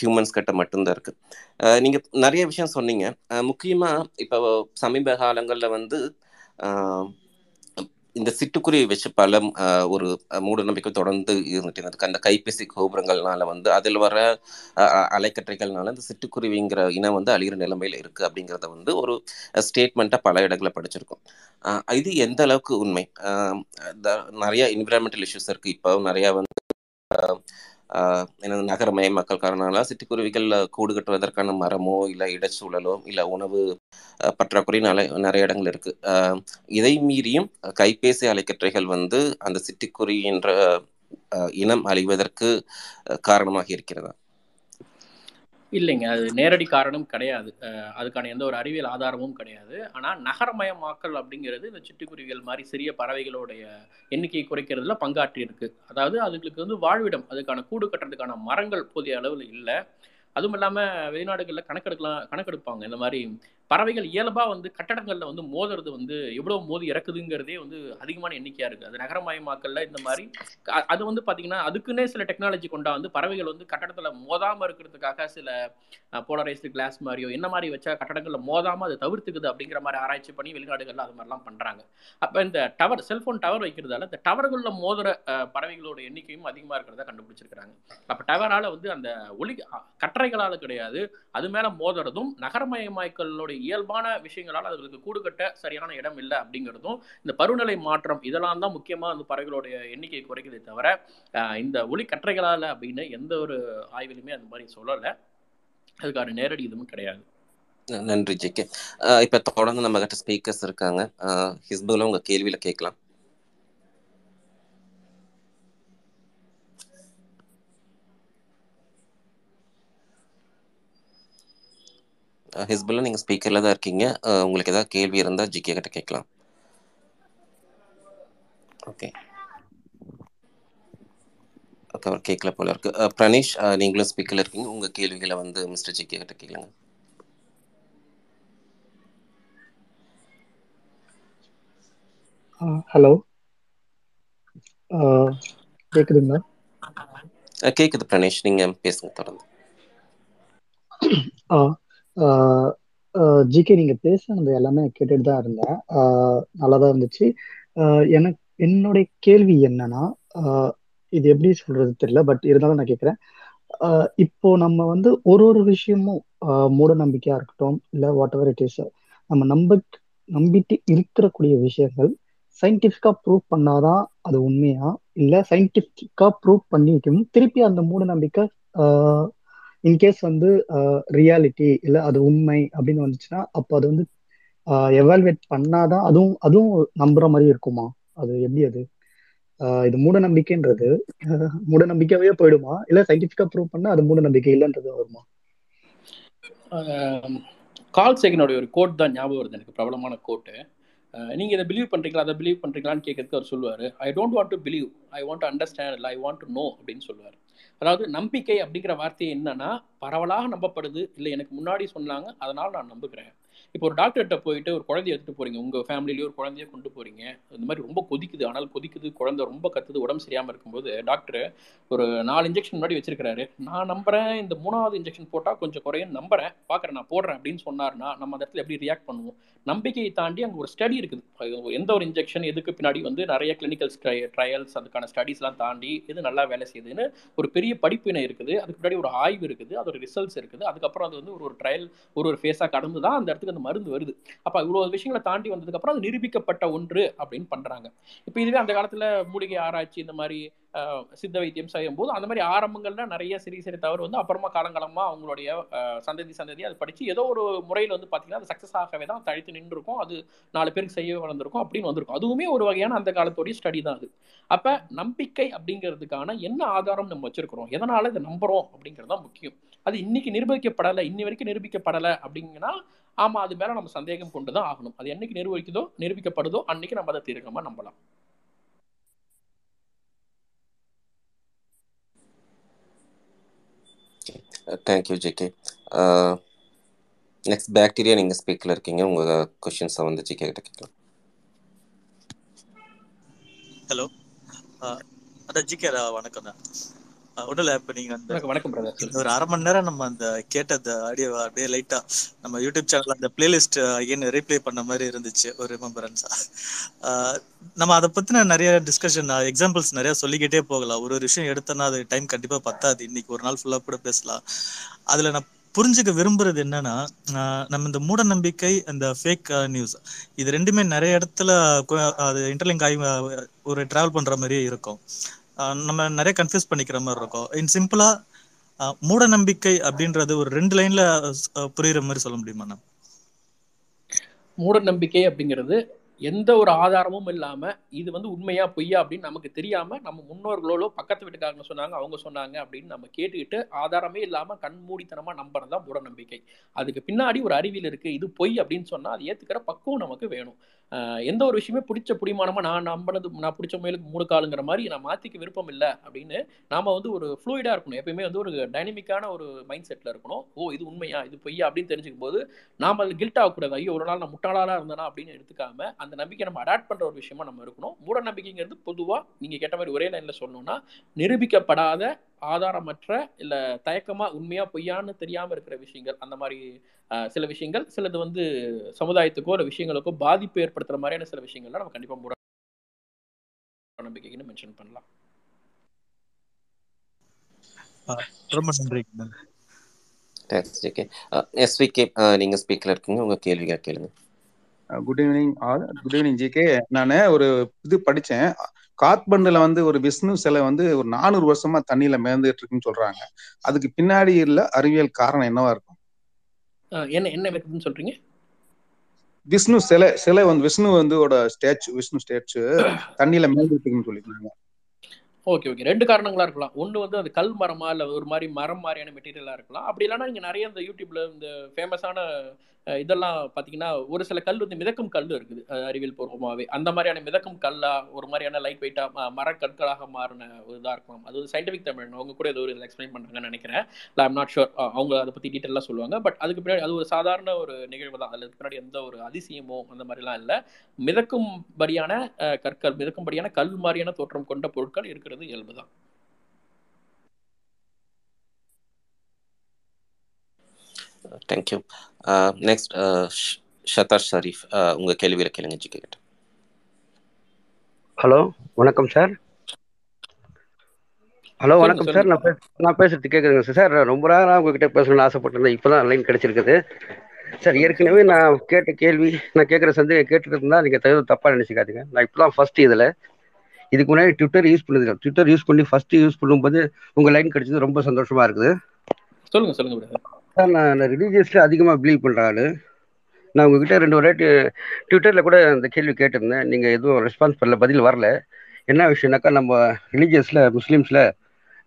ஹியூமன்ஸ் கிட்ட மட்டும்தான் இருக்குது நீங்கள் நிறைய விஷயம் சொன்னீங்க. முக்கியமாக இப்போ சமீப காலங்களில் வந்து இந்த சிட்டுக்குருவியை வச்சு பல ஒரு மூட நம்பிக்கை தொடர்ந்து இருந்துட்டு இருந்தது அந்த கைபேசி கோபுரங்கள்னால வந்து அதில் வர அலைக்கற்றைகள்னால இந்த சிட்டுக்குருவிங்கிற இனம் வந்து அழிகிற நிலைமையில் இருக்குது அப்படிங்கிறத வந்து ஒரு ஸ்டேட்மெண்ட்டாக பல இடங்களில் படிச்சிருக்கோம். ஆஹ், இது எந்த அளவுக்கு உண்மை? நிறைய என்விரான்மெண்டல் இஷ்யூஸ் இருக்குது இப்போ நிறையா வந்து எனது நகரமய மக்கள் காரணனால சிட்டுக்குருவிகள் கூடு கட்டுவதற்கான மரமோ இல்லை இடச்சூழலோ இல்லை உணவு பற்றாக்குறை நிறைய இடங்கள் இருக்கு. இதை மீறியும் கைபேசி அலைக்கற்றைகள் வந்து அந்த சிட்டுக்குருவி என்ற இனம் அழிவதற்கு காரணமாக இருக்கிறதா? இல்லைங்க. அது நேரடி காரணம் கிடையாது. அதுக்கான எந்த ஒரு அறிவியல் ஆதாரமும் கிடையாது. ஆனால் நகரமயமாக்கல் அப்படிங்கிறது இந்த சிட்டுக்குருவிகள் மாதிரி சிறிய பறவைகளுடைய எண்ணிக்கையை குறைக்கிறதுல பங்காற்றி இருக்கு. அதாவது அதுங்களுக்கு வந்து வாழ்விடம் அதுக்கான கூடு கட்டுறதுக்கான மரங்கள் போதிய அளவில் இல்லை. அதுவும் இல்லாமல் வெளிநாடுகளில் கணக்கெடுக்கலாம் கணக்கெடுப்பாங்க. இந்த மாதிரி பறவைகள் இயல்பாக வந்து கட்டடங்களில் வந்து மோதுறது வந்து எவ்வளோ மோதி இறக்குதுங்கிறதே வந்து அதிகமான எண்ணிக்கையாக இருக்குது அது நகரமயமாக்கல்ல இந்த மாதிரி. அது வந்து பார்த்தீங்கன்னா அதுக்குன்னே சில டெக்னாலஜி கொண்டா வந்து பறவைகள் வந்து கட்டடத்தில் மோதாமல் இருக்கிறதுக்காக சில போலரைஸ்டு கிளாஸ் மாதிரியோ என்ன மாதிரி வச்சா கட்டடங்களில் மோதாமல் அதை தவிர்த்துக்குது அப்படிங்கிற மாதிரி ஆராய்ச்சி பண்ணி வெளிநாடுகளில் அது மாதிரிலாம் பண்ணுறாங்க அப்போ இந்த டவர் செல்ஃபோன் டவர் வைக்கிறதால இந்த டவர்களில் மோதுற பறவைகளோட எண்ணிக்கையும் அதிகமாக இருக்கிறதா கண்டுபிடிச்சிருக்கிறாங்க. அப்போ டவரால் வந்து அந்த ஒளி கட்டரைகளால் கற்றைகளால் கிடையாது. அது மேலே மோதுறதும் நகரமயமாக்கலோட இயல்பான விஷயங்களால் அதுகளுக்கு கூடு கட்ட சரியான இடம் இல்லை அப்படிங்கிறதும் இந்த பருவநிலை மாற்றம் இதெல்லாம் தான் முக்கியமாக அந்த பறவைகளோட எண்ணிக்கை குறைக்குதே தவிர இந்த ஒளி கற்றைகளால் அப்படின்னு எந்த ஒரு ஆய்விலுமே அந்த மாதிரி சொல்லலை. அதுக்கான நேரடி இதுவும் கிடையாது. நன்றி ஜிகே இப்போ தொடர்ந்து நம்ம கிட்ட ஸ்பீக்கர்ஸ் இருக்காங்க. ஹிஸ்புல உங்கள் கேள்வியில் கேட்கலாம். ஹிஸ்புல்ல நீங்க ஸ்பீக்கர்ல தான் இருக்கீங்க. உங்களுக்கு ஏதாவது கேள்வி இருந்தா ஜிகே கிட்ட கேட்கலாம். ஓகே. ஓகே அவர் கேட்கல போல இருக்கு. பிரணீஷ் நீங்களும் ஸ்பீக்கர்ல இருக்கீங்க. உங்க கேள்விகளை வந்து மிஸ்டர் ஜிகே கிட்ட கேட்கலாங்க ஹலோ. கேக்குதுங்களா? கேக்குது பிரணீஷ் நீங்க பேசுங்க தொடர்ந்து. ஜிகே நீங்க பேசுனது எல்லாமே கேட்டுட்டு தான் இருந்தேன். நல்லா தான் இருந்துச்சு. எனக்கு என்னுடைய கேள்வி என்னன்னா இது எப்படி சொல்றது தெரியல பட் இருந்தாலும் நான் கேட்குறேன் இப்போ நம்ம வந்து ஒரு ஒரு விஷயமும் மூட நம்பிக்கையா இருக்கட்டும் இல்லை வாட் எவர் இட் இஸ் நம்ம நம்ப நம்பிட்டு இருக்கக்கூடிய விஷயங்கள் சயின்டிஃபிக்கா ப்ரூவ் பண்ணாதான் அது உண்மையா? இல்லை சயின்டிஃபிக்கா ப்ரூவ் பண்ணிக்கும் திருப்பி அந்த மூட நம்பிக்கை இன்கேஸ் வந்து ரியாலிட்டி இல்லை அது உண்மை அப்படின்னு வந்துச்சுன்னா அப்போ அது வந்து எவால்வேட் பண்ணாதான் அதுவும் அதுவும் நம்புற மாதிரி இருக்குமா? அது எப்படி அது? இது மூட நம்பிக்கைன்றது மூட நம்பிக்கையாவே போயிடுமா? இல்ல சயின்டிபிக்கா ப்ரூவ் பண்ணா அது மூட நம்பிக்கை இல்லைன்றது வருமா? கால் சேகனுடைய ஒரு கோட் தான் ஞாபகம் வருது. எனக்கு பிரபலமான கோட்டு நீங்கள் இதை பிலீவ் பண்ணுறீங்களா அதை பிலீவ் பண்ணுறீங்களான்னு கேட்கறதுக்கு அவர் சொல்லுவார் I don't want to believe I want to understand இல்லை ஐ வாண்ட் டு நோ அப்படின்னு சொல்லுவார். அதாவது நம்பிக்கை அப்படிங்கிற வார்த்தை என்னன்னா பரவலாக நம்பப்படுது. இல்லை எனக்கு முன்னாடி சொன்னாங்க அதனால் நான் நம்புகிறேன். இப்போ ஒரு டாக்டர்கிட்ட போயிட்டு ஒரு குழந்தைய எடுத்துட்டு போறீங்க. உங்க ஃபேமிலிலேயே ஒரு குழந்தைய கொண்டு போறீங்க. இந்த மாதிரி ரொம்ப கொதிக்குது. ஆனால் கொதிக்குது குழந்தை ரொம்ப கத்துது உடம்பு சரியாம இருக்கும்போது டாக்டர் ஒரு நாலு இன்ஜெக்ஷன் முன்னாடி வச்சிருக்காரு நான் நம்புறேன் இந்த மூணாவது இன்ஜெக்ஷன் போட்டா கொஞ்சம் குறையும் நம்புறேன். பாக்குறேன் நான் போடுறேன் அப்படின்னு சொன்னார்னா நம்ம அந்த இடத்துல எப்படி ரியாக்ட் பண்ணுவோம்? நம்பிக்கையை தாண்டி அங்கே ஒரு ஸ்டடி இருக்குது. எந்த ஒரு இன்ஜெக்ஷன் எதுக்கு பின்னாடி வந்து நிறைய கிளினிக்கல் ட்ரையல்ஸ் அதுக்கான ஸ்டடிஸ்லாம் தாண்டி எது நல்லா வேலை செய்யுதுன்னு ஒரு பெரிய படிப்பினை இருக்குது. அதுக்கு முன்னாடி ஒரு ஆய்வு இருக்குது. அதோட ரிசல்ட்ஸ் இருக்குது. அதுக்கப்புறம் அது வந்து ஒரு ஒரு ட்ரையல் ஒரு ஒரு ஃபேஸாக கடந்து தான் அந்த இடத்துக்கு அந்த மருந்து வருது. அப்போ இவ்வளோ விஷயங்களை தாண்டி வந்ததுக்கப்புறம் அது நிரூபிக்கப்பட்ட ஒன்று அப்படின்னு பண்ணுறாங்க இப்போ இதுவே அந்த காலத்தில் மூலிகை ஆராய்ச்சி இந்த மாதிரி சித்த வைத்தியம் செய்யும் போது அந்த மாதிரி ஆரம்பங்கள்ல நிறைய சிறிய சிறிய தவறு வந்து அப்புறமா காலங்காலமா அவங்களுடைய சந்ததி சந்ததி அதை படிச்சு ஏதோ ஒரு முறையில் வந்து பார்த்தீங்கன்னா அது சக்ஸஸ் ஆகவே தான் தழைத்து நின்று இருக்கும் அது நாலு பேருக்கு செய்ய வளர்ந்துருக்கும் அப்படின்னு வந்திருக்கும். அதுவுமே ஒரு வகையான அந்த காலத்துடைய ஸ்டடி தான் அது. அப்ப நம்பிக்கை அப்படிங்கிறதுக்கான என்ன ஆதாரம் நம்ம வச்சிருக்கிறோம்? எதனால இதை நம்புறோம் அப்படிங்கிறது தான் முக்கியம். அது இன்னைக்கு நிரூபிக்கப்படலை இன்னி வரைக்கும் நிரூபிக்கப்படலை அப்படிங்கன்னா ஆமா அது மேல நம்ம சந்தேகம் கொண்டு தான் ஆகணும். அது என்னைக்கு நிரூபிக்குதோ நிரூபிக்கப்படுதோ அன்னைக்கு நம்ம அதை தீர்க்கமா நம்பலாம். தேங்க்யூ ஜிகே நெக்ஸ்ட் பாக்டீரியா நீங்கள் ஸ்பீக்கில் இருக்கீங்க. உங்கள் கொஷின்ஸை வந்து ஜிகே கிட்ட கேட்கலாம். ஹலோ அதான் ஜிகே வணக்கம் தான். ஒன்றும் இப்போ நீங்கள் அந்த வணக்கம் பிரதர் ஒரு அரை மணி நேரம் நம்ம அந்த கேட்ட அந்த ஆடியோ அப்படியே லைட்டா நம்ம யூடியூப் சேனல்ல அந்த பிளேலிஸ்ட் அகைன் ரீப்ளே பண்ண மாதிரி இருந்துச்சு ஒரு ரிமெம்பரன்ஸா நம்ம அதை பத்தின நிறைய டிஸ்கஷன் எக்ஸாம்பிள்ஸ் நிறைய சொல்லிக்கிட்டே போகலாம். ஒரு ஒரு விஷயம் எடுத்தோன்னா அது டைம் கண்டிப்பா பத்தாது. இன்னைக்கு ஒரு நாள் ஃபுல்லா கூட பேசலாம். அதுல நான் புரிஞ்சுக்க விரும்புறது என்னன்னா நம்ம இந்த மூட நம்பிக்கை இந்த ஃபேக் நியூஸ் இது ரெண்டுமே நிறைய இடத்துல அது இன்டர்லிங்க் ஆகி ஒரு டிராவல் பண்ற மாதிரியே இருக்கும். நம்ம நிறைய கன்ஃபியூஸ் பண்ணிக்கிற மாதிரி இருக்கும். இன் சிம்பிளா மூட நம்பிக்கை அப்படின்றது ஒரு ரெண்டு லைன்ல புரியுற மாதிரி சொல்ல முடியுமா நம்ம மூட நம்பிக்கை அப்படிங்கிறது எந்த ஒரு ஆதாரமும் இல்லாம இது வந்து உண்மையா பொய்யா அப்படின்னு நமக்கு தெரியாம நம்ம முன்னோர்களோ பக்கத்து வீட்டுக்காரங்க சொன்னாங்க அவங்க சொன்னாங்க அப்படின்னு நம்ம கேட்டுக்கிட்டு ஆதாரமே இல்லாம கண்மூடித்தனமா நம்புறது தான் மூட நம்பிக்கை அதுக்கு பின்னாடி ஒரு அறிவியல் இருக்கு இது பொய் அப்படின்னு சொன்னா அது ஏத்துக்கிற பக்குவம் நமக்கு வேணும். எந்த ஒரு விஷயமே பிடிச்ச பிடிமானமா நான் நம்பினது நான் பிடிச்ச முயலுக்கு மூணு காலுங்கிற மாதிரி நான் மாத்திக்க விருப்பம் இல்லை அப்படின்னு நாம வந்து ஒரு ஃப்ளூயிடா இருக்கணும். எப்பயுமே வந்து ஒரு டைனமிக்கான ஒரு மைண்ட் செட்ல இருக்கணும். ஓ இது உண்மையா? இது பொய்யா? அப்படின்னு தெரிஞ்சுக்கும் போது நாம அது கில்ட் ஆகக்கூடாது. ஐயோ ஒரு நாள் நான் முட்டாளாக இருந்தேனா அப்படின்னு எடுத்துக்காம அந்த நம்பிக்கை நம்ம அடாப்ட் பண்ற ஒரு விஷயமா நம்ம இருக்கணும். மூட நம்பிக்கைங்கிறது பொதுவா நீங்க கேட்ட மாதிரி ஒரே லைன்ல சொல்லணும்னா நிரூபிக்கப்படாத ஆதாரமற்ற இல்ல தயக்கமா உண்மையா பொய்யான்னு தெரியாம இருக்கிற விஷயங்கள் அந்த மாதிரி சில விஷயங்கள் சிலது வந்து சமுதாயத்துக்கோ இல்ல விஷயங்களுக்கோ பாதிப்பு ஏற்படுத்துற மாதிரியான சில விஷயங்கள்லாம் நம்ம கண்டிப்பா மூட நம்பிக்கைன்னு மென்ஷன் பண்ணலாம். ரொம்ப நன்றி எஸ்விகே நீங்கள் ஸ்பீக்கில் இருக்கீங்க உங்கள் கேள்வியாக கேளுங்க. Good evening all good evening GK நான் ஒரு இது படிச்சேன். காத்மண்டுல வந்து ஒரு விஷ்ணு சிலை வந்து ஒரு நானூறு வருஷமா தண்ணியில மேந்துட்டு இருக்குன்னு சொல்றாங்க. அதுக்கு பின்னாடி இல்ல அறிவியல் காரணம் என்னவா இருக்கும்? என்ன என்ன இருக்குதுன்னு சொல்றீங்க? விஷ்ணு சிலை சிலை வந்து விஷ்ணு வந்து ஸ்டேச்சு விஷ்ணு ஸ்டேச்சு தண்ணியில மேந்துட்டு இருக்குன்னு சொல்லியிருந்தாங்க ஓகே ஓகே. ரெண்டு காரணங்களா இருக்கலாம். ஒன்று வந்து அது கல் மரமா இல்லை ஒரு மாதிரி மரம் மாதிரியான மெட்டீரியலாக இருக்கலாம். அப்படி இல்லைன்னா நீங்கள் நிறைய இந்த யூடியூப்ல இந்த ஃபேமஸான இதெல்லாம் பார்த்தீங்கன்னா ஒரு சில கல் வந்து மிதக்கும் கல் இருக்குது அறிவியல் பூர்வமாகவே அந்த மாதிரியான மிதக்கும் கல்லா ஒரு மாதிரியான லைட் வெயிட்டாக மரக்கற்களாக மாறின ஒரு இதாக இருக்கலாம். அது ஒரு சயின்டிஃபிக் தமிழ். அவங்க கூட ஏதோ ஒரு எக்ஸ்பிளைன் பண்ணுறாங்கன்னு நினைக்கிறேன். ஐம் நாட் ஷுர் அவங்க அதை பற்றி டீட்டெயிலாக சொல்லுவாங்க. பட் அதுக்கு பின்னாடி அது ஒரு சாதாரண ஒரு நிகழ்வு தான். அதுக்கு பின்னாடி எந்த ஒரு அதிசயமோ அந்த மாதிரிலாம் இல்லை. மிதக்கும்படியான படியான கற்கள் மிதக்கும்படியான கல் மாதிரியான தோற்றம் கொண்ட பொருட்கள் இருக்கிறது இயல்பு தான். தேங்க்யூ நெக்ஸ்ட் ஷதார் ஷரீஃப் உங்கள் கேள்வியில் கேளுங்க கிட்ட. ஹலோ வணக்கம் சார் ஹலோ வணக்கம் சார் நான் பேச நான் பேசுறது கேட்குதுங்க சார் சார் ரொம்ப நேரம் உங்ககிட்ட பேசணும்னு ஆசைப்பட்டிருந்தேன். இப்போ தான் லைன் கிடைச்சிருக்குது. சார் ஏற்கனவே நான் கேட்ட கேள்வி நான் கேட்குற சந்தேகம் கேட்டுட்டு இருந்தா நீங்கள் தகுந்த தப்பாக நினச்சிக்காதீங்க. நான் இப்போ தான் ஃபர்ஸ்ட் இதில். இதுக்கு முன்னாடி ட்விட்டர் யூஸ் பண்ணது ட்விட்டர் யூஸ் பண்ணி ஃபர்ஸ்ட் யூஸ் பண்ணும்போது உங்கள் லைன் கிடைச்சது ரொம்ப சந்தோஷமா இருக்குது. சொல்லுங்க சொல்லுங்க பிரதர் சார் நான் ரிலீஜியஸில் அதிகமாக பிலீவ் பண்ணுற ஆள். நான் உங்ககிட்ட ரெண்டு ஒரு ட்விட்டரில் கூட அந்த கேள்வி கேட்டிருந்தேன். நீங்கள் எதுவும் ரெஸ்பான்ஸ் பண்ணல பதில் வரல. என்ன விஷயம்னாக்கா நம்ம ரிலீஜியஸில் முஸ்லீம்ஸில்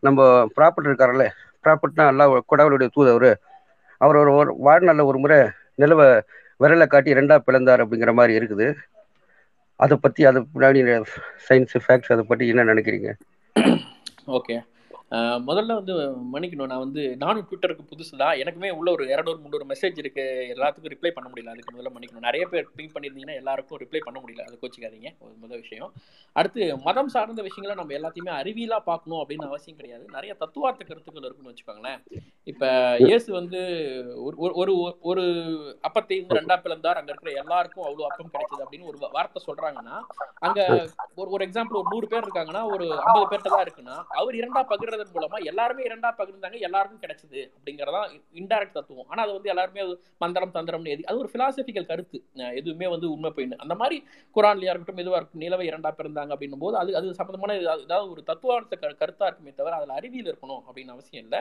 நம்ம ப்ராப்பர்ட் இருக்கார்ல ப்ராப்பர்ட்னா எல்லாம் கடவுளுடைய தூதவர் அவர். ஒரு ஒரு வாழ்நாளில் ஒரு முறை நிலவை விரலை காட்டி ரெண்டா பிளந்தார் அப்படிங்கிற மாதிரி இருக்குது. அதை பற்றி அதை பின்னாடி சயின்ஸ் ஃபேக்ட்ஸ் அதை பற்றி என்ன நினைக்கிறீங்க? ஓகே முதல்ல வந்து மன்னிக்கணும். நான் வந்து நானும் ட்விட்டருக்கு புதுசு தான். எனக்குமே உள்ள ஒரு இரநூறு முந்நூறு மெசேஜ் இருக்கு. எல்லாத்துக்கும் ரிப்ளை பண்ண முடியல. அதுக்கு முதல்ல மன்னிக்கணும். நிறைய பேர் பிங் பண்ணியிருந்தீங்கன்னா எல்லாருக்கும் ரிப்ளை பண்ண முடியல. அது கோச்சிக்காதீங்க. ஒரு முதல் விஷயம். அடுத்து மதம் சார்ந்த விஷயங்களை நம்ம எல்லாத்தையுமே அறிவியலாக பார்க்கணும் அப்படின்னு அவசியம் கிடையாது. நிறைய தத்துவார்த்த கருத்துக்கள் இருக்குன்னு வச்சுக்கோங்களேன். இப்போ இயேசு வந்து ஒரு ஒரு- ஒரு அப்பத்தை வந்து ரெண்டா பிளந்தார். அங்க இருக்கிற எல்லாருக்கும் அவ்வளவு அப்பம் கிடைச்சது அப்படின்னு ஒரு வார்த்தை சொல்றாங்கன்னா அங்க ஒரு ஒரு எக்ஸாம்பிள் ஒரு நூறு பேர் இருக்காங்கன்னா ஒரு ஐம்பது பேர்ட்ட தான் இருக்குன்னா அவர் இரண்டா பகிர்றதன் மூலமா எல்லாருமே இரண்டா பகிர்ந்தாங்க எல்லாருக்கும் கிடைச்சது அப்படிங்கறதான் இன்டைரக்ட் தத்துவம். ஆனா அது வந்து எல்லாருமே அது மந்திரம் தந்திரம்னு எது அது ஒரு பிலாசபிக்கல் கருத்து. எதுவுமே வந்து உண்மை போயின்னு. அந்த மாதிரி குரான்லயா இருக்கட்டும் எதுவா இருக்கட்டும் நிலவை இரண்டா பிறந்தாங்க அப்படின்னும் போது அது அது சம்பந்தமான ஏதாவது ஒரு தத்துவார்த்த க- கருத்தா இருக்குமே தவிர அதுல அறிவியல் இருக்கணும் அப்படின்னு அவசியம் இல்லை.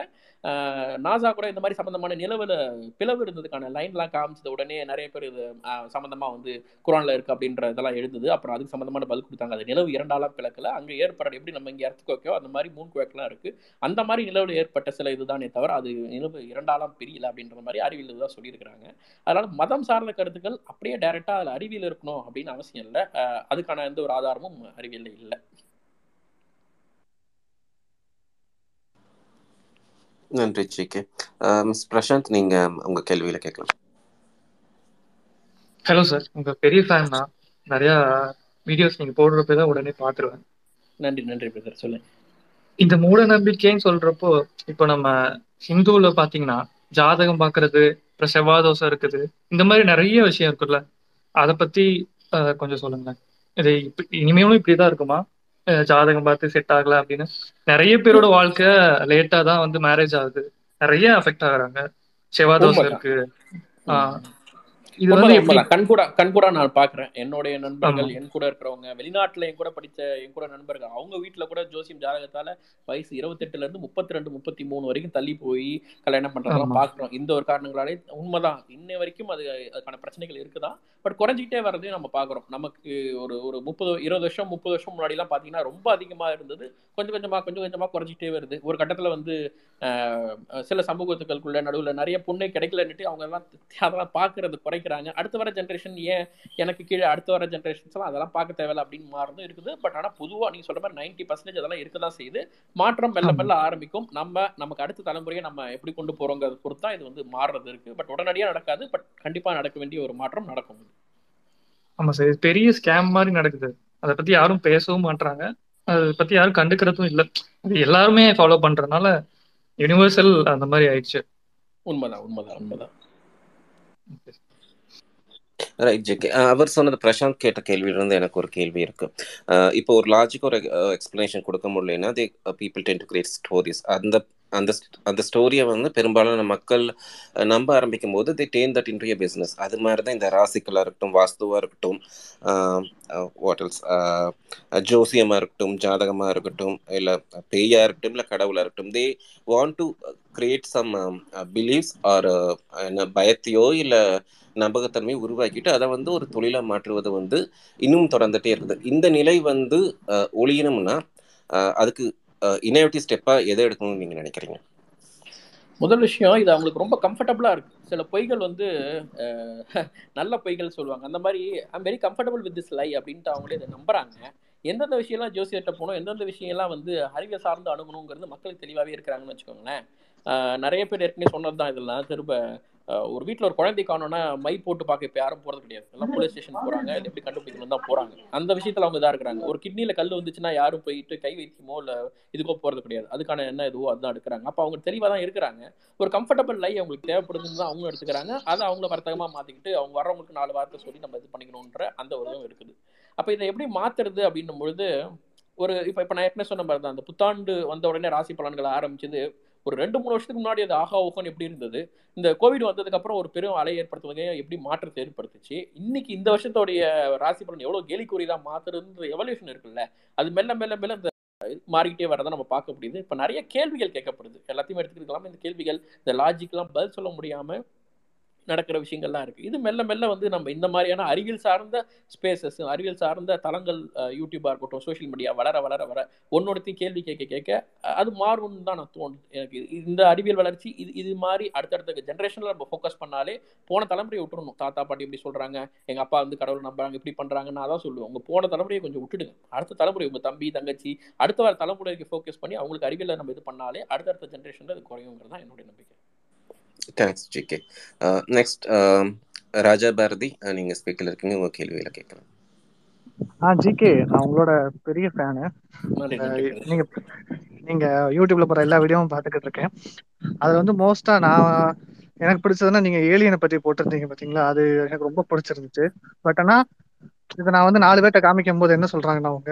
நாசா கூட இந்த மாதிரி சம்பந்தமான நிலவுல பிளவு இருந்ததுக்கான லைன்லாம் காமிச்சது உடனே நிறைய பேர் இது சம்பந்தமா வந்து குரான்ல இருக்கு அப்படின்ற இதெல்லாம் எழுதுது அப்புறம் அதுக்கு சம்பந்தமான பதில் கொடுத்தாங்க. அது நிலவு இரண்டாலாம் பிளக்கல. அங்க ஏற்படுற எப்படி நம்ம இங்க எர்த் குவைக்கோ அந்த மாதிரி மூன் குவைக்கெல்லாம் இருக்கு. அந்த மாதிரி நிலவுல ஏற்பட்ட சில இதுதானே தவிர அது நிலவு இரண்டாலாம் பிரியல அப்படின்ற மாதிரி அறிவியல் தான் சொல்லியிருக்கிறாங்க. அதனால மதம் சார்ந்த கருத்துக்கள் அப்படியே டைரக்டா அதுல அறிவியல் இருக்கணும் அப்படின்னு அவசியம் இல்லை. அதுக்கான எந்த ஒரு ஆதாரமும் அறிவியல்ல இல்லை. நன்றி ஜிகே. மிஸ் பிரசாந்த் நீங்க உங்க கேள்வியில கேட்கலாம். ஹலோ சார் உங்க பெரிய ஃபேன் தான் நிறைய வீடியோஸ் நீங்க போடுறப்ப தான் உடனே பாத்துருவேன் நன்றி நன்றி பிரதர். சொல்லுங்க. இந்த மூட நம்பிக்கைன்னு சொல்றப்போ இப்போ நம்ம ஹிந்துல பாத்தீங்கன்னா ஜாதகம் பாக்குறது அப்புறம் செவ்வாய் தோசை இருக்குது இந்த மாதிரி நிறைய விஷயம் இருக்குல்ல. அதை பத்தி கொஞ்சம் சொல்லுங்க இது இனிமேலும் இப்படிதான் இருக்குமா? ஜாதகம் பார்த்து செட் ஆகல அப்படின்னு. நிறைய பேரோட வாழ்க்கை லேட்டா தான் வந்து மேரேஜ் ஆகுது. நிறைய அஃபெக்ட் ஆகுறாங்க. செவ்வாய் தோசை உண்மைதான். இருக்கு. ஆஹ் இது வந்து கண்கூடா கண்கூடா நான் பாக்குறேன் என்னுடைய நண்பர்கள் என் கூட இருக்கிறவங்க வெளிநாட்டுல என் கூட படிச்ச என் கூட நண்பர்கள் அவங்க வீட்டுல கூட ஜோசியம் ஜாதகத்தால வயசு இருபத்தெட்டுல இருந்து முப்பத்தி ரெண்டு முப்பத்தி மூணு வரைக்கும் தள்ளி போய் கல்யாணம் பண்றதெல்லாம் பாக்குறோம் இந்த ஒரு காரணங்களாலே உண்மைதான். இன்னை வரைக்கும் அது அதுக்கான பிரச்சனைகள் இருக்குதான் பட் குறைஞ்சிக்கிட்டே வர்றதையும் நம்ம பாக்குறோம் நமக்கு ஒரு ஒரு முப்பது இருபது வருஷம் முப்பது வருஷம் முன்னாடி எல்லாம் பாத்தீங்கன்னா ரொம்ப அதிகமா இருந்தது. கொஞ்சம் கொஞ்சமா கொஞ்சம் கொஞ்சமா குறைஞ்சிக்கிட்டே வருது. ஒரு கட்டத்துல வந்து சில சமூகத்துக்களுக்குள்ள நடுவுல நிறைய பொண்ணு கிடைக்கலன்னுட்டு அவங்க எல்லாம் அதெல்லாம் பாக்குறது குறைக்கிறாங்க அடுத்த வர ஜென்ரேஷன் ஏன் எனக்கு கீழே அடுத்த வர ஜென்ரேஷன்ஸ் எல்லாம் அதெல்லாம் பார்க்க தேவையில்ல அப்படின்னு மாறுதும் இருக்குது. பட் ஆனா பொதுவா நீங்க சொல்ற மாதிரி நைன்டி பர்சன்டேஜ் அதெல்லாம் இருக்க தான் செய்யுது. மாற்றம் மெல்ல மெல்ல ஆரம்பிக்கும். நம்ம நமக்கு அடுத்த தலைமுறையை நம்ம எப்படி கொண்டு போறோங்கிறத பொறுத்து தான் இது வந்து மாறுறது இருக்கு. பட் உடனடியா நடக்காது. பட் கண்டிப்பா நடக்க வேண்டிய ஒரு மாற்றம் நடக்கும். ஆமா சார். பெரிய ஸ்கேம் மாதிரி நடக்குது. அதை பத்தி யாரும் பேசவும் மாட்றாங்க. அதை பத்தி யாரும் கண்டுக்கிறதும் இல்லை. அது எல்லாருமே ஃபாலோ பண்றதுனால யுனிவர்சல் அந்த மாதிரி ஆயிடுச்சு. உண்மைதான் உண்மைதான் உண்மைதான். ரைட் ஜிகே uh, அவர் சொன்னது பிரசாந்த் கேட்ட கேள்வியிலிருந்து எனக்கு ஒரு கேள்வி இருக்கு. Uh, இப்போ ஒரு லாஜிக் ஒரு எக்ஸ்பிளனேஷன் கொடுக்க முடியலன்னா they people tend to create stories அந்த அந்த அந்த ஸ்டோரியை வந்து பெரும்பாலான மக்கள் நம்ப ஆரம்பிக்கும் போது they turn that into business அது மாதிரி தான் இந்த ராசிக்கலாக இருக்கட்டும் வாஸ்துவாக இருக்கட்டும் வாட்டல்ஸ் ஜோசியமாக இருக்கட்டும் ஜாதகமாக இருக்கட்டும் இல்லை பேயாக இருக்கட்டும் இல்லை கடவுளாக இருக்கட்டும் they want to create some believes or என்ன பயத்தையோ இல்லை நம்பகத்தன்மையை உருவாக்கிட்டு அதை வந்து ஒரு தொழிலாக மாற்றுவது வந்து இன்னும் தொடர்ந்துகிட்டே இருக்குது. இந்த நிலை வந்து ஒளியணும்னா அதுக்கு இனோவேட்டிவ் ஸ்டெப்பாக எதை எடுக்கணும்னு நீங்கள் நினைக்கிறீங்க? முதல் விஷயம் இது அவங்களுக்கு ரொம்ப கம்ஃபர்டபுளாக இருக்கு. சில பொய்கள் வந்து நல்ல பொய்கள் சொல்லுவாங்க. அந்த மாதிரி I'm very comfortable with this lie அப்படின்ட்டு அவங்களே இதை நம்புறாங்க. எந்தெந்த விஷயம்லாம் ஜோசியர்கிட்ட போகணும் எந்தெந்த விஷயம்லாம் வந்து அறிவை சார்ந்து அணுகணுங்கிறது மக்களுக்கு தெளிவாகவே இருக்கிறாங்கன்னு வச்சுக்கோங்களேன். நிறைய பேர் ஏற்கனவே சொன்னது தான் இதெல்லாம். திரும்ப ஒரு வீட்டில் ஒரு குழந்தை காணோன்னா மை போட்டு பார்க்க இப்போ யாரும் போகிறது கிடையாது. எல்லாம் போலீஸ் ஸ்டேஷன் போகிறாங்க இது எப்படி கண்டுபிடிக்கணும் தான் போகிறாங்க அந்த விஷயத்தில் அவங்க இதாக இருக்கிறாங்க. ஒரு கிட்னியில் கல் வந்துச்சுன்னா யாரும் போயிட்டு கை வைத்தியமோ இல்லை இதுக்கோ போகிறது கிடையாது. அதுக்கான என்ன இதுவோ அதுதான் எடுக்கிறாங்க. அப்போ அவங்க தெளிவாக தான் இருக்கிறாங்க. ஒரு கம்ஃபர்டபுள் லை அவங்களுக்கு தேவைப்படுதுன்னு தான் அவங்க எடுத்துக்கிறாங்க. அதை அவங்க வர்த்தகமாக மாற்றிக்கிட்டு அவங்க வர்றவங்களுக்கு நாலு வார்த்தை சொல்லி நம்ம இது பண்ணிக்கணுன்ற அந்த ஒரு இதுவும் இருக்குது. அப்போ இதை எப்படி மாற்றுறது அப்படின்னும் பொழுது ஒரு இப்போ இப்போ நான் ஏற்கனவே சொன்ன மாதிரி தான் அந்த புத்தாண்டு வந்த உடனே ராசி பலன்களை ஆரம்பிச்சது ஒரு ரெண்டு மூணு வருஷத்துக்கு முன்னாடி அது ஆகா ஓகன் எப்படி இருந்தது? இந்த கோவிட் வந்ததுக்கு அப்புறம் ஒரு பெரும் அலை ஏற்படுத்துவதை எப்படி மாற்றத்தை ஏற்படுத்துச்சு? இன்னைக்கு இந்த வருஷத்தோடைய ராசி பலன் எவ்வளவு கேலிக்குறிதா மாத்துறதுன்ற எவல்யூஷன் இருக்குல்ல அது மெல்ல மெல்ல மெல்ல இந்த மாறிக்கிட்டே வரதை நம்ம பார்க்க முடியுது. இப்போ நிறைய கேள்விகள் கேட்கப்படுது. எல்லாத்தையும் எடுத்துக்கலாம் இந்த கேள்விகள் இந்த லாஜிக்லாம் பதில் சொல்ல முடியாம நடக்கிற விஷயங்கள்லாம் இருக்குது இது மெல்ல மெல்ல வந்து நம்ம இந்த மாதிரியான அறிவியல் சார்ந்த ஸ்பேசஸ் அறிவியல் சார்ந்த தளங்கள் யூடியூபாக இருக்கட்டும் சோஷியல் மீடியா வளர வளர வர ஒன்னொருத்தையும் கேள்வி கேட்க கேட்க அது மாறும்னு தான் நான் தோணுது. எனக்கு இது- இந்த அறிவியல் வளர்ச்சி இது இது மாதிரி அடுத்தடுத்த ஜென்ரேஷனில் நம்ம ஃபோக்கஸ் பண்ணாலே போன தலைமுறையை விட்டுறணும். தாத்தா பாட்டி இப்படி சொல்கிறாங்க எங்கள் அப்பா வந்து கடவுள் நம்புறாங்க இப்படி பண்ணுறாங்கன்னு நான் தான் சொல்லுவேன். உங்கள் போன தலைமுறையை கொஞ்சம் விட்டுடுங்க. அடுத்த தலைமுறை உங்கள் தம்பி தங்கச்சி அடுத்த வர தலைமுறைக்கு ஃபோக்கஸ் பண்ணி அவங்களுக்கு அறிவியலை நம்ம இது பண்ணாலே அடுத்தடுத்த ஜென்ரேஷனில் அது குறையுங்கிறது தான் என்னுடைய நம்பிக்கை. Thanks GK next Raja Bharathi நீங்க ஸ்பீக்கர்ல இருக்கீங்க உங்க கேள்வியில கேட்கலாம். ஆ ஜிகே நான் உங்களோட பெரிய ஃபேனு. நீங்க நீங்க யூடியூப்ல போற எல்லா வீடியோவும் பார்த்துக்கிட்டு இருக்கேன். அதுல வந்து மோஸ்டா நான் எனக்கு பிடிச்சதுன்னா நீங்க ஏலியனை பத்தி போட்டிருந்தீங்க பாத்தீங்களா? அது எனக்கு ரொம்ப பிடிச்சிருந்துச்சு. பட் ஆனா இதை நான் வந்து நாலு பேர்ட்ட காமிக்கும் போது என்ன சொல்றாங்கன்னா அவங்க?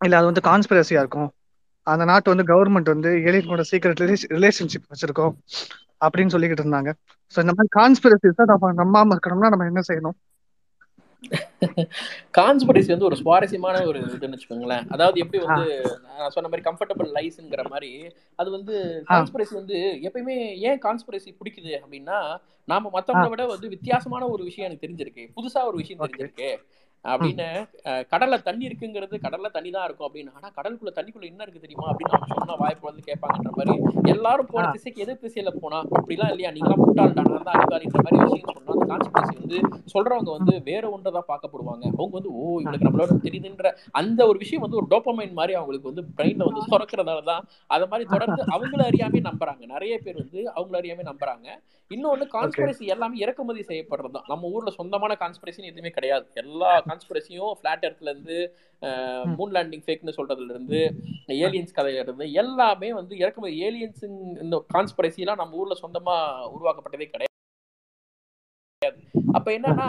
இல்ல அது வந்து கான்ஸ்பிரசியா இருக்கும். அந்த நாட்டு வந்து கவர்மெண்ட் வந்து ஏலியனோட சீக்கிரட் ரிலேஷன்ஷிப் வச்சிருக்கோம். அப்படின்னு சொல்லிக்கிட்டு இருந்தாங்க. ஸோ இந்த மாதிரி கான்ஸ்பிரசிஸ் நம்ம நம்பாம இருக்கணும்னா நம்ம என்ன செய்யணும்? கான்ஸ்பிரசி வந்து ஒரு சுவாரஸ்யமான ஒரு இதுன்னு வச்சுக்கோங்களேன். அதாவது எப்படி வந்து நான் சொன்ன மாதிரி கம்ஃபர்டபுள் லைஃப்ங்கிற மாதிரி அது வந்து கான்ஸ்பிரசி வந்து எப்பயுமே ஏன் கான்ஸ்பிரசி பிடிக்குது அப்படின்னா நாம மத்தவங்கள விட வந்து வித்தியாசமான ஒரு விஷயம் எனக்கு தெரிஞ்சிருக்கு. புதுசா ஒரு விஷயம் தெரிஞ்சிருக்கு. அப்படின்னு கடல்ல தண்ணி இருக்குங்கிறது கடல்ல தண்ணி தான் இருக்கும் அப்படின்னு. ஆனா கடலுக்குள்ள தண்ணிக்குள்ள என்ன இருக்கு தெரியுமா? அப்படின்னு நம்ம சொன்னா வாய்ப்பு வந்து கேட்பாங்கன்ற மாதிரி. எல்லாரும் போன திசைக்கு எதிர் திசையில போனா அப்படிலாம் இல்லையா? நீங்களாம் முட்டாள்டா நான் தான் மாதிரி விஷயம் சொன்னா அந்த கான்ஸ்பிரசி வந்து சொல்றவங்க வந்து வேற ஒன்றதான் பார்க்கப்படுவாங்க. அவங்க வந்து ஓ இவனுக்கு நம்மளோட தெரியுதுன்ற அந்த ஒரு விஷயம் வந்து ஒரு டோப்பமைன் மாதிரி அவங்களுக்கு வந்து பிரெயின்ல வந்து சுரக்கிறதால தான் அதை மாதிரி தொடர்ந்து அவங்கள அறியாமே நம்புறாங்க. நிறைய பேர் வந்து அவங்கள அறியாமே நம்புறாங்க. இன்னொன்னு கான்ஸ்பிரசி எல்லாமே இறக்குமதி செய்யப்படுறது தான். நம்ம ஊர்ல சொந்தமான கான்ஸ்பிரசின்னு எதுவுமே கிடையாது. எல்லா கான்ஸ்பிரசியும் ஃபிளாட் எர்த்ல இருந்து மூன் லேண்டிங் ஃபேக்னு சொல்றதுல இருந்து ஏலியன்ஸ் கதையில இருந்து எல்லாமே வந்து இறக்குமதி ஏலியன்ஸ் இந்த கான்ஸ்பிரசி எல்லாம் நம்ம ஊர்ல சொந்தமா உருவாக்கப்பட்டதே கிடையாது. அப்ப என்னன்னா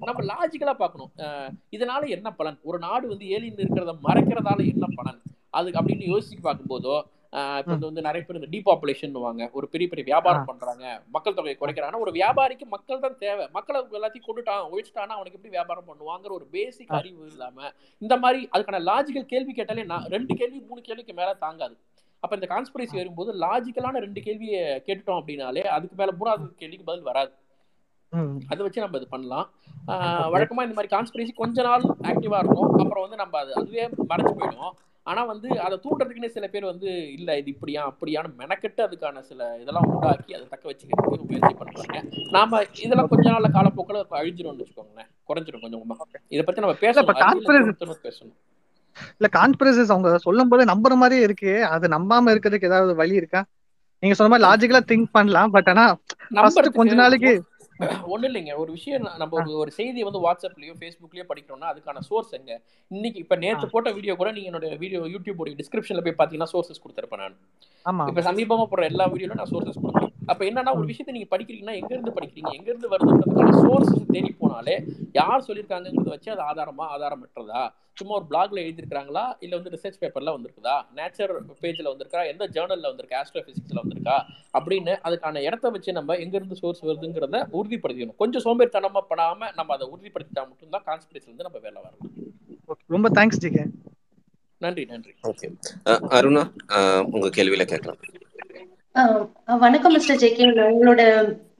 நம்ம லாஜிக்கலா பார்க்கணும். அஹ் இதனால என்ன பலன்? ஒரு நாடு வந்து ஏலியன் இருக்கிறத மறைக்கிறதால என்ன பலன்? அது அப்படின்னு யோசிச்சு பார்க்கும்போதோ இப்ப வந்து வந்து நிறைய பேர் இந்த டீபாப்புலேஷன் ஒரு பெரிய பெரிய வியாபாரம் பண்றாங்க. மக்கள் தொகையை குறைக்கிறாங்கன்னா ஒரு வியாபாரிக்கு மக்கள் தான் தேவை. மக்களை எல்லாத்தையும் கொண்டுட்டான் ஒழிச்சிட்டானா அவனுக்கு எப்படி வியாபாரம் பண்ணுவாங்கிற ஒரு பேசிக் அறிவு இல்லாம இந்த மாதிரி அதுக்கான லாஜிக்கல் கேள்வி கேட்டாலே நான் ரெண்டு கேள்வி மூணு கேள்விக்கு மேல தாங்காது. அப்ப இந்த கான்ஸ்பிரசி வரும்போது லாஜிக்கலான ரெண்டு கேள்வியை கேட்டுட்டோம் அப்படின்னாலே அதுக்கு மேல மூணாவது கேள்விக்கு பதில் வராது. அதை வச்சு நம்ம இது பண்ணலாம். ஆஹ் வழக்கமா இந்த மாதிரி கான்ஸ்பிரசி கொஞ்ச நாள் ஆக்டிவா இருக்கும். அப்புறம் வந்து நம்ம அது அதுவே மறைஞ்சு போயிடும். ஆனா வந்து அதை தூண்டுறதுக்குன்னே சில பேர் வந்து இல்ல இது இப்படியா அப்படியான்னு மெனக்கெட்டு அதுக்கான சில இதெல்லாம் உண்டாக்கி அதை தக்க வச்சுக்கிறதுக்கு முயற்சி பண்றாங்க. நாம இதெல்லாம் கொஞ்ச நாள்ல காலப்போக்கில் அழிஞ்சிரும்னு வச்சுக்கோங்களேன். குறைஞ்சிரும் கொஞ்சம் இதை பத்தி நம்ம திரும்ப பேசணும். இல்ல கான்ஸ்பிரசிஸ் அவங்க சொல்லும் போது நம்புற மாதிரியே இருக்கு. அது நம்பாம இருக்கிறதுக்கு ஏதாவது வழி இருக்கா? நீங்க சொன்ன மாதிரி லாஜிக்கலா திங்க் பண்ணலாம். பட் ஆனா கொஞ்ச நாளைக்கு ஒண்ணு இல்லைங்க. ஒரு விஷயம் நம்ம ஒரு ஒரு செய்தியை வந்து வாட்ஸ்அப்லயோ ஃபேஸ்புக்லயோ படிக்கிறோம்னா அதுக்கான சோர்ஸ் எங்க? இன்னைக்கு இப்ப நேத்து போட்ட வீடியோ கூட நீங்க என்னோட வீடியோ யூடியூப் டிஸ்கிரிப்ஷன்ல போய் பாத்தீங்கன்னா சோர்சஸ் கொடுத்துருப்பேன் நான். இப்ப சமீபமா போடுற எல்லா வீடியோல நான் சோர்சஸ் கொடுக்குறேன் அப்ப என்னன்னா ஒரு விஷயத்தை நீங்க படிக்கிறீங்கன்னா எங்க இருந்து படிக்கிறீங்க? எங்க இருந்து வருதுன்றதுக்கான சோர்சஸ் தேடி போனாலே யார் சொல்லியிருக்காங்கிறத வச்சு அது ஆதாரமா ஆதாரமற்றதா? சும்மா ஒரு பிளாக்ல எழுதிருக்காங்களா இல்ல வந்து ரிசர்ச் பேப்பர்ல வந்திருக்குதா? நேச்சர் பேஜ்ல வந்திருக்கா? எந்த ஜேர்னல்ல வந்திருக்கா? ஆஸ்ட்ரோபிசிக்ஸ்ல வந்திருக்கா? அப்படின்னு அதுக்கான இடத்த வச்சு நம்ம எங்க இருந்து சோர்ஸ் வருதுங்கிறத உறுதிப்படுத்திக்கணும். கொஞ்சம் சோம்பேறித்தனமா படாம நம்ம அதை உறுதிப்படுத்திட்டா மட்டும்தான் கான்ஸ்பிரசி வந்து நம்ம வேலை வரலாம். ரொம்ப தேங்க்ஸ் ஜிகே நன்றி நன்றி. ஓகே அருணா உங்க கேள்வியில கேட்கலாம். வணக்கம் மிஸ்டர் ஜேகே உங்களோட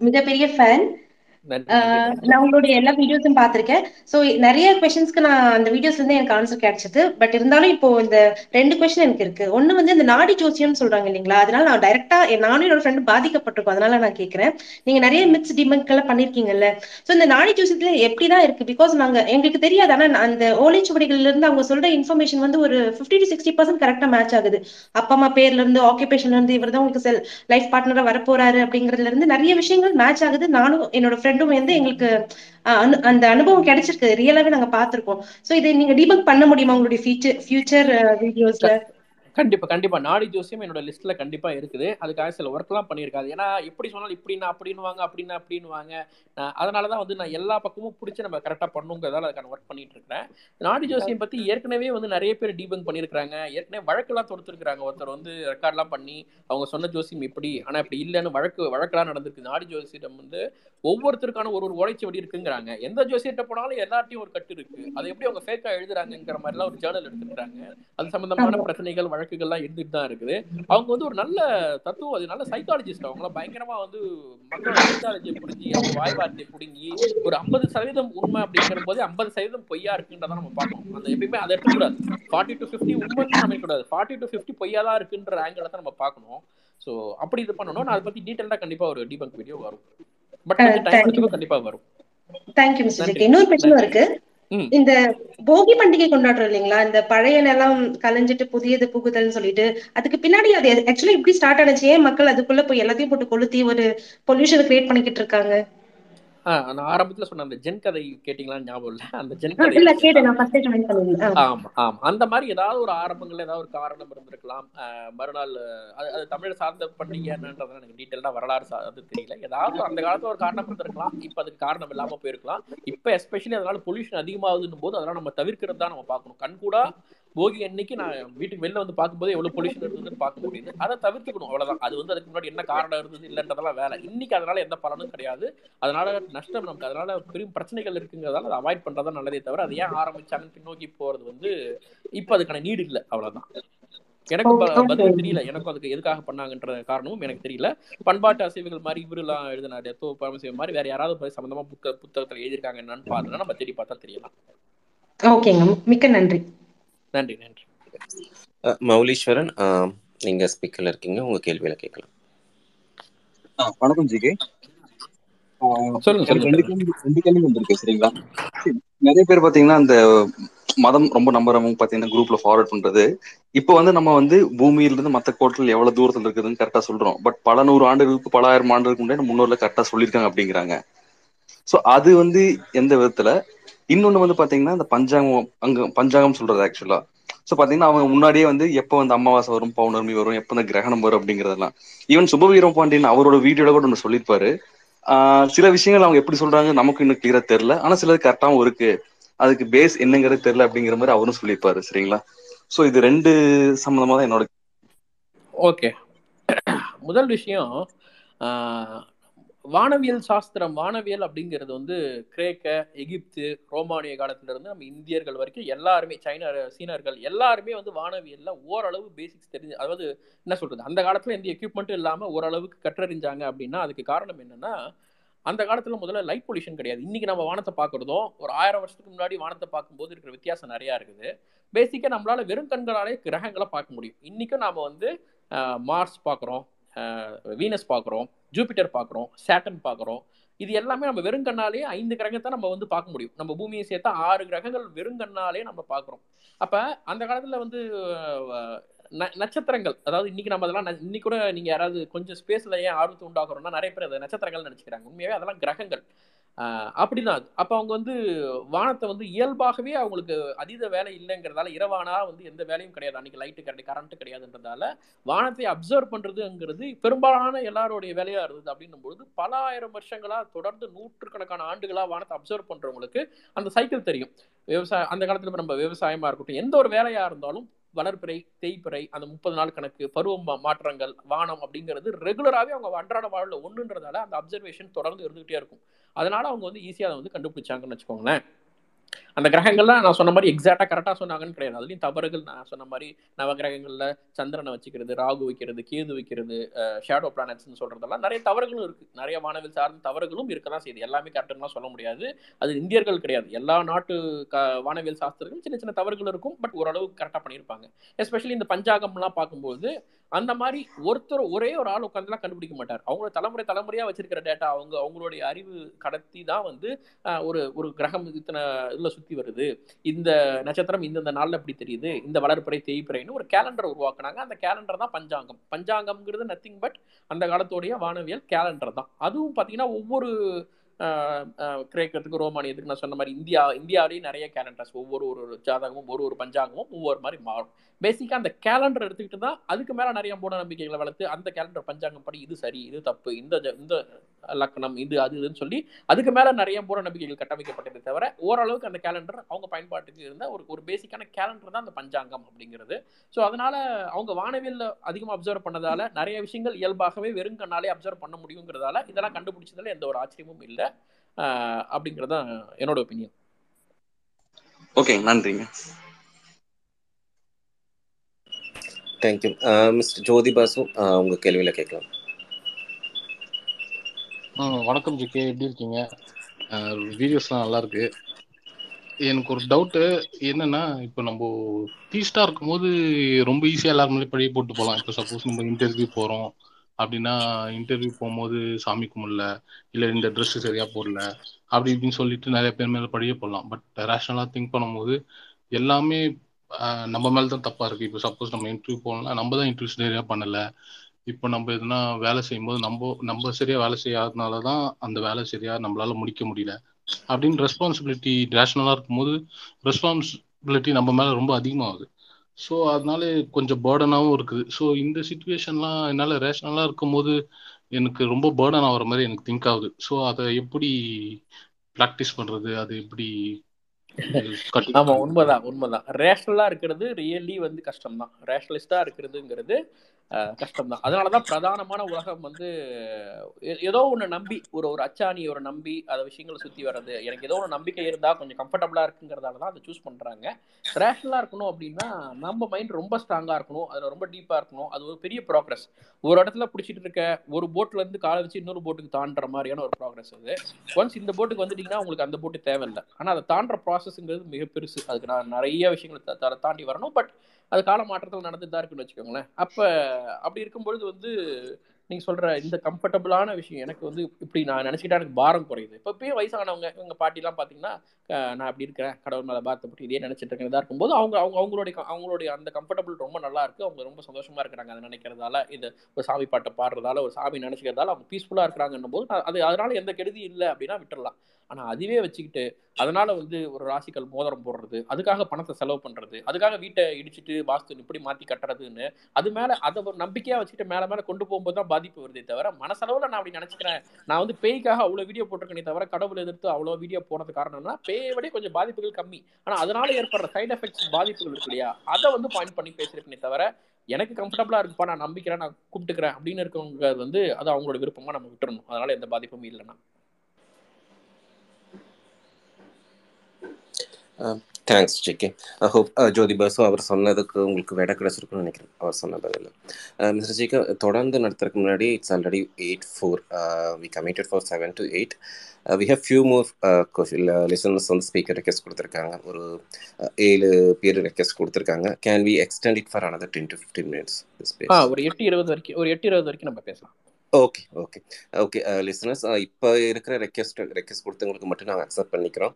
மிகப்பெரிய ஃபேன் நான் உங்களுடைய எல்லா வீடியோஸும் பார்த்திருக்கேன். ஸோ நிறைய கொஸ்டின்ஸ்க்கு நான் அந்த வீடியோஸ்ல இருந்து எனக்கு ஆன்சர் கிடைச்சது. பட் இருந்தாலும் இப்போ இந்த ரெண்டு கொஸ்டின் எனக்கு இருக்கு. ஒன்னு வந்து இந்த நாடி ஜோசியம்னு சொல்றாங்க இல்லைங்களா? அதனால நான் டைரக்டா நானும் என்னோட ஃப்ரெண்டு பாதிக்கப்பட்டிருக்கோம். அதனால நான் கேட்கிறேன் நீங்க நிறைய மித்ஸ் டிமங்க் எல்லாம் பண்ணிருக்கீங்கல்ல. ஸோ இந்த நாடி ஜோசியத்துல எப்படிதான் இருக்கு? பிகாஸ் நாங்க எங்களுக்கு தெரியாது. ஆனா அந்த ஓலைச்சுவடிகள்ல இருந்து அவங்க சொல்ற இன்ஃபர்மேஷன் வந்து ஒரு ஃபிஃப்டி டு சிக்ஸ்டி பர்சன்ட் கரெக்டா மேட்ச் ஆகுது. அப்பா அம்மா பேர்ல இருந்து ஆக்குபேஷன்ல இருந்து இவர் தான் உங்களுக்கு லைஃப் பார்ட்னரா வரப்போறாரு அப்படிங்கறதுல இருந்து நிறைய விஷயங்கள் மேட்ச் ஆகுது. நானும் என்னோட ரெண்டும் வந்து எங்களுக்கு அந்த அனுபவம் கிடைச்சிருக்கு. ரியலாவே நாங்க பாத்திருக்கோம் சோ இதை நீங்க டீபக் பண்ண முடியுமா உங்களுடைய ஃபியூச்சர் ஃபியூச்சர் வீடியோஸ்ல கண்டிப்பா கண்டிப்பா. நாடி ஜோசியம் என்னோட லிஸ்ட்ல கண்டிப்பா இருக்குது. அதுக்காக சில ஒர்க் எல்லாம் பண்ணியிருக்காது. ஏன்னா எப்படி சொன்னாலும் இப்படின்னா அப்படின்னுவாங்க அப்படின்னா அப்படின்னுவாங்க. அதனாலதான் வந்து நான் எல்லா பக்கமும் பிடிச்சி நம்ம கரெக்டா பண்ணுங்கிறதால அதுக்கான ஒர்க் பண்ணிட்டு இருக்கிறேன். நாடி ஜோசியம் பத்தி ஏற்கனவே வந்து நிறைய பேர் டீபங்க் பண்ணியிருக்காங்க ஏற்கனவே வழக்கெல்லாம் தொடுத்துருக்காங்க ஒருத்தர் வந்து ரெக்கார்ட்லாம் பண்ணி அவங்க சொன்ன ஜோசியம் இப்படி ஆனா இப்படி இல்லைன்னு வழக்கு வழக்கெல்லாம் நடந்திருக்கு. நாடி ஜோசியம் வந்து ஒவ்வொருத்தருக்கான ஒரு ஒரு உழைச்சவடி இருக்குங்கிறாங்க. எந்த ஜோசியத்தை போனாலும் எல்லார்ட்டையும் ஒரு கட்டு இருக்கு. அதை எப்படி அவங்க ஃபேக்கா எழுதுறாங்கிற மாதிரிலாம் ஒரு ஜேர்னல் எடுத்துருக்காங்க அது சம்பந்தமான பிரச்சனைகள் வழக்குகள்லாம் இருந்துட்டு தான் இருக்குது. அவங்க வந்து ஒரு நல்ல தத்துவம் அது நல்ல சைக்காலஜிஸ்ட் அவங்களாம் பயங்கரமா வந்து மக்களோட சைக்காலஜியை புரிஞ்சு அவங்க வாய் வார்த்தையை புடுங்கி ஒரு ஐம்பது சதவீதம் உண்மை அப்படிங்கிற போது ஐம்பது சதவீதம் பொய்யா இருக்குன்றத நம்ம பார்க்கணும். அந்த எப்பயுமே அதை எடுக்கக்கூடாது ஃபார்ட்டி டு ஃபிஃப்டி உண்மைன்னு அமைக்கக்கூடாது ஃபார்ட்டி டு ஃபிஃப்டி பொய்யா தான் இருக்குன்ற ஆங்கிள் தான் நம்ம பார்க்கணும். ஸோ அப்படி இது பண்ணணும் நான் அதை பத்தி டீட்டெயிலாக கண்டிப்பா ஒரு டீபங்க் வீடியோ வரும். பட் கொஞ்சம் டைம் கண்டிப்பா வரும். தேங்க்யூ மிஸ்டர் இன்னொரு பிரச்சனை இருக்கு. இந்த போகி பண்டிகை கொண்டாடுறோம் இல்லைங்களா? இந்த பழைய நிலம் கலைஞ்சிட்டு புதியது புகுதல்னு சொல்லிட்டு அதுக்கு பின்னாடி அது ஆக்சுவலி இப்படி ஸ்டார்ட் ஆனச்சு. ஏன் மக்கள் அதுக்குள்ள போய் எல்லாத்தையும் போட்டு கொளுத்தி ஒரு பொல்யூஷன் கிரியேட் பண்ணிக்கிட்டு இருக்காங்க? நான் ஆரம்பத்துல சொன்ன அந்த ஜென் கதை கேட்டீங்களான்னு ஞாபகம் இல்ல. அந்த ஜென் கதை ஆமா ஆமா. அந்த மாதிரி ஏதாவது ஒரு ஆரம்பங்கள்ல ஏதாவது ஒரு காரணம் இருந்திருக்கலாம். மறுநாள் அது அது தமிழ் சார்ந்த பண்டிகை என்னன்றது எனக்கு டீட்டெயிலாக வரலாறு அது தெரியல. ஏதாவது அந்த காலத்துல ஒரு காரணம் இருந்திருக்கலாம். இப்ப அதுக்கு காரணம் இல்லாம போயிருக்கலாம். இப்ப எஸ்பெஷலி அதனால பொல்யூஷன் அதிகமாகுதுன்னு போது அதெல்லாம் நம்ம தவிர்க்கிறது தான் நம்ம பார்க்கணும். கண் கூட போகி அன்னைக்கு நான் வீட்டுக்கு வெளில வந்து பார்க்கும்போது எவ்வளவு பொல்யூஷன் இருந்ததுன்னு பார்க்க முடியுது அதை தவிர்த்துக்கணும் அவ்வளவுதான். அது வந்து அதுக்கு முன்னாடி என்ன காரணம் இருந்தது இல்லைன்றதெல்லாம் வேலை. இன்னைக்கு அதனால எந்த பலனும் கிடையாது. அதனால நஷ்டம் நமக்கு அதனால பெரும் பிரச்சனைகள் இருக்குங்கிறதால அதை அவாய்ட் பண்றதா நல்லதே தவிர அதை ஏன் ஆரம்பிச்சாங்கன்னு பின்னோக்கி போறது வந்து இப்ப அதுக்கான நீடு இல்லை. அவ்வளவுதான். எனக்கு பதில் தெரியல. எனக்கும் அதுக்கு எதுக்காக பண்ணாங்கன்ற காரணமும் எனக்கு தெரியல. பண்பாட்டு அசைவுகள் மாதிரி இவருலாம் எழுதினாரு தோ பரமசிவம் மாதிரி வேற யாராவது சம்பந்தமா புக்க புத்தகத்துல எழுதியிருக்காங்க என்னன்னு பார்த்தோம்னா நம்ம தேடி பார்த்தா தெரியலாம். ஓகேங்க. மிக்க நன்றி. நன்றி நன்றி. மௌலீஸ்வரன் நீங்க ஸ்பீக்கர்ல இருக்கீங்க உங்க கேள்வியில கேட்கலாம். வணக்கம் ஜிகே சொல்லுங்க ரெண்டு கேள்வி ரெண்டு கேள்வி வந்திருக்கு சரிங்களா? நிறைய பேர் பாத்தீங்கன்னா அந்த மதம் ரொம்ப நம்புறவங்க பாத்தீங்கன்னா குரூப்ல ஃபார்வர்ட் பண்றது. இப்போ வந்து நம்ம வந்து பூமியில இருந்து மத்த கோட்டில் எவ்வளவு தூரத்துல இருக்குதுன்னு கரெக்டா சொல்றோம். பட் பல நூறு ஆண்டுகளுக்கு பல ஆயிரம் ஆண்டுகளுக்கு முன்னாடி முன்னோர்ல கரெக்டா சொல்லியிருக்காங்க அப்படிங்கிறாங்க. சோ அது வந்து எந்த விதத்துல? இன்னொன்னு வந்து பாத்தீங்கன்னா அந்த பஞ்சாங்கம் அங்க பஞ்சாங்கம் சொல்றது ஆக்சுவலா சோ பாத்தீங்கன்னா அவங்க முன்னாடியே வந்து எப்போ வந்து அமாவாசை வரும் பௌர்ணமி வரும் எப்போ இந்த கிரகணம் வரும் அப்படிங்கறதெல்லாம். ஈவன் சுபவீரம் பாண்டியன் அவரோட வீடியோட கூட ஒன்று சொல்லியிருப்பாரு. சில விஷயங்கள் அவங்க எப்படி சொல்றாங்க நமக்கு இன்னும் கிளியரா தெரியல. ஆனா சிலது கரெக்டாவும் இருக்கு. அதுக்கு பேஸ் என்னங்கிறது தெரியல அப்படிங்கிற மாதிரி அவரும் சொல்லியிருப்பாரு சரிங்களா? சோ இது ரெண்டு சம்பந்தமா தான் என்னோட ஓகே முதல் விஷயம் வானவியல் சாஸ்திரம் வானவியல் அப்படிங்கிறது வந்து கிரேக்க எகிப்து ரோமானிய காலத்துல இருந்து நம்ம இந்தியர்கள் வரைக்கும் எல்லாருமே சைனா சீனர்கள் எல்லாருமே வந்து வானவியல்ல ஓரளவு பேசிக்ஸ் தெரிஞ்சு அதாவது என்ன சொல்றது? அந்த காலத்துல எந்த எக்யூப்மெண்ட்டும் இல்லாம ஓரளவுக்கு கற்றறிஞ்சாங்க அப்படின்னா அதுக்கு காரணம் என்னன்னா அந்த காலத்துல முதல்ல லைட் பொல்யூஷன் கிடையாது. இன்னைக்கு நம்ம வானத்தை பார்க்குறதும் ஒரு ஆயிரம் வருஷத்துக்கு முன்னாடி வானத்தை பார்க்கும்போது இருக்கிற வித்தியாசம் நிறையா இருக்குது. பேசிக்காக நம்மளால வெறும் கண்களாலே கிரகங்களை பார்க்க முடியும். இன்னைக்கும் நாம வந்து மார்ஸ் பார்க்குறோம். வீனஸ் பார்க்குறோம் ஜூபிட்டர் பார்க்குறோம் சேட்டன் பார்க்குறோம். இது எல்லாமே நம்ம வெறும் கண்ணாலே ஐந்து கிரகத்தை நம்ம வந்து பார்க்க முடியும். நம்ம பூமியை சேர்த்தா ஆறு கிரகங்கள் வெறும் கண்ணாலே நம்ம பார்க்குறோம். அப்போ அந்த காலத்தில் வந்து நட்சத்திரங்கள் அதாவது இன்னைக்கு நம்ம அதெல்லாம் இன்னைக்கு கூட நீங்கள் யாராவது கொஞ்சம் ஸ்பேஸில் ஏன் ஆர்வத்தை உண்டாக்குறோம்னா நிறைய பேர் அதை நட்சத்திரங்கள் நினச்சிக்கிறாங்க. உண்மையாகவே அதெல்லாம் கிரகங்கள். அப்படிதான் அது அப்போ அவங்க வந்து வானத்தை வந்து இயல்பாகவே அவங்களுக்கு அதீத வேலை இல்லைங்கிறதால இரவானா வந்து எந்த வேலையும் கிடையாது. அன்னைக்கு லைட்டு கிடையாது கரண்ட் கிடையாதுன்றதால வானத்தை அப்சர்வ் பண்ணுறதுங்கிறது பெரும்பாலான எல்லாருடைய வேலையாக இருந்தது அப்படின்னும் பொழுது பல ஆயிரம் வருஷங்களாக தொடர்ந்து நூற்றுக்கணக்கான ஆண்டுகளாக வானத்தை அப்சர்வ் பண்ணுறவங்களுக்கு அந்த சைக்கிள் தெரியும். விவசாயம் அந்த காலத்தில் நம்ம விவசாயமாக இருக்கட்டும் எந்த ஒரு வேலையாக இருந்தாலும் வளர்ப்பிறை தேய்ப்பிறை அந்த முப்பது நாள் கணக்கு பருவ மாற்றங்கள் வானம் அப்படிங்கிறது ரெகுலராகவே அவங்க அன்றாட வாழ்வில் ஒன்றுன்றதால அந்த அப்சர்வேஷன் தொடர்ந்து இருந்துகிட்டே இருக்கும். அதனால அவங்க வந்து ஈஸியாக அதை வந்து கண்டுபிடிச்சாங்கன்னு வச்சுக்கோங்களேன். அந்த கிரகங்கள்லாம் நான் சொன்ன மாதிரி எக்ஸாக்டாக கரெக்டாக சொன்னாங்கன்னு கிடையாது. அதுலேயும் தவறுகள் நான் சொன்ன மாதிரி நவகிரகங்களில் சந்திரனை வச்சுக்கிறது ராகு வைக்கிறது கேது வைக்கிறது ஷேடோ பிளானட்ஸ்னு சொல்கிறதெல்லாம் நிறைய தவறுகளும் இருக்குது நிறைய வானவில் சார்ந்த தவறுகளும் இருக்க தான் செய்யுது. எல்லாமே கரெக்டுலாம் சொல்ல முடியாது. அது இந்தியர்கள் கிடையாது. எல்லா நாட்டு க வானவியல் சாஸ்திரங்களும் சின்ன சின்ன தவறுகள் இருக்கும். பட் ஓரளவுக்கு கரெக்டாக பண்ணியிருப்பாங்க. எஸ்பெஷலி இந்த பஞ்சாகம்லாம் பார்க்கும்போது அந்த மாதிரி ஒருத்தர் ஒரே ஒரு ஆள் உட்காந்துலாம் கண்டுபிடிக்க மாட்டார். அவங்களோட தலைமுறை தலைமுறையாக வச்சிருக்கிற டேட்டா அவங்க அவங்களுடைய அறிவு கடத்தி தான் வந்து ஒரு ஒரு கிரகம் இத்தனை இதில் சுற்றி வருது. இந்த நட்சத்திரம் இந்தந்த நாளில் எப்படி தெரியுது. இந்த வளர்ப்புறை தேய்ப்பிறைன்னு ஒரு கேலண்டர் உருவாக்குனாங்க. அந்த கேலண்டர் தான் பஞ்சாங்கம். பஞ்சாங்கம்ங்கிறது நத்திங் பட் அந்த காலத்துடைய வானவியல் கேலண்டர் தான். அதுவும் பார்த்தீங்கன்னா ஒவ்வொரு கிரேக்கத்துக்கு ரோமானியத்துக்கு நான் சொன்ன மாதிரி இந்தியா இந்தியாவிலேயே நிறைய கேலண்டர்ஸ் ஒவ்வொரு ஒரு ஜாதகமும் ஒரு ஒரு பஞ்சாங்கமும் ஒவ்வொரு மாதிரி மாறும். பேசிக்காக அந்த கேலண்டர் எடுத்துக்கிட்டு தான் அதுக்கு மேலே நிறைய மூட நம்பிக்கைகளை வளர்த்து அந்த கேலண்டர் பஞ்சாங்கம் படி இது சரி இது தப்பு இந்த இந்த லக்கணம் இது அது இதுன்னு சொல்லி அதுக்கு மேலே நிறைய மூட நம்பிக்கைகள் கட்டமைக்கப்பட்டதை தவிர ஓரளவுக்கு அந்த கேலண்டர் அவங்க பயன்பாட்டுக்கு இருந்த ஒரு ஒரு பேசிக்கான கேலண்டர் தான் அந்த பஞ்சாங்கம் அப்படிங்கிறது. ஸோ அதனால அவங்க வானவியலில் அதிகமாக அப்சர்வ் பண்ணதால நிறைய விஷயங்கள் இயல்பாகவே வெறும் கண்ணாலே அப்சர்வ் பண்ண முடியுங்கிறதால இதெல்லாம் கண்டுபிடிச்சதுல எந்த ஒரு ஆச்சரியமும் இல்லை. அப்படிங்கிறது தான் என்னோட ஒப்பீனியன் ஓகே நன்றிங்க. Thank you mister Jyoti Basu உங்கள் கேள்வியில் கேட்கலாம். வணக்கம் ஜிகே எப்படி இருக்கீங்க? வீடியோஸ்லாம் நல்லா இருக்கு எனக்கு ஒரு டவுட்டு என்னன்னா இப்போ நம்ம டீஸ்டா இருக்கும்போது ரொம்ப ஈஸியாக எல்லாருமே பழைய போட்டு போகலாம் இப்போ சப்போஸ் நம்ம இன்டர்வியூ போகிறோம் அப்படின்னா இன்டர்வியூ போகும்போது சாமி கும்பிடல இல்லை இந்த ட்ரெஸ் சரியா போடல அப்படி இப்படின்னு சொல்லிட்டு நிறைய பேர் மேலே படியே போடலாம். பட் ரேஷனலாக திங்க் பண்ணும்போது எல்லாமே நம்ம மேலே தான் தப்பாக இருக்குது இப்போ சப்போஸ் நம்ம இன்டர்வியூ போகலாம் நம்ம தான் இன்டர்வியூ சரியாக பண்ணலை. இப்போ நம்ம எதுனா வேலை செய்யும்போது நம்ம நம்ம சரியா வேலை செய்யாதனால தான் அந்த வேலை சரியா நம்மளால முடிக்க முடியல. அப்படின்னு ரெஸ்பான்சிபிலிட்டி ரேஷனலாக இருக்கும்போது ரெஸ்பான்சிபிலிட்டி நம்ம மேலே ரொம்ப அதிகமாகுது. ஸோ அதனால கொஞ்சம் பேர்டனாகவும் இருக்குது. ஸோ இந்த சுச்சுவேஷன்லாம் என்னால் ரேஷனலாக இருக்கும்போது எனக்கு ரொம்ப பேர்டன் ஆகிற மாதிரி எனக்கு திங்க் ஆகுது. ஸோ அதை எப்படி ப்ராக்டிஸ் பண்ணுறது அது எப்படி ஆமா உண்மைதான் உண்மைதான். ரேஷனலா இருக்கிறது ரியலி வந்து கஷ்டம் தான் ரேஷனலிஸ்டா இருக்கிறதுங்கிறது கஷ்டம் தான் அதனாலதான் பிரதானமான உலகம் வந்து ஏதோ ஒன்று நம்பி ஒரு ஒரு அச்சாணி ஒரு நம்பி அதை விஷயங்களை சுற்றி வர்றது. எனக்கு ஏதோ ஒரு நம்பிக்கை இருந்தால் கொஞ்சம் கம்ஃபர்டபுளாக இருக்குங்கிறதால தான் அதை சூஸ் பண்ணுறாங்க ரேஷனலாக இருக்கணும் அப்படின்னா நம்ம மைண்ட் ரொம்ப ஸ்ட்ராங்காக இருக்கணும். அதில் ரொம்ப டீப்பாக இருக்கணும். அது ஒரு பெரிய ப்ராக்ரஸ் ஒரு இடத்துல பிடிச்சிட்டு இருக்க ஒரு போட்லேருந்து காலை வச்சு இன்னொரு போட்டுக்கு தாண்டுற மாதிரியான ஒரு ப்ராக்ரஸ் அது. ஒன்ஸ் இந்த போட்டுக்கு வந்துட்டீங்கன்னா உங்களுக்கு அந்த போட்டு தேவையில்லை. ஆனால் அதை தாண்டுற ப்ராசஸ்ங்கிறது மிக பெருசு. அதுக்கு நான் நிறைய விஷயங்களை தாண்டி வரணும். பட் அது கால மாற்றத்தில் நடந்துட்டு தான் இருக்குன்னு வச்சுக்கோங்களேன். அப்போ அப்படி இருக்கும்பொழுது வந்து நீங்கள் சொல்கிற இந்த கம்ஃபர்டபுளான விஷயம் எனக்கு வந்து இப்படி நான் நினச்சிக்கிட்டா எனக்கு பாரம் குறையுது. இப்போ இப்பயும் வயசானவங்க இவங்க பாட்டிலாம் பார்த்தீங்கன்னா நான் அப்படி இருக்கிறேன். கடவுள் மேலே பாத்தப்பட்டு இதே நினச்சிட்டு இருக்கேன். இதாக இருக்கும்போது அவங்க அவங்க அவங்களுடைய அவங்களுடைய அந்த கம்ஃபர்டபுள் ரொம்ப நல்லா இருக்குது அவங்க ரொம்ப சந்தோஷமாக இருக்கிறாங்க அதை நினைக்கிறதால இது ஒரு சாமி பாட்டை பாடுறதால ஒரு சாமி நினச்சிக்கிறதால அவங்க பீஸ்ஃபுல்லாக இருக்கிறாங்கன்னும் போது அது அதனால எந்த கெடுதி இல்லை அப்படின்னா விட்டுடலாம் ஆனால் அதுவே வச்சுக்கிட்டு அதனால வந்து ஒரு ராசிக்கல் மோதிரம் போடுறது அதுக்காக பணத்தை செலவு பண்ணுறது அதுக்காக வீட்டை இடிச்சிட்டு வாஸ்து இப்படி மாற்றி கட்டுறதுன்னு அது மேலே அதை ஒரு நம்பிக்கையாக வச்சுட்டு மேலே மேலே கொண்டு போகும்போது தான் பாதிப்பு வருதே தவிர மனசளவில் நான் அப்படி நினச்சிக்கிறேன். நான் வந்து பேய்க்காக அவ்வளோ வீடியோ போட்டிருக்கேனே தவிர கடவுள் எதிர்த்து அவ்வளோ வீடியோ போனது காரணம்னா பேயை விட கொஞ்சம் பாதிப்புகள் கம்மி. ஆனால் அதனால ஏற்படுற சைட் எஃபெக்ட்ஸ் பாதிப்புகள் இருக்கு இல்லையா? அதை வந்து பாயிண்ட் பண்ணி பேசியிருக்கேனே தவிர எனக்கு கம்ஃபர்டபுளாக இருக்குப்பா நான் நம்பிக்கிறேன் நான் கூப்பிட்டுக்கிறேன் அப்படின்னு இருக்கவங்க வந்து அது அவங்களோட விருப்பமாக நம்ம விட்டுறணும். அதனால எந்த பாதிப்பும் இல்லைன்னா thanks GK hope Jyoti Basu அவர் சொன்னதுக்கு உங்களுக்கு விட கிடைச்சிருக்குன்னு நினைக்கிறேன். அவர் சொன்ன மிஸ்டர் ஜிகே தொடர்ந்து நடத்துறதுக்கு முன்னாடி it's already eight four we committed for seven to eight we have few more listeners வந்து ஸ்பீக்கர் ரெக்வஸ்ட் கொடுத்துருக்காங்க. ஒரு ஏழு பேர் ரெக்வஸ்ட் கொடுத்துருக்காங்க. Can we extend it for another ten to fifteen minutes ஒரு எட்டு இருபது வரைக்கும் ஒரு எட்டு இருபது வரைக்கும் நம்ம பேசலாம். ஓகே ஓகே ஓகே லிசனர்ஸ் இப்போ இருக்கிற ரெக்வஸ்ட் ரெக்வஸ்ட் கொடுத்தவங்களுக்கு மட்டும் நாங்கள் அக்செப்ட் பண்ணிக்கிறோம்.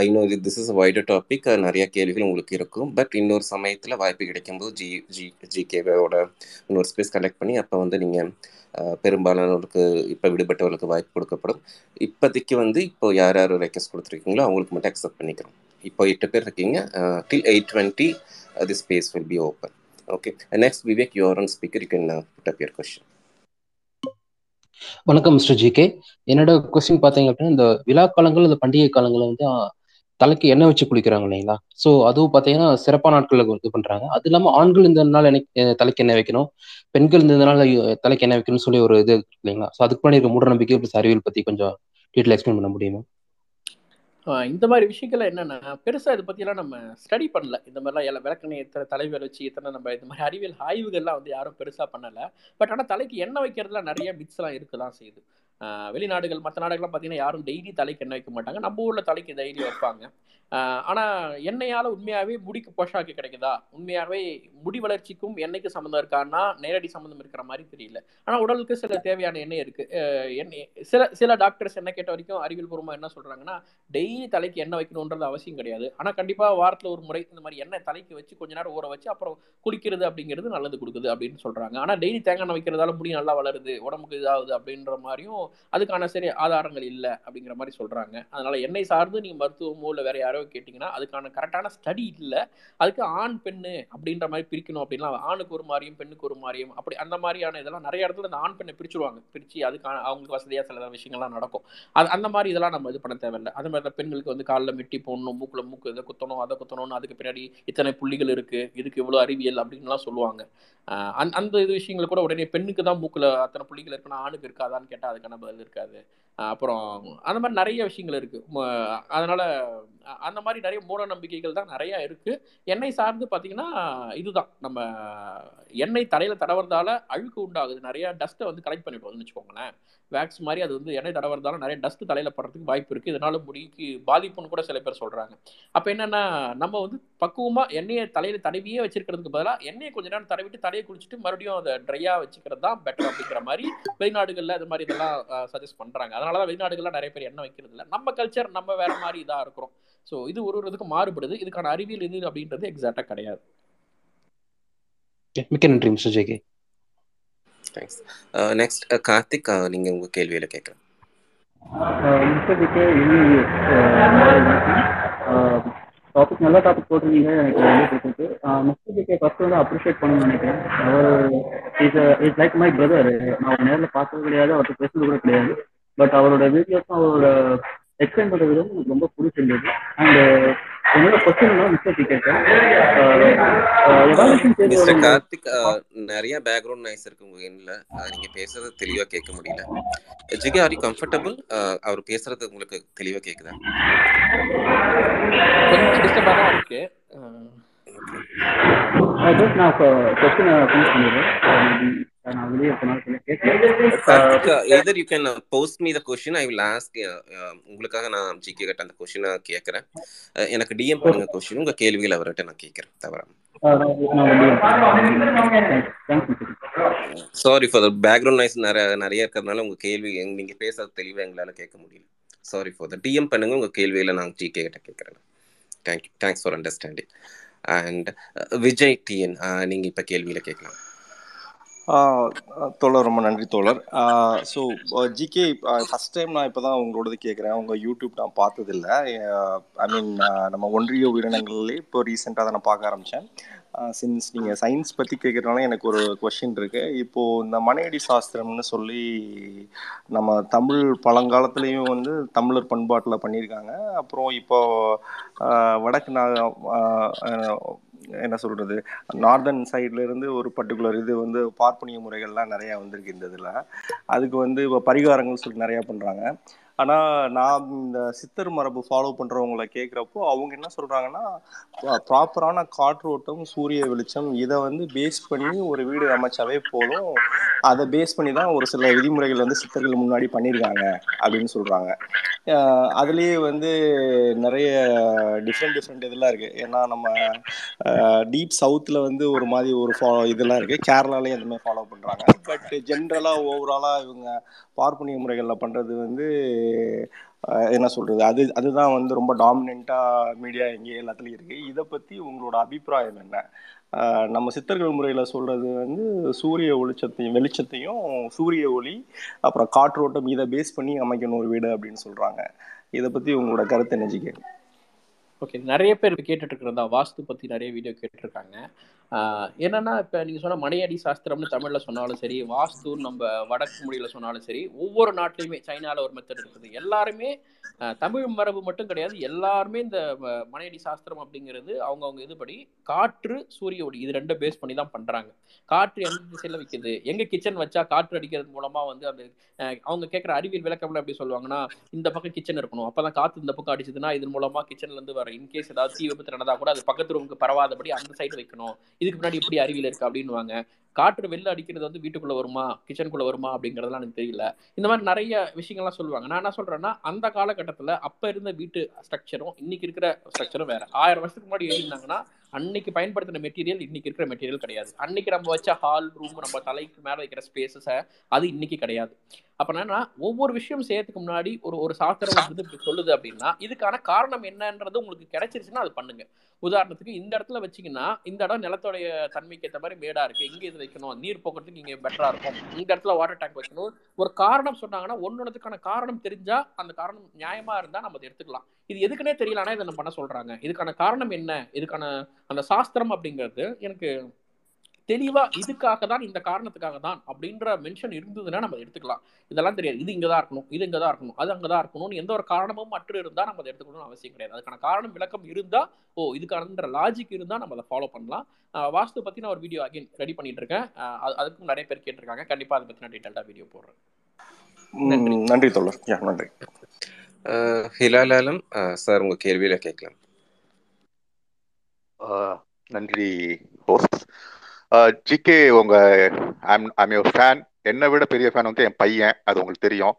I know this is wider topic நிறைய கேள்விகள் உங்களுக்கு இருக்கும். பட் இன்னொரு சமயத்தில் வாய்ப்பு கிடைக்கும்போது ஜி ஜி ஜிகேவோட இன்னொரு ஸ்பேஸ் கலெக்ட் பண்ணி அப்போ வந்து நீங்கள் uh, பெரும்பாலானவர்களுக்கு இப்போ விடுபட்டவர்களுக்கு வாய்ப்பு கொடுக்கப்படும். இப்போதைக்கு வந்து இப்போ யார் யார் ரெக்வஸ்ட் கொடுத்துருக்கீங்களோ அவங்களுக்கு மட்டும் அக்செப்ட் பண்ணிக்கிறோம். இப்போ எட்டு பேர் இருக்கீங்க. Till eight twenty the space will be open okay next Vivek your on speaker you can put up your question வணக்கம் மிஸ்டர் ஜி கே. என்னோட கொஸ்டின் பார்த்தீங்க அப்படின்னா இந்த விழா காலங்கள் இந்த பண்டிகை காலங்களில் வந்து தலைக்கு எண்ணெய் வச்சு குளிக்கிறாங்க இல்லைங்களா? ஸோ அதுவும் பார்த்தீங்கன்னா சிறப்பான நாட்களில் இது பண்ணுறாங்க அது இல்லாமல் ஆண்கள் இந்த நாள் எனக்கு தலைக்கு எண்ணெய் வைக்கணும் பெண்கள் இந்த நாள் தலைக்கு எண்ணெய் வைக்கணும்னு சொல்லி ஒரு இது இல்லைங்களா? ஸோ அதுக்கு பண்ணி இருக்க மூட நம்பிக்கை பிளஸ் அறிவியல் பற்றி கொஞ்சம் டீட்டெயில் எக்ஸ்பிளைன் பண்ண முடியுமா? இந்த மாதிரி விஷயங்கள் என்னென்னா பெருசாக இதை பற்றியெல்லாம் நம்ம ஸ்டடி பண்ணல. இந்த மாதிரிலாம் எல்லாம் விளக்கணை எத்தனை தலைவியல் வச்சு எத்தனை நம்ம இந்த மாதிரி அறிவியல் ஆய்வுகள்லாம் வந்து யாரும் பெருசாக பண்ணலை. பட் ஆனால் தலைக்கு எண்ணெய் வைக்கிறதுல நிறைய மிக்ஸ்லாம் இருக்கலாம் செய்யுது. வெளிநாடுகள் மற்ற நாடுகள்லாம் பார்த்தீங்கன்னா யாரும் டெய்லி தலைக்கு எண்ணெய் வைக்க மாட்டாங்க. நம்ம ஊரில் தலைக்கு டெய்லி வைப்பாங்க. ஆனால் எண்ணெயால் உண்மையாகவே முடிக்கு போஷாக்கு கிடைக்குதா? உண்மையாகவே முடி வளர்ச்சிக்கும் எண்ணெய்க்கு சம்மந்தம் இருக்கான்னா நேரடி சம்மந்தம் இருக்கிற மாதிரி தெரியல. ஆனால் உடலுக்கு சில தேவையான எண்ணெய் இருக்குது எண்ணெய் சில சில டாக்டர்ஸ் என்ன கேட்ட வரைக்கும் அறிவியல் பூர்வமாக என்ன சொல்கிறாங்கன்னா டெய்லி தலைக்கு எண்ணெய் வைக்கணுன்றது அவசியம் கிடையாது. ஆனால் கண்டிப்பாக வாரத்தில் ஒரு முறை இந்த மாதிரி எண்ணெய் தலைக்கு வச்சு கொஞ்ச நேரம் ஊற வச்சு அப்புறம் குளிக்கிறது அப்படிங்கிறது நல்லது கொடுக்குது அப்படின்னு சொல்கிறாங்க ஆனால் டெய்லி தேங்காய் எண்ணெய் வைக்கிறதால முடி நல்லா வளருது உடம்புக்கு இதாகுது அப்படின்ற மாதிரியும் அதுக்கான சரி ஆதாரங்கள் இல்லை அப்படிங்கிற மாதிரி சொல்கிறாங்க அதனால் என்னை சார்ந்து நீங்கள் மருத்துவமோ இல்லை வேறு யாரோ கேட்டிங்கன்னா அதுக்கான கரெக்டான ஸ்டடி இல்லை. அதுக்கு ஆண் பெண்ணு அப்படின்ற மாதிரி பிரிக்கணும் அப்படின்னா ஆணுக்கு ஒரு மாதிரியும் பெண்ணுக்கு ஒரு மாதிரியும் அப்படி அந்த மாதிரியான இதெல்லாம் நிறைய இடத்துல இந்த ஆண் பெண்ணை பிரிச்சுருவாங்க. பிரித்து அதுக்கான அவங்களுக்கு வசதியாக சில விஷயங்கள்லாம் நடக்கும். அது அந்த மாதிரி இதெல்லாம் நம்ம இது பண்ண தேவையில்லை. அது மாதிரி பெண்களுக்கு வந்து காலில் மெட்டி போடணும் மூக்கில் மூக்கு இதை குத்தணும் அதை குத்தணும்னு அதுக்கு பின்னாடி இத்தனை புள்ளிகள் இருக்குது இதுக்கு இவ்வளோ அறிவியல் அப்படின்லாம் சொல்லுவாங்க. அந்த இது விஷயங்கள் கூட உடனே பெண்ணுக்கு தான் மூக்கில் அத்தனை புள்ளிகள் இருக்குன்னா ஆணுக்கு இருக்காதான்னு கேட்டால் அதுக்கான பதில் இருக்காது. அப்புறம் அந்த மாதிரி நிறைய விஷயங்கள் இருக்கு. அதனால் அதனால அந்த மாதிரி நிறைய மூட நம்பிக்கைகள் தான் நிறைய இருக்கு. எண்ணெய் சார்ந்து பார்த்தீங்கன்னா இதுதான். நம்ம எண்ணெய் தலையில தடவுறதால அழுக்கு உண்டாகுது. நிறைய டஸ்ட்டை வந்து கலெக்ட் பண்ணிடுவோம்னு வச்சுக்கோங்களேன். வேக்ஸ் மாதிரி அது வந்து எண்ணெய் தடவுறதால நிறைய டஸ்ட் தலையில படுறதுக்கு வாய்ப்பு இருக்கு. இதனால முடிக்கு பாதிப்புன்னு கூட சில பேர் சொல்றாங்க. அப்ப என்னன்னா நம்ம வந்து பக்குவமா எண்ணெயை தலையில தடவியே வச்சிருக்கிறதுக்கு பதிலாக எண்ணெயை கொஞ்ச நேரம் தடவிட்டு தலையை குளிச்சுட்டு மறுபடியும் அதை ட்ரையா வச்சுக்கிறது தான் பெட்டர் அப்படிங்கிற மாதிரி வெளிநாடுகள்ல அது மாதிரி இதெல்லாம் சஜஸ்ட் பண்றாங்க. அதனாலதான் வெளிநாடுகளில் நிறைய பேர் எண்ணெய் வைக்கிறது இல்லை நம்ம கல்ச்சர் நம்ம வேற மாதிரி இதாக இருக்கிறோம். ஸோ இது ஒரு ஒரு இதுக்கு மாறுபடுது. இதுக்கான அறிவியல் இது அப்படின்றது எக்ஸாக்டா கிடையாது. மிக்க நன்றி mister JK thanks next Karthik uh, நீங்க உங்க கேள்வியில கேட்கலாம். மிஸ்டர் ஜிகே டாபிக் நல்ல டாபிக் போட்டிருந்தீங்க எனக்கு ரொம்ப பிடிச்சிருக்கு. மிஸ்டர் ஜிகே ஃபர்ஸ்ட் வந்து அப்ரிஷியேட் பண்ணணும்னு நினைக்கிறேன். அவர் is is like my brother நான் அவர் நேரில் பார்த்தது கிடையாது அவர்கிட்ட பேசுறது கூட கிடையாது. பட் அவரோட வீடியோஸும் அவரோட எக்ஸ்பிளைன் பண்ணுற விதம் எனக்கு ரொம்ப பிடிச்சிருந்தது. அண்ட் என்னோட கொஸ்டின் மிஸ்டர் வரும் கார்த்திக் uh, நிறைய பேக்ரவுண்ட் நாய்ஸ் இருக்கு உங்க எண்ணில் நீங்க பேசுறது தெளிவா கேட்க முடியல. ஜிகே ஆர் யூ கம்ஃபர்டபுள் அவர் பேசுறது உங்களுக்கு தெளிவா கேக்குதா? கொஞ்சம் டிஸ்டர்பாக தான் இருக்கு. நான் கொஸ்டின் ஃபினிஷ் பண்ணிடுறேன். Uh, either you can post me the question I will ask உங்களுக்காக நான் ஜிகே கிட்ட அந்த கொஸ்டினை கேட்கறேன் Uh, எனக்கு டிஎம் பண்ணுங்க கொஸ்டின் உங்க கேள்விகள் அவர்கிட்ட நான் கேட்கறேன் தவறாம. சாரி ஃபார் பேக்ரவுண்ட் நாய்ஸ் நிறைய நிறைய இருக்கிறதுனால உங்க கேள்வி எங்க- நீங்க பேசுறது தெளிவா எங்களால கேட்க முடியல. சாரி ஃபார் த டிஎம் பண்ணுங்க. உங்க கேள்வியில நான் ஜிகே கிட்ட கேட்கறேன் thank you thanks for understanding and Vijay TN நீங்க இப்ப கேள்வியில கேட்கலாம். தோழர் ரொம்ப நன்றி தோழர். ஸோ ஜிகே ஃபஸ்ட் டைம் நான் இப்போ தான் உங்களோடது கேட்குறேன் உங்கள் யூடியூப் நான் பார்த்ததில்ல. ஐ மீன் நம்ம ஒன்றிய உயிரினங்கள்லேயே இப்போ ரீசெண்டாக தான் நான் பார்க்க ஆரம்பித்தேன் சின்ஸ் நீங்கள் சயின்ஸ் பற்றி கேட்குறதுனால எனக்கு ஒரு கொஷின் இருக்குது இப்போது இந்த மனையடி சாஸ்திரம்னு சொல்லி நம்ம தமிழ் பழங்காலத்துலேயும் வந்து தமிழர் பண்பாட்டில் பண்ணியிருக்காங்க. அப்புறம் இப்போ வடக்கு நா என்ன சொல்றது நார்தர்ன் சைட்லேருந்து ஒரு பர்டிகுலர் இது வந்து பார்ப்பனிய முறைகள்லாம் நிறைய வந்திருக்கு இந்த இதுல. அதுக்கு வந்து இப்போ பரிகாரங்கள் சொல்லி நிறைய பண்றாங்க. ஆனா நான் இந்த சித்தர் மரபு ஃபாலோ பண்றவங்கள கேட்குறப்போ அவங்க என்ன சொல்றாங்கன்னா ப்ராப்பரான காற்றோட்டம் சூரிய வெளிச்சம் இதை வந்து பேஸ் பண்ணி ஒரு வீடு அமைச்சாவே போதும். அதை பேஸ் பண்ணி தான் ஒரு சில விதிமுறைகள் வந்து சித்தர்கள் முன்னாடி பண்ணியிருக்காங்க அப்படின்னு சொல்றாங்க. அதுலேயே அதுலயே வந்து நிறைய டிஃப்ரெண்ட் டிஃப்ரெண்ட் இதெல்லாம் இருக்கு. ஏன்னா நம்ம டீப் சவுத்தில் வந்து ஒரு மாதிரி ஒரு ஃபா இதெல்லாம் இருக்கு. கேரளாலேயும் அந்த மாதிரி ஃபாலோ பண்றாங்க. பட் ஜென்ரலாக ஓவராலாக இவங்க பார்ப்பனிய முறைகளில் பண்றது வந்து என்ன சொல்றது? அது அதுதான் வந்து ரொம்ப டாமினா மீடியா எங்கே எல்லாத்துலயும் இருக்கு. இதை பத்தி உங்களோட அபிப்பிராயம் என்ன? நம்ம சித்தர்கள் முறையில சொல்றது வந்து சூரிய ஒளிச்சத்தையும் வெளிச்சத்தையும் சூரிய ஒளி அப்புறம் காற்றோட்டம் இதை பேஸ் பண்ணி அமைக்கணும் ஒரு வீடு அப்படின்னு சொல்றாங்க. இதை பத்தி உங்களோட கருத்து என்ன ஓகே நிறைய பேர் கேட்டுட்டு இருக்கிறதா? வாஸ்து பத்தி நிறைய வீடியோ கேட்டிருக்காங்க. என்னன்னா இப்ப நீங்க சொன்ன மனையடி சாஸ்திரம்னு தமிழ்ல சொன்னாலும் சரி வாஸ்து நம்ம வடக்கு மொழியில சொன்னாலும் சரி ஒவ்வொரு நாட்டிலையுமே சைனால ஒரு மெத்தட் இருக்குது. எல்லாருமே தமிழ் மரபு மட்டும் கிடையாது. எல்லாருமே இந்த மனையடி சாஸ்திரம் அப்படிங்கிறது அவங்கவுங்க இதுபடி காற்று சூரிய ஒளி இது ரெண்டும் பேஸ் பண்ணி தான் பண்றாங்க. காற்று எந்த திசையில வைக்குது? எங்க கிச்சன் வச்சா காற்று அடிக்கிறது மூலமா வந்து அந்த அவங்க கேட்குற அறிவியல் விளக்கம்ல எப்படி சொல்லுவாங்கன்னா இந்த பக்கம் கிச்சன் இருக்கணும். அப்பதான் காற்று இந்த பக்கம் அடிச்சதுன்னா இதன் மூலமா கிச்சன்ல இருந்து வர இன்கேஸ் ஏதாவது தீ விபத்து நடந்தா கூட அது பக்கத்து ரூமுக்கு பரவாதபடி அந்த சைடு வைக்கணும். இதுக்கு முன்னாடி இப்படி அறிவியல் இருக்கு அப்படின்னுவாங்க. காற்று வெளில அடிக்கிறது வந்து வீட்டுக்குள்ள வருமா கிச்சனுக்குள்ள வருமா அப்படிங்கறதெல்லாம் எனக்கு தெரியல. இந்த மாதிரி நிறைய விஷயங்கள்லாம் சொல்லுவாங்க. நான் என்ன சொல்றேன்னா அந்த காலகட்டத்துல அப்ப இருந்த வீட்டு ஸ்ட்ரக்சரும் இன்னைக்கு இருக்கிற ஸ்ட்ரக்சரும் வேற. ஆயிரம் வருஷத்துக்கு முன்னாடி எழுதியிருந்தாங்கன்னா அன்னைக்கு பயன்படுத்தின மெட்டீரியல் இன்னைக்கு இருக்கிற மெட்டீரியல் கிடையாது. அன்னைக்கு நம்ம வச்ச ஹால் ரூம் நம்ம தலைக்கு மேல வைக்கிற ஸ்பேசஸை அது இன்னைக்கு கிடையாது. அப்ப என்னன்னா ஒவ்வொரு விஷயம் செய்யறதுக்கு முன்னாடி ஒரு ஒரு சாஸ்திரம் வந்து சொல்லுது அப்படின்னா இதுக்கான காரணம் என்னன்றது உங்களுக்கு கிடைச்சிருச்சுன்னா அது பண்ணுங்க. உதாரணத்துக்கு இந்த இடத்துல வச்சிங்கன்னா இந்த இடம் நிலத்தோடைய தன்மைக்கு ஏற்ற மாதிரி மேடா இருக்கு. இங்கே இது வைக்கணும்? நீர் போக்குறதுக்கு இங்கே பெட்டராக இருக்கும். இந்த இடத்துல வாட்டர் டேங்க் வைக்கணும். ஒரு காரணம் சொன்னாங்கன்னா ஒன்னொன்றதுக்கான காரணம் தெரிஞ்சால் அந்த காரணம் நியாயமாக இருந்தால் நம்ம அதை எடுத்துக்கலாம். இது எதுக்குன்னே தெரியலனா இதை நம்ம பண்ண சொல்கிறாங்க இதுக்கான காரணம் என்ன? இதுக்கான அந்த சாஸ்திரம் அப்படிங்கிறது எனக்கு தெளிவா இதுக்காக தான் இந்த காரணத்துக்காக தான் அப்படின்ற மென்ஷன் இருந்ததுன்னா நம்ம அதை எடுத்துக்கலாம். இதெல்லாம் தெரியாது. இது இங்கதான் இருக்கணும் இது இங்கதான் இருக்கணும் அது அங்கதான் இருக்கணும்னு எந்த ஒரு காரணமும் மற்ற இருந்தா நம்ம அதை எடுத்துக்கணும்னு அவசியம் கிடையாது. அதுக்கான காரணம் விளக்கம் இருந்தா ஓ இதுக்கானன்ற லாஜிக் இருந்தா நம்ம அதை ஃபாலோ பண்ணலாம். வாஸ்து பத்தி நான் ஒரு வீடியோ அகைன் ரெடி பண்ணிட்டு இருக்கேன். அதுக்கும் நிறைய பேர் கேட்டிருக்காங்க. கண்டிப்பா அதை பத்தி நான் டீட்டெயில்டா வீடியோ போடுறேன். நன்றி. தோழர். யா நன்றி. ஹிலால் ஆலம் சார் உங்க கேள்வியில கேட்கலாம். ஆஹ் நன்றி ஹோஸ்ட் ஜிகே உங்க ஐம் ஐம் யுவர் ஃபேன் என்னை விட பெரிய ஃபேன் வந்து என் பையன். அது உங்களுக்கு தெரியும்.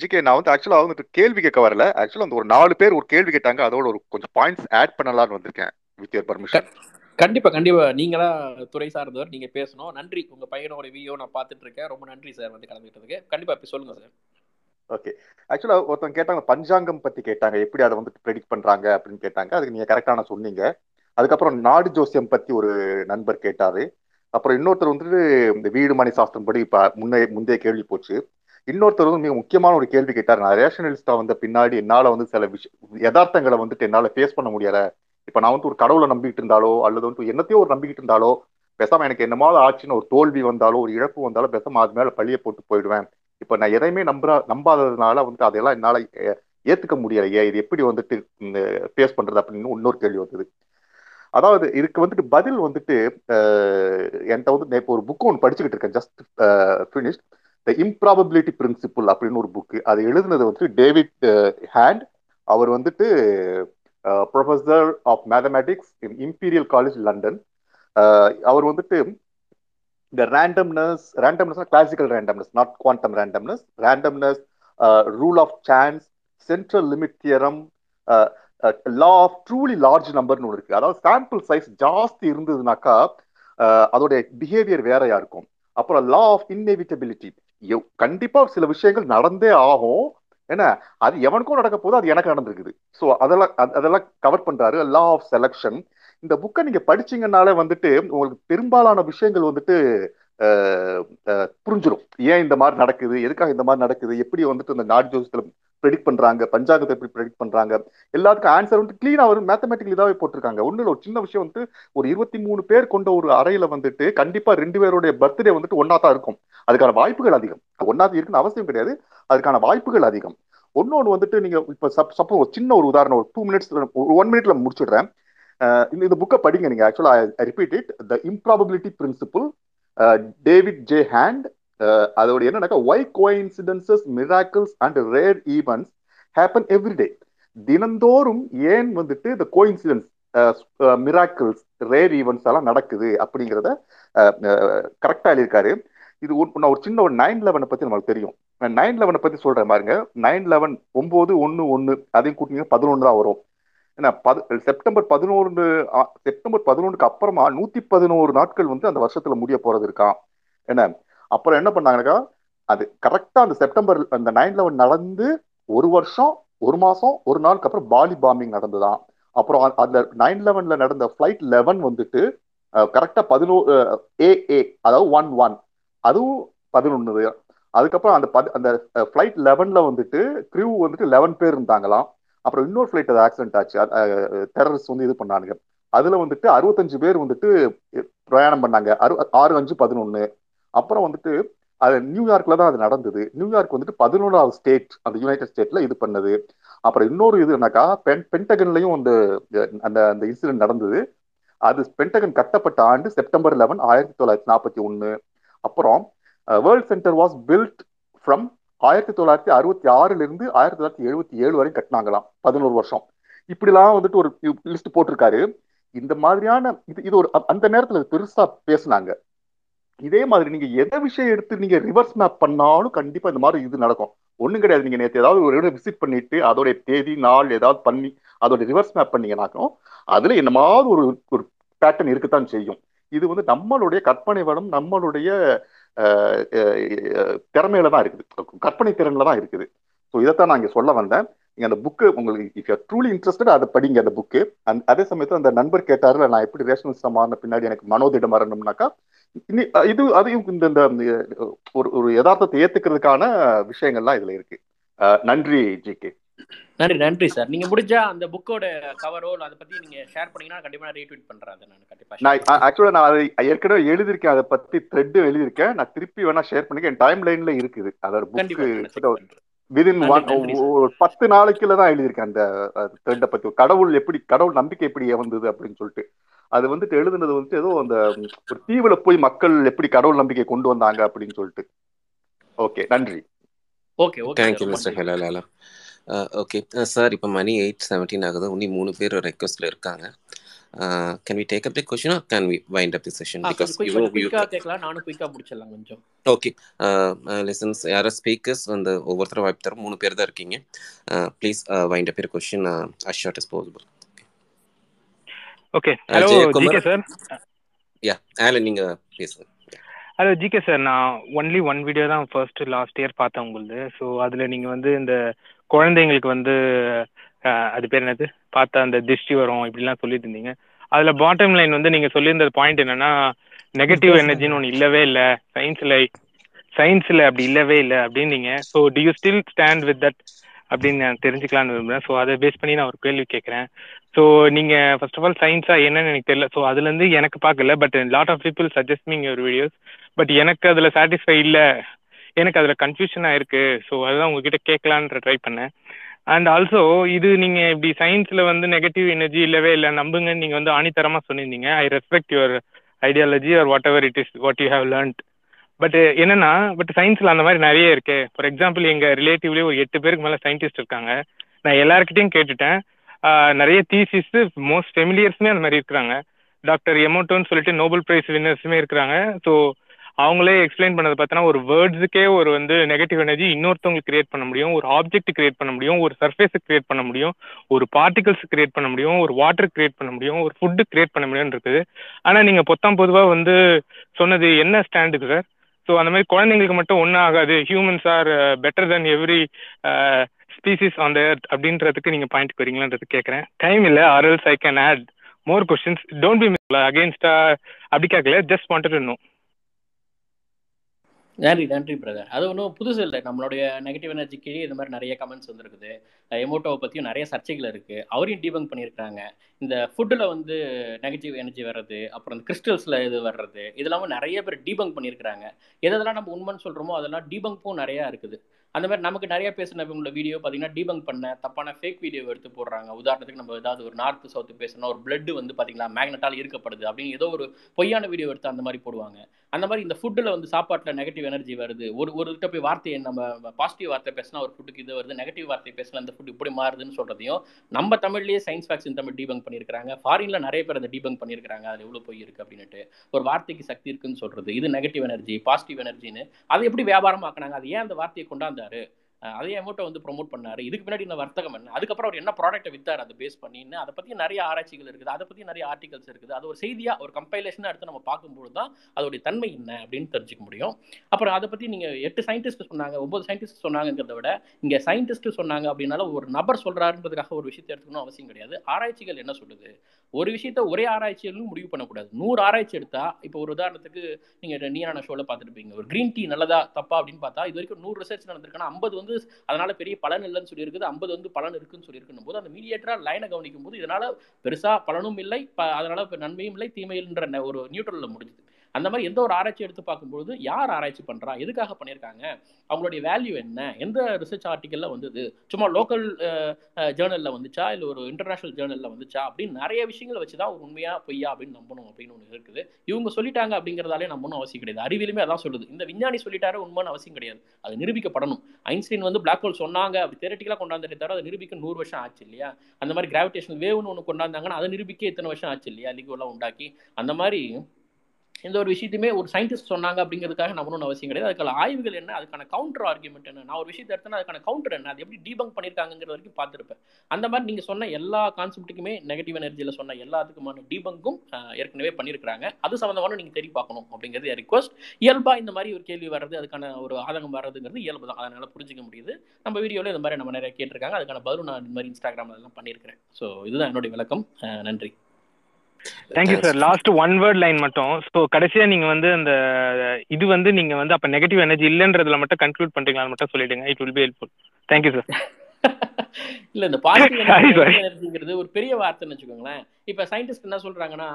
ஜிகே நான் வந்து ஆக்சுவலாக வந்துட்டு கேள்வி கேட்க வரல. ஆக்சுவலாக அந்த ஒரு நாலு பேர் ஒரு கேள்வி கேட்டாங்க. அதோட ஒரு கொஞ்சம் பாயிண்ட்ஸ் ஆட் பண்ணலாம்னு வந்திருக்கேன் வித் யர் பர்மிஷன் கண்டிப்பா கண்டிப்பா. நீங்களா துறை சார்ந்தவர் நீங்க பேசணும். நன்றி. உங்க பையனோட வீடியோ நான் பார்த்துட்டு இருக்கேன். ரொம்ப நன்றி சார் வந்து கலந்துக்கிட்டதுக்கு கண்டிப்பா இப்ப சொல்லுங்க சார். ஓகே ஆக்சுவலாக ஒருத்தவங்க கேட்டாங்க பஞ்சாங்கம் பத்தி கேட்டாங்க. எப்படி அதை வந்துட்டு ப்ரெடிக்ட் பண்றாங்க அப்படின்னு கேட்டாங்க. அதுக்கு நீங்க கரெக்டான சொன்னீங்க. அதுக்கப்புறம் நாடு ஜோசியம் பத்தி ஒரு நண்பர் கேட்டாரு. அப்புறம் இன்னொருத்தர் வந்துட்டு இந்த வீடு மணி சாஸ்திரம் படி இப்ப முன்னே முந்தைய கேள்வி போச்சு. இன்னொருத்தர் வந்து மிக முக்கியமான ஒரு கேள்வி கேட்டார். நான் ரேஷனலிஸ்டா வந்த பின்னாடி என்னால வந்து சில விஷ யதார்த்தங்களை வந்துட்டு என்னால ஃபேஸ் பண்ண முடியல. இப்ப நான் வந்து ஒரு கடவுளை நம்பிக்கிட்டு இருந்தாலோ அல்லது வந்து என்னத்தையோ ஒரு நம்பிக்கிட்டு இருந்தாலோ பேசாம எனக்கு என்னமாவது ஆச்சுன்னு ஒரு தோல்வி வந்தாலோ ஒரு இழப்பு வந்தாலோ பேசாம அது மேல பழிய போட்டு போயிடுவேன். இப்ப நான் எதையுமே நம்புற நம்பாததுனால வந்துட்டு அதெல்லாம் என்னால ஏ- ஏத்துக்க முடியலையே. இது எப்படி வந்துட்டு ஃபேஸ் பண்றது அப்படின்னு இன்னொரு கேள்வி வந்தது. அதாவது இதுக்கு வந்துட்டு பதில் வந்துட்டு என்கிட்ட வந்து நான் இப்போ ஒரு புக் ஒன்று படிச்சுக்கிட்டு இருக்கேன். Just finish the improbability principle அப்படின்னு ஒரு புக்கு அது எழுதுனது வந்துட்டு டேவிட் ஹேண்ட் அவர் வந்துட்டு professor of mathematics in Imperial College London அவர் வந்துட்டு இந்த randomness randomness classical randomness not quantum randomness randomness rule of chance central limit theorem law of truly large நம்பர்னு ஒன்று இருக்கு. அதாவது சாம்பிள் சைஸ் ஜாஸ்தி இருந்ததுனாக்கா அதோடைய பிஹேவியர் வேறையா இருக்கும். அப்புறம் லா ஆஃப் இன்னெவிட்டபிலிட்டி கண்டிப்பா சில விஷயங்கள் நடந்தே ஆகும். என்ன? அது எவனுக்கும் நடக்க போது அது எனக்கு நடந்திருக்குது. ஸோ அதெல்லாம் அதெல்லாம் கவர் பண்றாரு லா ஆஃப் செலக்ஷன் இந்த புக்கை நீங்க படிச்சீங்கனாலே வந்துட்டு உங்களுக்கு பெரும்பாலான விஷயங்கள் வந்துட்டு புரிஞ்சிடும் ஏன் இந்த மாதிரி நடக்குது? எதுக்காக இந்த மாதிரி நடக்குது? எப்படி வந்துட்டு இந்த நாடு ஜோசியத்துல ப்ரெடிக்ட் பண்றாங்க பஞ்சாங்கத்தை எப்படி ப்ரெடிக்ட் பண்றாங்க எல்லாத்துக்கும் ஆன்சர் வந்து கிளீனா வரும் மேத்தமெட்டிக்கல் இதாவே போட்டிருக்காங்க. ஒண்ணு இல்ல ஒரு சின்ன விஷயம் வந்து ஒரு இருபத்தி மூணு பேர் கொண்ட ஒரு அறையில வந்துட்டு கண்டிப்பா ரெண்டு பேருடைய பர்த்டே வந்துட்டு ஒன்னா தான் இருக்கும். அதுக்கான வாய்ப்புகள் அதிகம். ஒன்னா இருக்குன்னு அவசியம் கிடையாது. அதுக்கான வாய்ப்புகள் அதிகம். ஒன்னொன்று வந்துட்டு நீங்க இப்ப சப்போஸ் ஒரு சின்ன ஒரு உதாரணம் ஒரு டூ மினிட்ஸ் ஒன் மினிட்ல முடிச்சுடுறேன். இந்த இந்த புக்கை படிங்க நீங்க. ஆக்சுவலா I repeat it the improbability principle David J Hand Uh, அதோட என்னன்னாக்கா why coincidences miracles and rare events happen everyday தினந்தோறும் ஏன் வந்துட்டு இந்த கோயின்சிடன்ஸ் மிராக்கிள்ஸ் ரேர் ஈவெண்ட்ஸ் எல்லாம் நடக்குது அப்படிங்கிறத uh, uh, கரெக்டாக எழுதியிருக்காரு. இது ஒரு- நான் ஒரு சின்ன ஒரு நைன் லெவனை பற்றி நம்மளுக்கு தெரியும். நைன் லெவனை பற்றி சொல்கிறேன் பாருங்க. நைன் லெவன் ஒம்பது ஒன்று ஒன்று அதையும் கூட்டிங்கன்னா பதினொன்று தான் வரும். ஏன்னா பது செப்டம்பர் பதினொன்று செப்டம்பர் பதினொன்றுக்கு அப்புறமா நூற்றி பதினோரு நாட்கள் வந்து அந்த வருஷத்தில் முடிய போகிறது இருக்கான் என்ன அப்புறம் என்ன பண்ணாங்கன்னாக்கா அது கரெக்டா அந்த செப்டம்பர் அந்த நைன் லெவன் நடந்து ஒரு வருஷம் ஒரு மாசம் ஒரு நாளுக்கு அப்புறம் பாலி பாம்பிங் நடந்துதான் அப்புறம் அந்த நைன் லெவன்ல நடந்த ஃபிளைட் லெவன் வந்துட்டு கரெக்டா பதினோரு ஏ ஏ அதாவது ஒன் ஒன் அதுவும் பதினொன்று அதுக்கப்புறம் அந்த பத் அந்த ஃப்ளைட் லெவனில் வந்துட்டு க்ரூ வந்துட்டு லெவன் பேர் இருந்தாங்களாம். அப்புறம் இன்னொரு ஃப்ளைட் அது ஆக்சிடென்ட் ஆச்சு. டெரரிஸ்ட் வந்து இது பண்ணானுங்க. அதில் வந்துட்டு அறுபத்தஞ்சு பேர் வந்துட்டு பிரயாணம் பண்ணாங்க. அறு ஆறு அஞ்சு பதினொன்று அப்புறம் வந்துட்டு அது நியூயார்க்ல தான் அது நடந்தது. நியூயார்க் வந்துட்டு பதினொன்றாவது ஸ்டேட் அந்த யுனைடெட் ஸ்டேட்ல இது பண்ணது. அப்புறம் இன்னொரு இதுனாக்கா பென் பென்டகன்லையும் அந்த அந்த அந்த இன்சிடென்ட் நடந்தது. அது பென்டகன் கட்டப்பட்ட ஆண்டு செப்டம்பர் லெவன் ஆயிரத்தி தொள்ளாயிரத்தி நாற்பத்தி ஒன்று அப்புறம் world center was built from ஆயிரத்தி தொள்ளாயிரத்தி அறுபத்தி ஆறுலேருந்து ஆயிரத்தி தொள்ளாயிரத்தி எழுபத்தி ஏழு வரை கட்டினாங்களாம் பதினோரு வருஷம். இப்படிலாம் வந்துட்டு ஒரு லிஸ்ட் போட்டிருக்காரு. இந்த மாதிரியான இது இது ஒரு அந்த நேரத்தில் பெருசாக பெருசா இதே மாதிரி நீங்க எதை விஷயம் எடுத்து நீங்க ரிவர்ஸ் மேப் பண்ணாலும் கண்டிப்பா இந்த மாதிரி இது நடக்கும். ஒன்றும் கிடையாது. நீங்க நேற்று ஏதாவது ஒரு இடம் விசிட் பண்ணிட்டு அதோடைய தேதி நாள் ஏதாவது பண்ணி அதோட ரிவர்ஸ் மேப் பண்ணீங்கன்னாக்கும் அதுல என்னமாவது ஒரு ஒரு பேட்டர்ன் இருக்கத்தான் செய்யும். இது வந்து நம்மளுடைய கற்பனை வளம் நம்மளுடைய திறமையில தான் இருக்குது. கற்பனை திறன்ல தான் இருக்குது. ஸோ இதைத்தான் நான் இங்க சொல்ல வந்தேன். நீங்க அந்த புக்கு உங்களுக்கு இஃப் யூ ட்ரூலி இன்ட்ரெஸ்டட் அதை படிங்க அந்த புக்கு அதே சமயத்தில் அந்த நண்பர் கேட்டார்ல நான் எப்படி ரேஷனலிஸ்டா மாறின பின்னாடி எனக்கு மனோதிடம் வரணும்னாக்கா இது அதையும் இந்த இந்த ஒரு ஒரு யதார்த்தத்தை ஏத்துக்கிறதுக்கான விஷயங்கள்லாம் இதுல இருக்கு. நன்றி ஜி கே. நன்றி நன்றி சார். நீங்க முடிஞ்சா அந்த புக்கோட கவரோ அதை பத்தி நீங்க ஷேர் பண்ணீங்கன்னா கண்டிப்பா ரீட்வீட் பண்றேன் நான் கண்டிப்பா share நான் ஆக்சுவலா நான் அதை ஏற்கனவே எழுதியிருக்கேன். அதை பத்தி த்ரெட் எழுதியிருக்கேன். நான் திருப்பி வேணா ஷேர் பண்ணிக்க. என் டைம் லைன்ல இருக்குது. அதோட பண்றேன். விதின். ஒரு பத்து நாளைக்குள்ள தான் எழுதியிருக்கேன் அந்த த்ரெட்டை பத்தி. கடவுள் எப்படி கடவுள் நம்பிக்கை எப்படி வந்தது அப்படின்னு சொல்லிட்டு. அது வந்துட்டு எழுதுனது வந்துட்டு ஏதோ அந்த ஒரு தீவுல போய் மக்கள் எப்படி கடவுள் நம்பிக்கை கொண்டு வந்தாங்க அப்படின்னு சொல்லிட்டு. ஓகே நன்றி. Okay okay. Thank you mister. ஹெலாலாலா okay sir இப்போ மணி எயிட் செவன்டீன் ஆகுது. இன்னும் மூணு பேர் ரெக்வஸ்ட்ல இருக்காங்க. Can we take up the question or can we wind up the session because you கொஞ்சம் யூ குயிக்காக கேட்கலாம். நானும் குயிக்காக முடிச்சிடலாம் கொஞ்சம். ஓகே லிசன்ஸ் யாரோ ஸ்பீக்கர்ஸ் வந்து ஒவ்வொருத்தரும் வாய்ப்பு தரும். மூணு பேர் தான் இருக்கீங்க. Please wind up your question as short is possible okay hello GK sir yeah Alan நீங்க பேசுங்க. ஹலோ ஜிகே சார் நான் ஒன்லி ஒன் வீடியோ தான் ஃபர்ஸ்ட் லாஸ்ட் இயர் பார்த்தேன் உங்களுது. ஸோ அதில் நீங்கள் வந்து இந்த குழந்தைங்களுக்கு வந்து அது பேர் என்னது? பார்த்தா அந்த திருஷ்டி வரும் இப்படிலாம் சொல்லிட்டு இருந்தீங்க அதில் பாட்டம் லைன் வந்து நீங்கள் சொல்லியிருந்த பாயிண்ட் என்னன்னா நெகட்டிவ் எனர்ஜின்னு ஒன்று இல்லவே இல்லை. சயின்ஸில் சயின்ஸில் அப்படி இல்லவே இல்லை அப்படின்னீங்க. So do you still stand with that அப்படின்னு நான் தெரிஞ்சுக்கலாம்னு விரும்புகிறேன் ஸோ அதை பேஸ் பண்ணி நான் ஒரு கேள்வி கேட்குறேன். ஸோ நீங்கள் ஃபர்ஸ்ட் ஆஃப் ஆல் சயின்ஸா என்னன்னு எனக்கு தெரியல. ஸோ அதுலேருந்து எனக்கு பார்க்கல. But lot of people suggesting your videos but எனக்கு அதில் சாட்டிஸ்ஃபை இல்லை. எனக்கு அதில் கன்ஃபியூஷனாக இருக்கு. ஸோ அதுதான் உங்ககிட்ட கேட்கலான்ற ட்ரை பண்ணேன். அண்ட் ஆல்சோ இது நீங்கள் இப்படி சயின்ஸில் வந்து நெகட்டிவ் எனர்ஜி இல்லவே இல்லை. நம்புங்கன்னு நீங்கள் வந்து ஆணித்தரமாக சொல்லியிருந்தீங்க I respect your ideology or whatever it is what you have learnt but என்னன்னா பட் சயின்ஸில் அந்த மாதிரி நிறைய இருக்கு. ஃபார் எக்ஸாம்பிள் எங்கள் ரிலேட்டிவ்லேயே ஒரு எட்டு பேருக்கு மேலே சயின்டிஸ்ட் இருக்காங்க. நான் எல்லாருக்கிட்டையும் கேட்டுட்டேன். நிறைய தீசிஸ் மோஸ்ட் ஃபெமிலியர்ஸுமே அந்த மாதிரி இருக்கிறாங்க. டாக்டர் எமோட்டோன்னு சொல்லிட்டு நோபல் பிரைஸ் வின்னர்ஸுமே இருக்கிறாங்க. ஸோ அவங்களே எக்ஸ்பிளைன் பண்ணது பார்த்தோன்னா ஒரு வேர்ட்ஸுக்கே ஒரு வந்து நெகட்டிவ் எனர்ஜி இன்னொருத்தவங்களுக்கு கிரியேட் பண்ண முடியும். ஒரு ஆப்ஜெக்ட் கிரியேட் பண்ண முடியும். ஒரு சர்ஃபேஸை கிரியேட் பண்ண முடியும். ஒரு பார்ட்டிகல்ஸ் கிரியேட் பண்ண முடியும். ஒரு வாட்டர் கிரியேட் பண்ண முடியும். ஒரு ஃபுட்டு கிரியேட் பண்ண முடியும்னு இருக்குது. ஆனால் நீங்கள் பொத்தாம் பொதுவாக வந்து சொன்னது என்ன ஸ்டாண்டுக்கு சார் ஸோ அந்த மாதிரி குழந்தைங்களுக்கு மட்டும் ஒன்றும் ஆகாது. Humans are better than every species on the earth அப்படின்றதுக்கு நீங்கள் பாயிண்ட் வரீங்களான்றது கேட்குறேன் டைம் இல்லை or else I can add more questions don't be miss அகேன்ஸ்டா அப்படி கேட்கல ஜஸ்ட் வாண்டட் டு நோ நன்றி நன்றி பிரதர் அது ஒன்றும் புதுசு இல்லை. நம்மளுடைய நெகட்டிவ் எனர்ஜிக்கு இந்த மாதிரி நிறைய கமெண்ட்ஸ் வந்துருக்குது. எமோட்டோவை பற்றியும் நிறைய சர்ச்சைகள் இருக்குது அவரையும் டீபங் பண்ணியிருக்காங்க இந்த ஃபுட்டில் வந்து நெகட்டிவ் எனர்ஜி வர்றது அப்புறம் இந்த கிறிஸ்டல்ஸில் இது வர்றது இதெல்லாமும் நிறைய பேர் டீபங் பண்ணியிருக்கிறாங்க. எதெல்லாம் நம்ம உண்மைன்னு சொல்கிறோமோ அதெல்லாம் டீபங்க்கும் நிறையா இருக்குது. அந்த மாதிரி நமக்கு நிறைய பேசினவங்களோட வீடியோ பார்த்தீங்கன்னா டீபங்க் பண்ண தப்பான ஃபேக் வீடியோ எடுத்து போடுறாங்க. உதாரணத்துக்கு நம்ம ஏதாவது ஒரு நார்த் சவுத்து பேசணும் ஒரு பிளட் வந்து பார்த்தீங்களா மேக்னட்டால் இருக்கப்படுது அப்படின்னு ஏதோ ஒரு பொய்யான வீடியோ எடுத்து அந்த மாதிரி போடுவாங்க. அந்த மாதிரி இந்த ஃபுட்டில் வந்து சாப்பாட்டில் நெகட்டிவ் எனர்ஜி வருது. ஒரு ஒரு கிட்ட போய் வார்த்தையை நம்ம பாசிட்டிவ் வார்த்தை பேசினா ஒரு ஃபுட்டுக்கு இது வருது நெகட்டிவ் வார்த்தை பேசினா அந்த ஃபுட் இப்படி மாறுதுன்னு சொல்கிறதையும் நம்ம தமிழ்லேயே சயின்ஸ் ஃபேக்ஸ் தமிழ் டீபங்க் பண்ணியிருக்காங்க ஃபாரினில் நிறைய பேர் அதை டீபங்க் பண்ணியிருக்காங்க அதில் எவ்வளோ போய் இருக்குது அப்படின்ட்டு ஒரு வார்த்தைக்கு சக்தி இருக்குன்னு சொல்கிறது இது நெகட்டிவ் எனர்ஜி பாசிட்டிவ் எனர்ஜின்னு அதை எப்படி வியாபாரமாக்குனாங்க? அது ஏன் அந்த வார்த்தையை அந்த அஹ் அதே அமௌண்ட்டை வந்து ப்ரோமோட் பண்ணாரு. இதுக்கு பின்னாடி இந்த வர்த்தகம் என்ன? அதுக்கப்புறம் அவர் என்ன ப்ராடக்ட்டை வித்தார்? அதை பேஸ் பண்ணின்னு அதை பற்றி நிறைய ஆராய்ச்சிகள் இருக்குது. அதை பற்றி நிறைய ஆர்டிகல்ஸ் இருக்குது. அது ஒரு செய்தியாக ஒரு கம்பைலேஷனாக எடுத்து நம்ம பார்க்கும்போது தான் அதோடைய தன்மை என்ன அப்படின்னு தெரிஞ்சுக்க முடியும். அப்புறம் அதை பற்றி நீங்கள் எட்டு சயின்டிஸ்ட் சொன்னாங்க ஒம்பது சயின்டிஸ்ட் சொன்னாங்கிறத விட இங்கே சயின்டிஸ்ட் சொன்னாங்க அப்படின்னால ஒரு நபர் சொல்கிறாருன்றதுக்காக ஒரு விஷயத்தை எடுத்துக்கணும் அவசியம் கிடையாது. ஆராய்ச்சிகள் என்ன சொல்லுது? ஒரு விஷயத்த ஒரே ஆராய்ச்சியிலும் முடிவு பண்ணக்கூடாது. நூறு ஆராய்ச்சி எடுத்தா இப்போ ஒரு உதாரணத்துக்கு நீங்கள் நீரான ஷோவில் பார்த்துருப்பீங்க. ஒரு க்ரீன் டீ நல்லதா தப்பா அப்படின்னு பார்த்தா இது வரைக்கும் நூறு ரிசர்ச் நடந்திருக்குன்னா ஐம்பது வந்து அதனால பெரிய பலன் இல்லைன்னு சொல்லியிருக்குது ஐம்பது வந்து பலன் இருக்குன்னு சொல்லியிருக்கணும் போது அந்த மீடியேட்டரா லைனை கவனிக்கும் போது இதனால பெருசா பலனும் இல்லை அதனால நன்மையும் இல்லை தீமையில்ன்ற ந- ஒரு நியூட்ரலில் முடிஞ்சுது. அந்த மாதிரி எந்த ஒரு ஆராய்ச்சி எடுத்து பார்க்கும்போது யார் ஆராய்ச்சி பண்ணுறா எதுக்காக பண்ணியிருக்காங்க? அவங்களுடைய வேல்யூ என்ன? எந்த ரிசர்ச் ஆர்டிக்கலில் வந்தது? சும்மா லோக்கல் ஜேர்னலில் வந்துச்சா? இல்லை ஒரு இன்டர்நேஷனல் ஜேர்னலில் வந்துச்சா? அப்படின்னு நிறைய விஷயங்களை வச்சு தான் உண்மையாக உண்மையா பொய்யா அப்படின்னு நம்பணும் அப்படின்னு ஒன்று இருக்குது. இவங்க சொல்லிட்டாங்க அப்படிங்கிறதாலே நம்பணும் அவசியம் கிடையாது. அறிவியலுமே அதான் சொல்லுது. இந்த விஞ்ஞானி சொல்லிட்டாரு உண்மைன்னு அவசியம் கிடையாது. அது நிரூபிக்கப்படணும். ஐன்ஸ்டீன் வந்து பிளாக் ஹோல் சொன்னாங்க. அப்படி தேரட்டிக்கலாக கொண்டாந்துட்டே தவிர அதை நிரூபிக்க நூறு வருஷம் ஆச்சு இல்லையா? அந்த மாதிரி கிராவிடேஷன் வேவ்னு ஒன்று கொண்டாந்தாங்கன்னா அதை நிரூபிக்க இத்தனை வருஷம் ஆச்சு இல்லையா? லிகோலாம் உண்டாக்கி. அந்த மாதிரி எந்த ஒரு விஷயத்தையுமே ஒரு சயின்டிஸ்ட் சொன்னாங்க அப்படிங்கிறதுக்காக நம்பணும்னு அவசியம் கிடையாது. அதுக்கான ஆய்வுகள் என்ன அதுக்கான கவுண்டர் ஆர்குமெண்ட் என்ன? நான் ஒரு விஷயத்தை எடுத்தேன்னா அதுக்கான கவுண்டர் என்ன? அது எப்படி டீபங்க் பண்ணியிருக்காங்கிற வரைக்கும் பார்த்துருப்பேன். அந்த மாதிரி நீங்கள் சொன்ன எல்லா கான்செப்ட்டுக்குமே நெகட்டிவ் எனர்ஜியில் சொன்ன எல்லாத்துக்குமான டீபங்கும் ஏற்கனவே பண்ணியிருக்காங்க அது சம்மந்தமான நீங்கள் தேடி பார்க்கணும் அப்படிங்கிறது ரிக்வஸ்ட் இயல்பாக இந்த மாதிரி ஒரு கேள்வி வர்றது அதுக்கான ஒரு ஆதங்கம் வர்றதுங்கிறது இயல்பு தான். அதனால் புரிஞ்சிக்க முடியுது. நம்ம வீடியோவில் இந்த மாதிரி நம்ம நிறைய கேட்டிருக்காங்க. அதுக்கான பதிலும் நான் இந்த மாதிரி இன்ஸ்டாகிராமில் எல்லாம் பண்ணியிருக்கிறேன் ஸோ இதுதான் என்னுடைய விளக்கம். நன்றி. Thank you sir last one word line மட்டும். ஸோ கடைசியா நீங்க வந்து அந்த இது வந்து நீங்க வந்து அப்ப நெகட்டிவ் எனர்ஜி இல்லைன்றதுல மட்டும் கன்க்ளூட் பண்றீங்களான்னு மட்டும் சொல்லிடுங்க. It will be helpful thank you sir இல்ல இந்த பாசிட்டிவ். எனர்ஜிங்கிறது ஒரு பெரிய வார்த்தைன்னு வச்சுக்கோங்களேன். இப்ப சயின்டிஸ்ட் என்ன சொல்றாங்கன்னா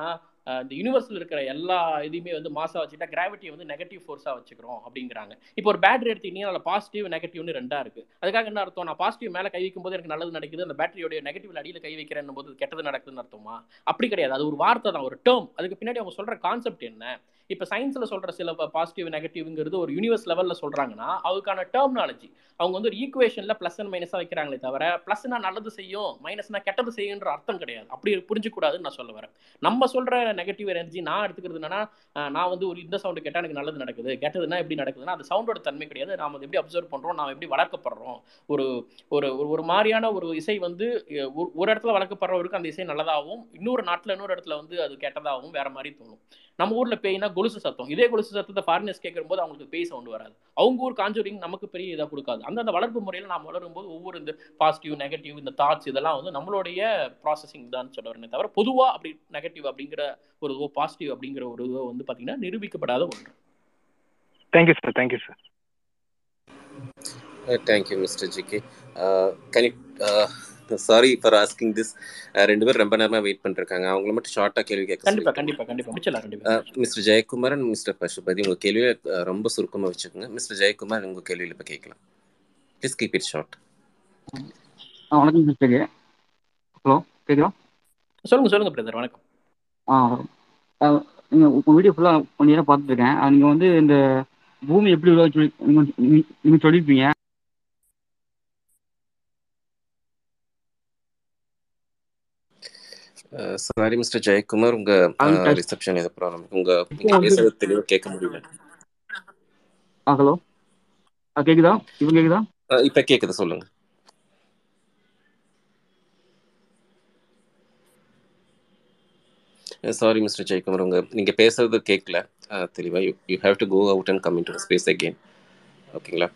இந்த யூனிவர்ஸில் இருக்கிற எல்லா இதுவுமே வந்து மாசாக வச்சுட்டா கிராவிட்டியை வந்து நெகட்டிவ் ஃபோர்ஸாக வச்சுக்கிறோம் அப்படிங்கிறாங்க. இப்போ ஒரு பேட்டரி எடுத்தீங்கன்னா அதில் பாசிட்டிவ் நெகட்டிவ்னு ரெண்டாக இருக்குது அதுக்காக என்ன அர்த்தம்? நான் பாசிட்டிவ் மேலே கை வைக்கும் போது எனக்கு நல்லது நடக்குது அந்த பேட்டரியோடைய நெகட்டிவ்ல அடியில் கை வைக்கிறேன் போது கெட்டது நடக்குதுன்னு அர்த்தமா? அப்படி கிடையாது. அது ஒரு வார்த்தை தான் ஒரு டேர்ம் அதுக்கு பின்னாடி அவங்க சொல்கிற கான்செப்ட் என்ன? இப்போ சயின்ஸில் சொல்கிற சில பாசிட்டிவ் நெகட்டிவ்ங்கிறது ஒரு யூனிவர்ஸ் லெவலில் சொல்கிறாங்கன்னா அதுக்கான டெர்மினாலஜி அவங்க வந்து ஒரு ஈக்குவேஷனில் ப்ளஸ் அண்ட் மைனஸாக வைக்கிறாங்களே தவிர ப்ளஸ்னா நல்லது செய்யும் மைனஸ்னா கெட்டது செய்யுன்ற அர்த்தம் கிடையாது. அப்படி புரிஞ்சுக்கூடாதுன்னு நான் சொல்ல வரேன். நம்ம சொல்கிற நெகட்டிவ் எனர்ஜி நான் எடுத்துக்கிறது என்னன்னா நான் வந்து ஒரு இந்த சவுண்டு கேட்டால் எனக்கு நல்லது நடக்குது. கெட்டதுன்னா எப்படி நடக்குதுன்னா அது சவுண்டோட தன்மை கிடையாது. நாம் அதை எப்படி அப்சர்வ் பண்ணுறோம் நாம் எப்படி வளர்க்கப்படுறோம். ஒரு ஒரு ஒரு மாதிரியான ஒரு இசை வந்து ஒரு இடத்துல வளர்க்கப்படுறவருக்கு அந்த இசை நல்லதாகவும் இன்னொரு நாட்டில் இன்னொரு இடத்துல வந்து அது கெட்டதாகவும் வேற மாதிரி தோணும். நம்ம ஊரில் பேய்னா கொலுசு சத்தம். இதே கொலுசு சத்தத்தை ஃபாரினர்ஸ் கேட்கும்போது அவங்களுக்கு பேய் சவுண்டு வராது. அவங்க ஊர் காஞ்சூரிங் நமக்கு பெரிய இதாக கொடுக்காது. அந்தந்த வளர்ப்பு முறையில் நாம் வளரும்போது ஒவ்வொரு இந்த பாசிட்டிவ் நெகட்டிவ் இந்த தாட்ஸ் இதெல்லாம் வந்து நம்மளுடைய ப்ராசஸிங் தான் சொல்ல வரேன் தவிர பொதுவாக அப்படி நெகட்டிவ் அப்படிங்கிற ஒரு இதுவோ பாசிட்டிவ் அப்படிங்கிற ஒரு இதுவோ வந்து பார்த்தீங்கன்னா நிரூபிக்கப்படாத ஒன்று. Thank you sir thank you sir thank you mister GK can sorry for asking this ரெண்டு பேரும் ரொம்ப நேரமா வெயிட் பண்ணிருக்காங்க. அவங்கள மட்டும் ஷார்ட்டா கேள்வி கேட்க கண்டிப்பா கண்டிப்பா கண்டிப்பா. முடிச்சலாம் கண்டிப்பா. Mister Jayakumar and mister Pasupathi உங்க கேள்வியை ரொம்ப சுருக்கமா வச்சுக்கோங்க. மிஸ்டர் ஜெயக்குமார் உங்க கேள்வியில இப்ப கேட்கலாம். ப்ளீஸ் கீப் இட் ஷார்ட் வணக்கம் மிஸ்டர் ஹலோ கேக்குதா? சொல்லுங்க சொல்லுங்க பிரதர் வணக்கம். ஆ நீங்க உங்க வீடியோ ஃபுல்லா கொஞ்ச நேரம் பார்த்துட்டு இருக்கேன் நீங்க வந்து இந்த பூமி எப்படி உருவாச்சு நீங்க சொல்லியிருப்பீங்க சாரி மிஸ்டர் ஜெயக்குமார். உங்க ரிசப்ஷன் ஏதோ ப்ராப்ளம் உங்க பேசுறது தெளிவா கேட்க முடியல. ஹலோ. கேக்குதா? இப்ப கேக்குதா? இப்ப கேக்குது சொல்லுங்க சாரி மிஸ்டர் ஜெயக்குமார் உங்க நீங்க பேசுறது கேட்கல தெளிவா you you have to go out and come in to space again ஓகேங்களா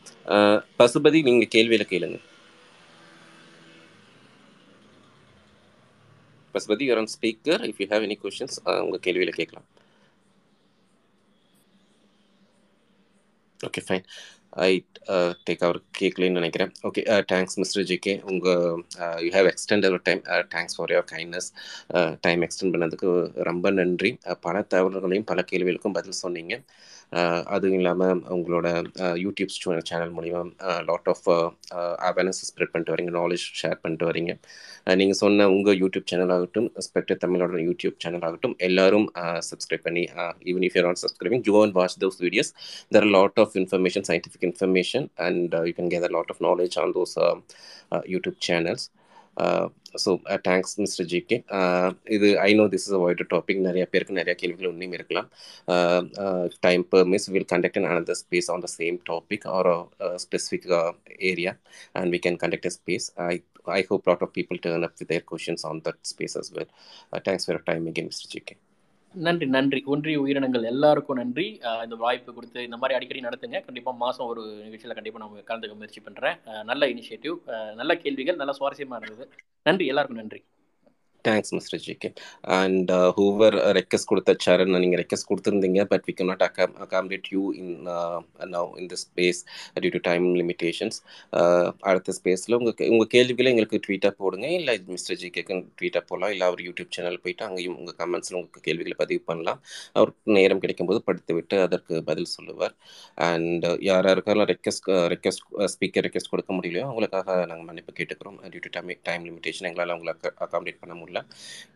பசுபதி நீங்க கேள்வியில கேளுங்க Pasupathi your on speaker if you have any questions உங்க கேள்வியில கேட்கலாம் ஓகே ஃபைன் ஐ டேக் அவர் கேட்கலன்னு நினைக்கிறேன். ஓகே தேங்க்ஸ் மிஸ்டர் ஜிகே உங்கள் you have extend our time thanks for your kindness time extend பண்ணதுக்கு ரொம்ப நன்றி. பல தகவல்களையும் பல கேள்விகளுக்கும் பதில் சொன்னீங்க. அதுவும் இல்லாமல் உங்களோட யூடியூப் சேனல் மூலிமா லாட் ஆஃப் அவேர்னஸ் ஸ்ப்ரெட் பண்ணிட்டு வரீங்க நாலேஜ் ஷேர் பண்ணிட்டு வரீங்க. நீங்கள் சொன்ன உங்கள் யூடியூப் சேனல் ஆகட்டும் ஸ்பெக்டர் தமிழோட யூடியூப் சேனல் ஆகட்டும் எல்லாரும் சப்ஸ்கிரைப் பண்ணி even if your not subscribing you and watch those videos there are lot of information scientific information and you can gather lot of knowledge on those YouTube channels so thanks mister GK இது I know this is a wider topic நிறைய பேருக்கு நிறைய கேள்விகள் இன்னும் இருக்கலாம் time permits will conduct an another space on the same topic or specific area and we can conduct a space I I hope a lot of people turn up with their questions on that space as well. Uh, thanks for your time again, Mr. JK. நன்றி நன்றி. ஒன்றிய உயிரினங்கள் எல்லாருக்கும் நன்றி. இந்த வாய்ப்பு கொடுத்து இந்த மாதிரி அடிக்கடி நடத்துங்க. கண்டிப்பாக மாதம் ஒரு நிகழ்ச்சியில் கண்டிப்பாக நான் கலந்துக்க முயற்சி பண்ணுறேன் நல்ல இனிஷியேட்டிவ் நல்ல கேள்விகள் நல்ல சுவாரஸ்யமாக இருந்தது. நன்றி. எல்லாருக்கும் நன்றி. Thanks mister G K and whoever request கொடுத்த சரண் நீங்கள் ரெக்வஸ்ட் கொடுத்துருந்தீங்க but we can not accom accommodate you in now in the space due to time limitations அடுத்த ஸ்பேஸில் உங்கள் உங்கள் கேள்விகளை எங்களுக்கு ட்வீட்டாக போடுங்க. இல்லை மிஸ்டர் ஜி கேக்கு ட்வீட்டாக போகலாம் இல்லை அவர் யூடியூப் சேனல் போயிட்டு அங்கேயும் உங்கள் கமெண்ட்ஸில் உங்களுக்கு கேள்விகளை பதிவு பண்ணலாம். அவருக்கு நேரம் கிடைக்கும்போது படித்து விட்டு அதற்கு பதில் சொல்லுவார். அண்ட் யார் யாருக்கெல்லாம் ரெக்வஸ்ட் ரெக்வஸ்ட் ஸ்பீக்கர் ரெக்வஸ்ட் கொடுக்க முடியலையோ அவங்களுக்காக நாங்கள் மன்னிப்பு கேட்டுக்கிறோம். Due to time time limitation எங்களால் அவங்களை அகாமடேட் பண்ண முடியும் முடியல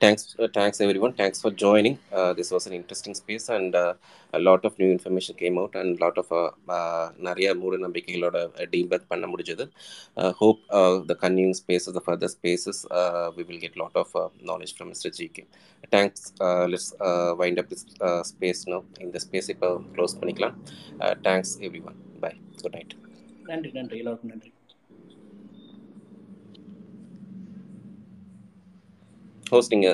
thanks uh, thanks everyone thanks for joining uh, this was an interesting space and uh, a lot of new information came out and lot of நிறைய மூட நம்பிக்கைகளோட டீபேக் பண்ண முடிஞ்சது hope the continuing spaces the further spaces we will get lot of knowledge from Mr. GK thanks let's wind up this space now in the space இப்போ க்ளோஸ் பண்ணிக்கலாம் thanks everyone bye good night நன்றி நன்றி எல்லாருக்கும் நன்றி Hosting a